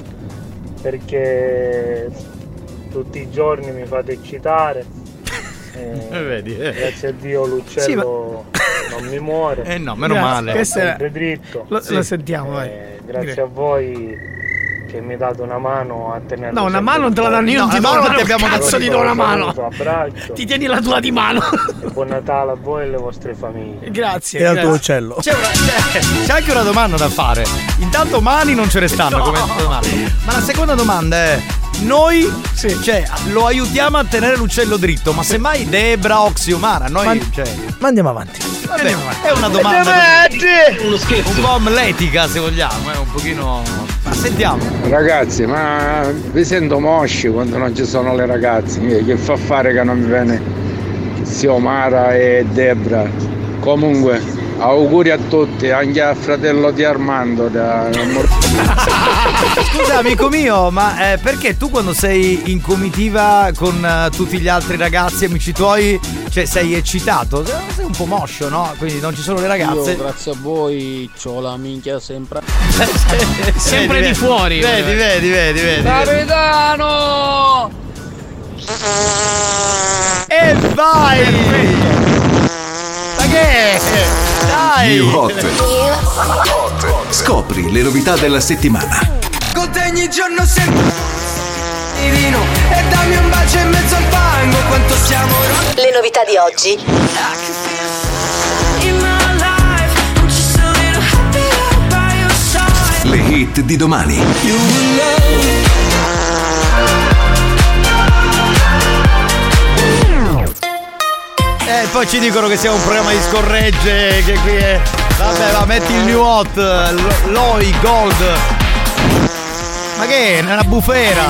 perché tutti i giorni mi fate eccitare. Eh, vedi, eh. Grazie a Dio l'uccello non mi muore. Eh no, meno Grazie, male. questo Sempre dritto. Lo, lo sentiamo, vai. Eh, grazie a voi che mi date una mano a tenere. No, una mano non te la danno io, No, ti do mano una mano, abbiamo cazzo dato. ti do una mano. Abbraccio. Ti tieni la tua di mano. E buon Natale a voi e alle vostre famiglie. Grazie. E al grazie. tuo uccello. C'è, una- c'è- c'è anche una domanda da fare. Intanto mani non ce ne stanno come domanda. Ma la seconda domanda è: noi cioè, lo aiutiamo a tenere l'uccello dritto, ma se mai Debra o Xiomara, noi. Ma- cioè, Ma andiamo avanti. vabbè, è una domanda. Uno scherzo. Un po' amletica se vogliamo, è un pochino. Ma sentiamo. Ragazzi, ma vi sento mosci quando non ci sono le ragazze. Eh, Che fa fare che non mi viene Xiomara e Debra. Comunque, auguri a tutti, anche al fratello di Armando. Da... Scusa amico mio, ma eh, perché tu quando sei in comitiva con eh, tutti gli altri ragazzi, amici tuoi, cioè sei eccitato? Sei un po' moscio, no? Quindi non ci sono le ragazze. Io, grazie a voi, c'ho la minchia sempre. Sempre Vedi, di fuori. Vedi, vedi, vedi, vedi. Capitano! E vai! Ma che? Dai! New Hot. Scopri le novità della settimana. Con te ogni giorno sempre divino E dammi un bacio in mezzo al fango Quanto siamo Le novità di oggi. Le hit di domani. Love Eh, poi ci dicono che siamo un programma di scorregge, che qui è. Vabbè, va, metti il new hot, Lo- Loi, Gold. Ma che è? Una bufera?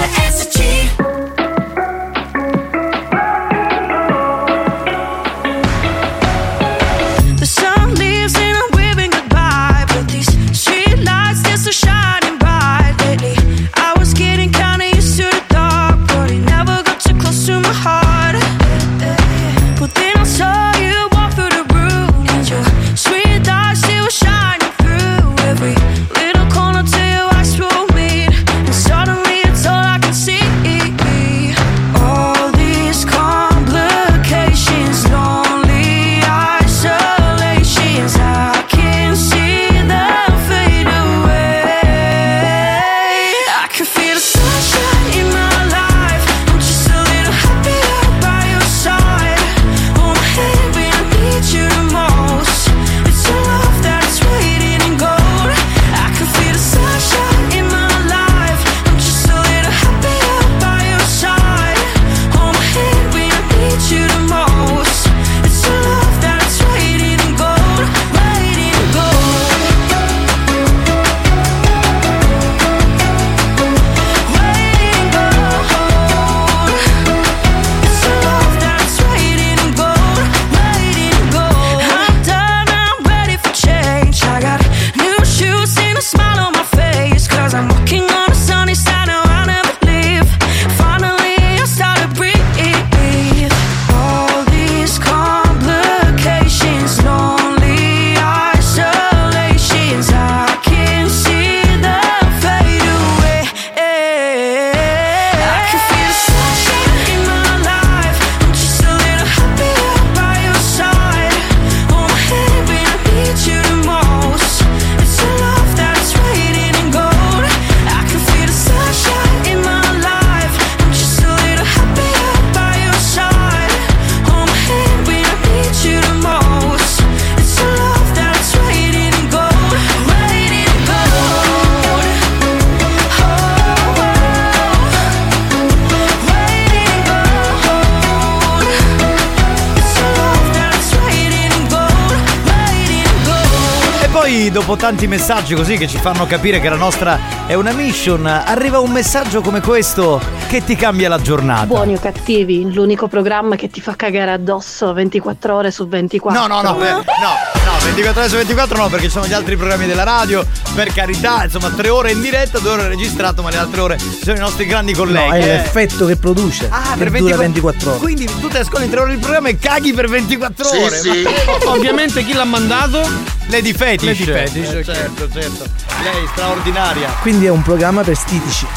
Tanti messaggi così che ci fanno capire che la nostra è una mission, arriva un messaggio come questo che ti cambia la giornata. Buoni o cattivi, l'unico programma che ti fa cagare addosso 24 ore su 24. No, no, no, per- no, no, 24 ore su 24 no, perché ci sono gli altri programmi della radio, per carità, insomma, tre ore in diretta, due ore registrato, ma le altre ore ci sono i nostri grandi colleghi. No, è eh. l'effetto che produce. Ah, che per dura 24 24 ore. Quindi tu ti ascolti tre ore di programma e caghi per 24 Sì, ore. sì. Ma- Ovviamente chi l'ha mandato? Lady Fetish. Lady Fetish, certo, certo. Lei straordinaria. Quindi è un programma per stitici.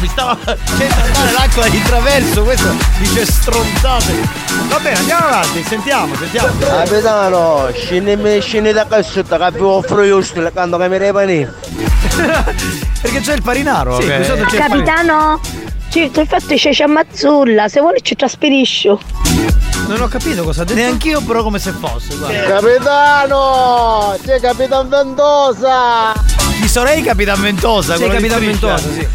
Mi stava facendo andare l'acqua di traverso, questo dice stronzate. Va bene, andiamo avanti, sentiamo, sentiamo. Capitano, scendi, scendi da sotto, che vi offro io sto quando camere i panini. Perché c'è il parinaro. Sì, che- sotto c'è il Capitano, ci, tu infatti c'è c'è Mazzulla, se vuoi ci trasferisci. Non ho capito cosa ha detto. Neanch'io però come se fosse, guarda. Capitano, c'è Capitan Ventosa. Chi sarei Capitan Ventosa? Di Capitan? Ventosa, sì.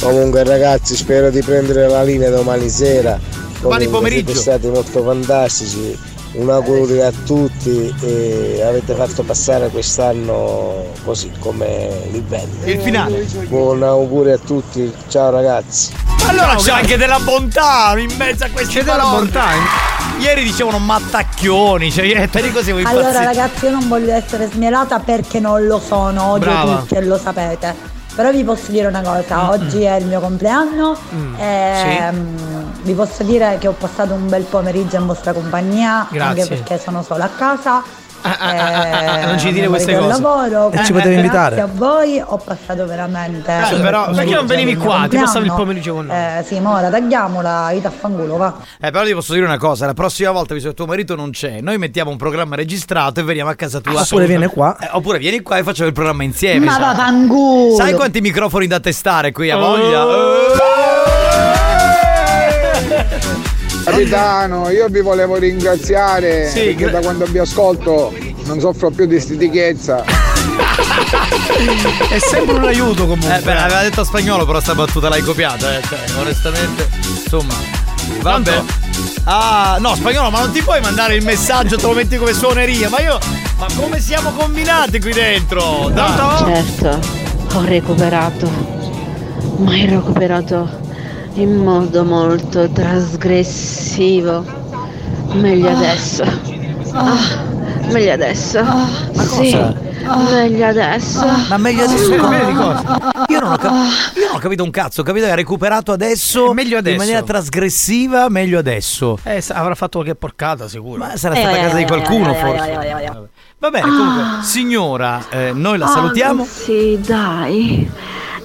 Comunque ragazzi spero di prendere la linea domani sera. Domani pomeriggio. Siete stati molto fantastici. Un augurio a tutti e avete fatto passare quest'anno così come livello. Il finale. Buon augurio a tutti, ciao ragazzi. Allora c'è anche della bontà in mezzo a questi C'è della bontà, Ieri dicevano mattacchioni, cioè ieri Enrico siamo Allora impazziti. ragazzi io non voglio essere smielata perché non lo sono, odio Brava. tutti e lo sapete. Però vi posso dire una cosa, Mm. oggi è il mio compleanno e mm, vi posso dire che ho passato un bel pomeriggio in vostra compagnia, Grazie. anche perché sono sola a casa. Ah, non ci eh, dire mio queste cose. lavoro, E ci potevi invitare. Grazie a voi, ho passato veramente Eh, però- perché non venivi qua? Ti passavi il pomeriggio con noi. Eh sì, ma ora tagliamola, ita a fanculo, va. Eh, però ti posso dire una cosa, la prossima volta, visto che tuo marito non c'è, noi mettiamo un programma registrato e veniamo a casa tua. Oppure viene qua. Eh, oppure vieni qua e facciamo il programma insieme. Ma va! Sai quanti microfoni da testare qui a Oh. Capitano, io vi volevo ringraziare Sì, perché gra- da quando vi ascolto non soffro più di stitichezza. È sempre un aiuto comunque. Eh, beh, aveva detto a spagnolo, però sta battuta l'hai copiata, eh. Cioè, onestamente, insomma. Vabbè. Ah, no, spagnolo, ma non ti puoi mandare il messaggio, te lo metti come suoneria. Ma io. Ma come siamo combinati qui dentro? Dai. Certo, ho recuperato, ma ho recuperato in modo molto trasgressivo. Meglio adesso. Ah, meglio adesso. sì, meglio adesso. Ma meglio adesso Bene di cosa? Io non, ho cap- io non ho capito un cazzo, ho capito che ha recuperato adesso, meglio adesso. in maniera trasgressiva, meglio adesso. Eh, avrà fatto qualche porcata sicuro. Ma sarà stata a casa di qualcuno forse. Va bene, comunque, signora, eh, noi la salutiamo. Ah, sì, dai.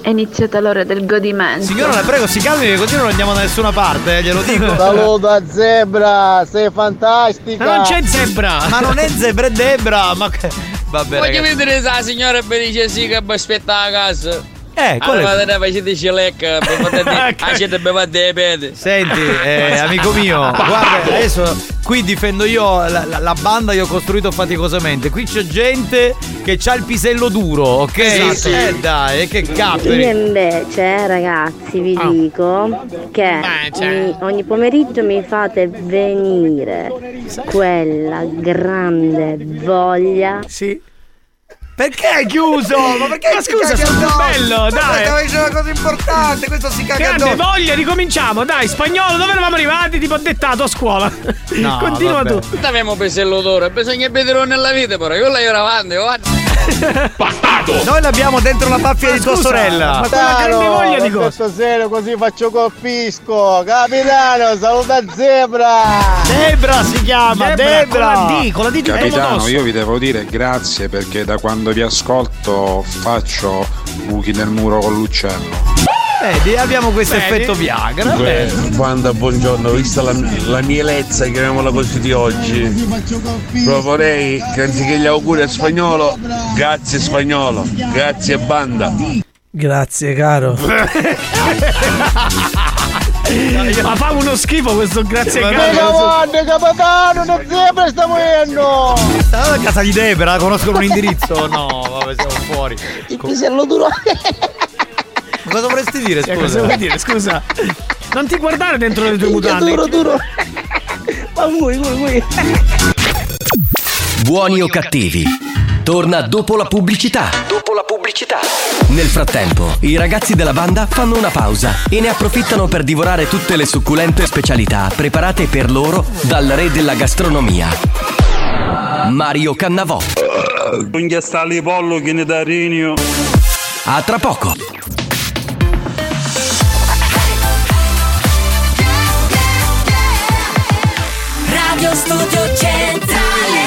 È iniziata l'ora del godimento. Signora, la prego, si calmi che così non andiamo da nessuna parte, eh, glielo dico. Saluta zebra, sei fantastica. Ma non c'è zebra! Ma non è zebra, è Debra, ma che... Vabbè, Voglio ragazzi. vedere se la signora mi dice sì che aspetta a casa. Eh, qual è- Allora, ne facete cilecca, per poter dire, siete bevate pede. Senti, eh, amico mio, guarda, adesso qui difendo io la, la- la banda che ho costruito faticosamente. Qui c'è gente che ha il pisello duro, ok? Esatto. Eh dai, e che Io capperi. invece, ragazzi, vi Ah. dico che cioè. ogni, ogni pomeriggio mi fate venire quella grande voglia. Sì. Perché hai chiuso? Ma perché Ma scusa, sono bello, Ma dai. Stavo dicendo una cosa importante, questo si caga Grande addosso. voglia, ricominciamo. Dai, spagnolo, dove eravamo arrivati? Tipo dettato a scuola. No, Continua vabbè. tu. Abbiamo pesello d'oro, bisogna vedere nella vita, però io la io avanti, guarda. Noi l'abbiamo dentro la paffia di tua sorella. ma quella grande voglia di cosa? Stasera così faccio colpisco. Capitano, saluta zebra. Debra si chiama, Debra, con la D, con la D di Capitano, io vi devo dire grazie perché da quando vi ascolto faccio buchi nel muro con l'uccello. Vedi, abbiamo questo effetto Viagra. Wanda, buongiorno, vista la, la mielezza, chiamiamola così di oggi, proporrei che anziché gli auguri a spagnolo, grazie spagnolo, grazie banda. Grazie, caro. Ma fa uno schifo questo grazie a Dio. Guarda, capitano, una zebra sta morendo. Stavo a casa di Debra, conoscono un indirizzo? No, vabbè, siamo fuori. Il pisello duro. Ma cosa vorresti dire, Eh, scusa? cosa vuoi dire? Scusa. Non ti guardare dentro le tue mutande. duro, duro. Ma vuoi, vuoi, vuoi. Buoni o cattivi? Torna dopo la pubblicità. Dopo la pubblicità. Nel frattempo, i ragazzi della banda fanno una pausa e ne approfittano per divorare tutte le succulente specialità preparate per loro dal re della gastronomia. Mario Cannavò. Lì pollo che ne da rinio. A tra poco. Radio Studio Centrale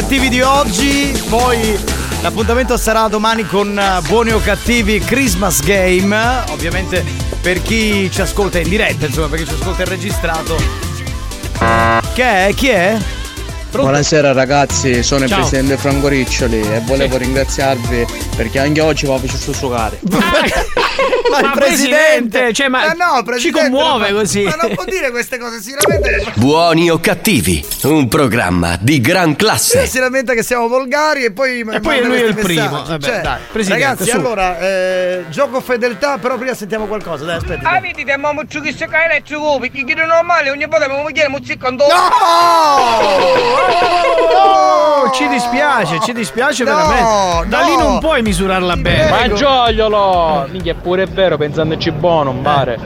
Cattivi di oggi. Poi l'appuntamento sarà domani con eh, Buoni o Cattivi Christmas Game. Ovviamente per chi ci ascolta in diretta, insomma, per chi ci ascolta in registrato. Che è? Chi è? Buonasera ragazzi, sono il Ciao. presidente Franco Riccioli e volevo ringraziarvi perché anche oggi vi ho fatto succare. Ma il presidente! cioè, ma Ma no, ci presidente, commuove ma- così. Ma non può dire queste cose, si lamenta che Buoni o cattivi, un programma di gran classe. si lamenta che siamo volgari e poi E poi lui è il primo. Vabbè, Cioè, dai, presidente, ragazzi, su. allora, eh, gioco fedeltà, però prima sentiamo qualcosa. Dai, aspetta. Ah, vedi, te mamma ci che si cae elettrico, perché chi è normale ogni volta mi chiede un ziccando. Oh, ci dispiace, ci dispiace No, veramente. Da lì no. non puoi misurarla bene. Ma gioiolo! Minchia, è pure vero, pensandoci buono, un pare.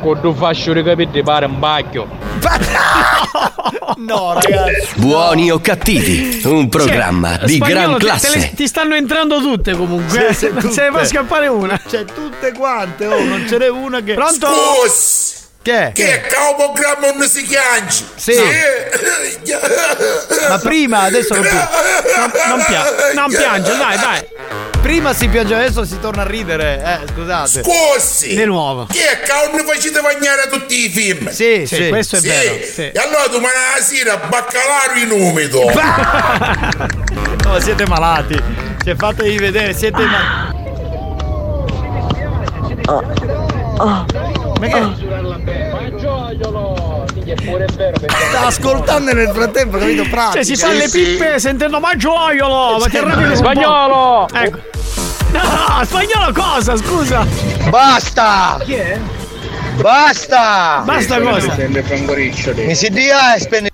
Con due fascio di capelli pare un bacchio. No, ragazzi. Buoni o cattivi, un programma di Spagnolo, gran te- te classe. le- ti stanno entrando tutte comunque. Sì, sì, non se ne fa tutte. scappare una. Cioè, tutte quante, oh, non ce n'è una che. Pronto? Scusi! Che? Che caubogramma non si chianci? Sì. Ma prima, adesso non più. Non, non pia- non piange, dai, dai. Prima si piange, adesso si torna a ridere. Eh, scusate. Scusi! Di nuovo. Che non facete bagnare tutti i film? Sì, Sì, questo è vero, sì. E allora domani la sera baccalaro in umido. No, siete malati. Cioè, fatevi vedere, siete malati. Ma che? Sta ascoltando nel frattempo, capito? Pratica. Cioè, si fa le pippe sentendo ma gioiolo. Ma ti arrabbi un po'. Spagnolo! Ecco. No, spagnolo cosa? Scusa. Basta! Chi è? Basta! Basta cosa? Mi si dia e spende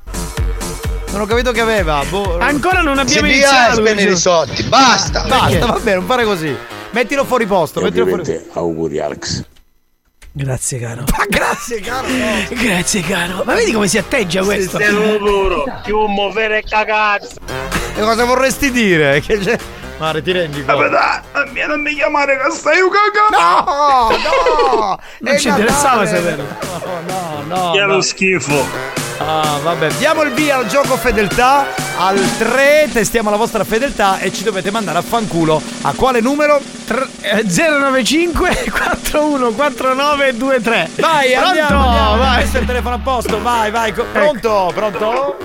Non ho capito che aveva. Boh. Ancora non si abbiamo dia e iniziato. spende i risotti. Basta! Basta, va bene, non fare così. Mettilo fuori posto, mettilo fuori. auguri Alex. Grazie, caro. Ma grazie, caro. no. Grazie, caro. Ma vedi come si atteggia questo? duro, più muovere cagazzo. E cosa vorresti dire? Che c'è... Mare, ti rendi conto? dai, non mi chiamare che stai un cagà. No, no! Non ci interessava saperlo. No, no, no. Che è no. lo schifo. Ah, vabbè, diamo il via al gioco fedeltà. Al 3 testiamo la vostra fedeltà e ci dovete mandare a fanculo. A quale numero? Eh, 095 414923 Vai, Pronto? andiamo, andiamo. vai. Questo è il telefono a posto, vai, vai. co- Pronto, pronto?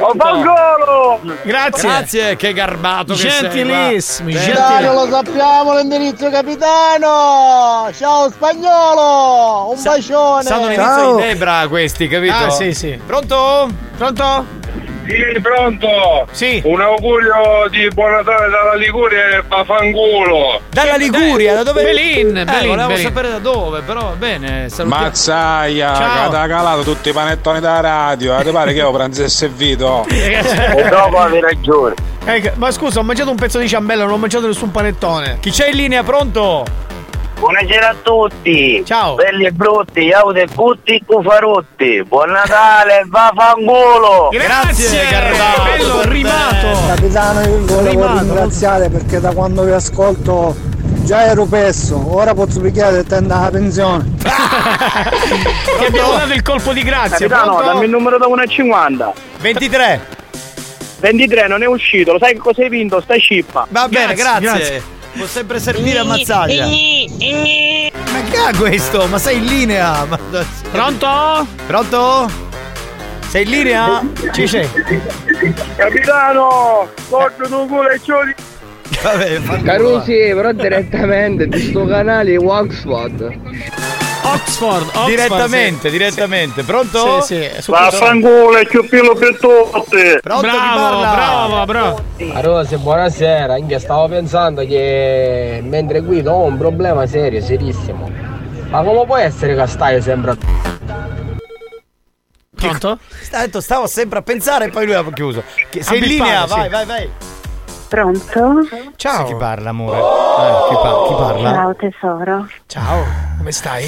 Oh, Fangolo! Grazie. Grazie, che garbato che sei. Capitano, lo sappiamo l'indirizzo, capitano! Ciao spagnolo! Un bacione! Sanno l'inizio di Debra questi, capito? Ah, sì, sì. Pronto? Pronto? Sì, pronto! Sì. Un augurio di buon Natale dalla Liguria e Pafangulo! Dalla Liguria, da dove? Belin, eh, Belin, volevo Belin. sapere da dove, però va bene. salutiamo. Mazzaia, ha calato tutti i panettoni da radio. eh, Ti pare che io pranzo e servito? E dopo avevi ragione! Eh, ma scusa, ho mangiato un pezzo di ciambella, non ho mangiato nessun panettone. Chi c'è in linea, pronto? Buonasera a tutti! Ciao. Belli e brutti, aude putti cufarutti! Buon Natale, vaffanculo! Grazie, Garbato. bello rimato. Capitano, io volevo Rimato. ringraziare perché da quando vi ascolto già ero perso, ora posso picchiare e tenda la pensione. Che abbiamo dato il colpo di grazia. Capitano, Pronto? dammi il numero da 1 a 50! 23. 23 non è uscito, lo sai che cosa hai vinto? Sta scippa! Va bene, Grazie, grazie. grazie. Può sempre servire a mazzaglia. Ma che ha questo? Ma sei in linea? Ma... Pronto? Pronto? Sei in linea? Ci sei. Capitano! Porto tu culo e ciodi! Vabbè, Carusi, però direttamente di sto canale Oxford. Oxford, Oxford. Direttamente, sì. direttamente. Pronto? Sì, sì, su questo- Vaffanculo e più più per tutti! Pronto Bravo, bravo, bravo. Carusi, buonasera. Anche stavo pensando che mentre guido ho un problema serio, serissimo. Ma come può essere che stai sempre Pronto? Sta- stavo sempre a pensare e poi lui ha chiuso. Sei in linea? sì. Vai, vai, vai. Pronto? Ciao. Chi parla, amore? Eh, chi, par- chi parla? Ciao tesoro. Ciao, come stai?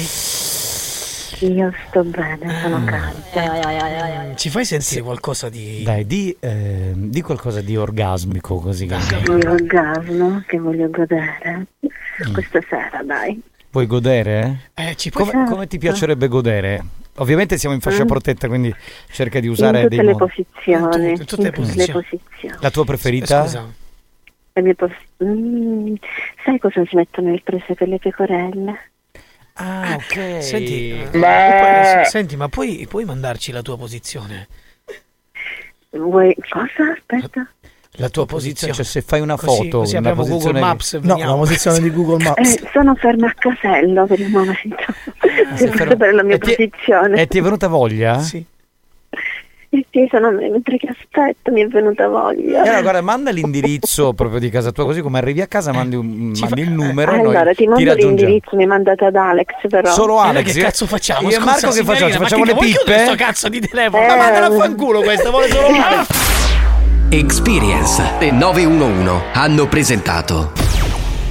Io sto bene, sono Mm. calda. Ci fai sentire qualcosa di. Dai, di, eh, di qualcosa di orgasmico così Di orgasmo che voglio godere. Mm. Questa sera, dai. puoi godere? Eh, ci puoi Come, come ti piacerebbe godere? Ovviamente siamo in fascia Mm. protetta, quindi cerca di In usare tutte dei le modi. posizioni. In tutte le posizioni. posizioni. La tua preferita? Scusa. Le mie pos- Mm, sai cosa si mettono nel prese per le pecorelle? Ah, ok. Senti, eh, puoi- senti, ma puoi, puoi mandarci la tua posizione? Vuoi cosa? Aspetta. La tua posizione. Cioè, se fai una Così- foto, così una abbiamo Google posizione- Maps. No, la posizione di Google Maps. Eh, sono ferma a casello per il momento. Ah, sapere la mia E ti- posizione. E ti è venuta voglia? Sì. Eh sì, sono mentre che aspetto mi è venuta voglia. Allora, guarda, manda l'indirizzo proprio di casa tua, così come arrivi a casa mandi, un- mandi il numero allora, noi ti mando raggiungiamo. l'indirizzo, mi mandate ad Alex però. Solo E noi Alex? che cazzo facciamo? Io e Marco che facciamo? Ci ma facciamo che le pippe? sto cazzo di telefono? Ma mandala a fanculo questa, vuole solo Alex. Experience e 911 hanno presentato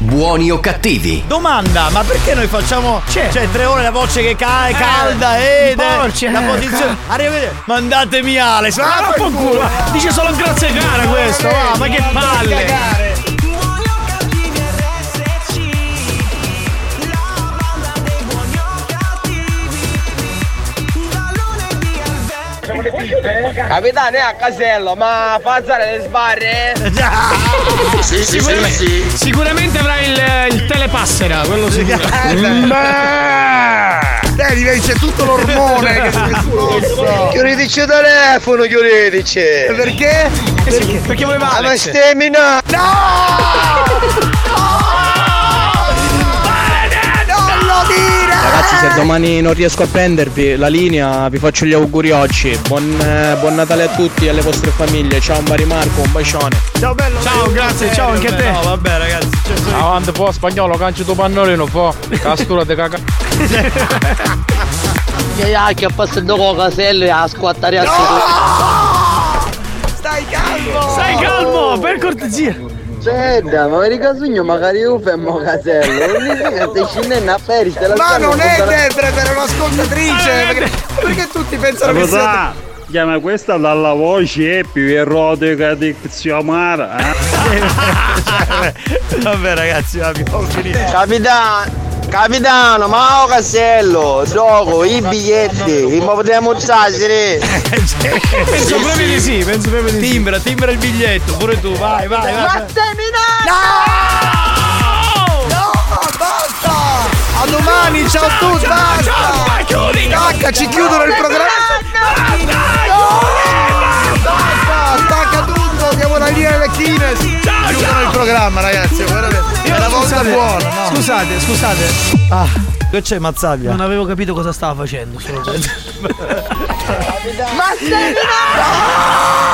Buoni o cattivi? Domanda, ma perché noi facciamo cioè, tre ore la voce che ca- è calda ed è porci, la eh, posizione. Arriva a vedere, mandatemi Alex. Ah, vaffanculo. Dice solo grazie cara questo, va, ma che palle. Capitano è a casello, ma fa alzare le sbarre? Sicuramente, sicuramente avrà il, il telepassera, quello sicuro. Dai, invece tutto l'ormone che nessuno Chiudeteci il telefono, chiudeteci! Perché? Perché, perché voleva ma stemina! Non Ragazzi, se domani non riesco a prendervi la linea, vi faccio gli auguri oggi. Buon, eh, buon Natale a tutti e alle vostre famiglie. Ciao Mari Marco, un bacione. Ciao bello! Ciao, grazie, ciao anche a te. No, vabbè, ragazzi. cioè, Avanti po' spagnolo, canci tu pannolino, po'. Castura de caca. Che che passando con casello e a squattare a Stai calmo! Stai calmo, per cortesia. Senta, ma per casugno magari io fermo casello. Non mi frega, stai scendendo a Paris, te la Ma non è contando- Dedra, era un'ascoltatrice! Perché, perché tutti pensano che sia... Cosa? Chiama questa dalla voce è più erotica di Xiomara. Eh? Vabbè, ragazzi, abbiamo finito. Capitano, Capitano, ma Mao Castello, gioco i biglietti, li potremmo usare. penso proprio di sì, penso proprio di sì. Timbra, timbra il biglietto, pure tu, vai, vai. vai. Ma! No! No, basta! A domani, ciao, a tutti! Ciao, ciao, ciao, ciao, ciao, ciao, ciao, venire alla Chines. Ciao, Aiutano il programma, ragazzi. Veramente. È la volta buona, no? Scusate, scusate. Ah, che c'è Mazzaglia? Non avevo capito cosa stava facendo. Mazzaglia!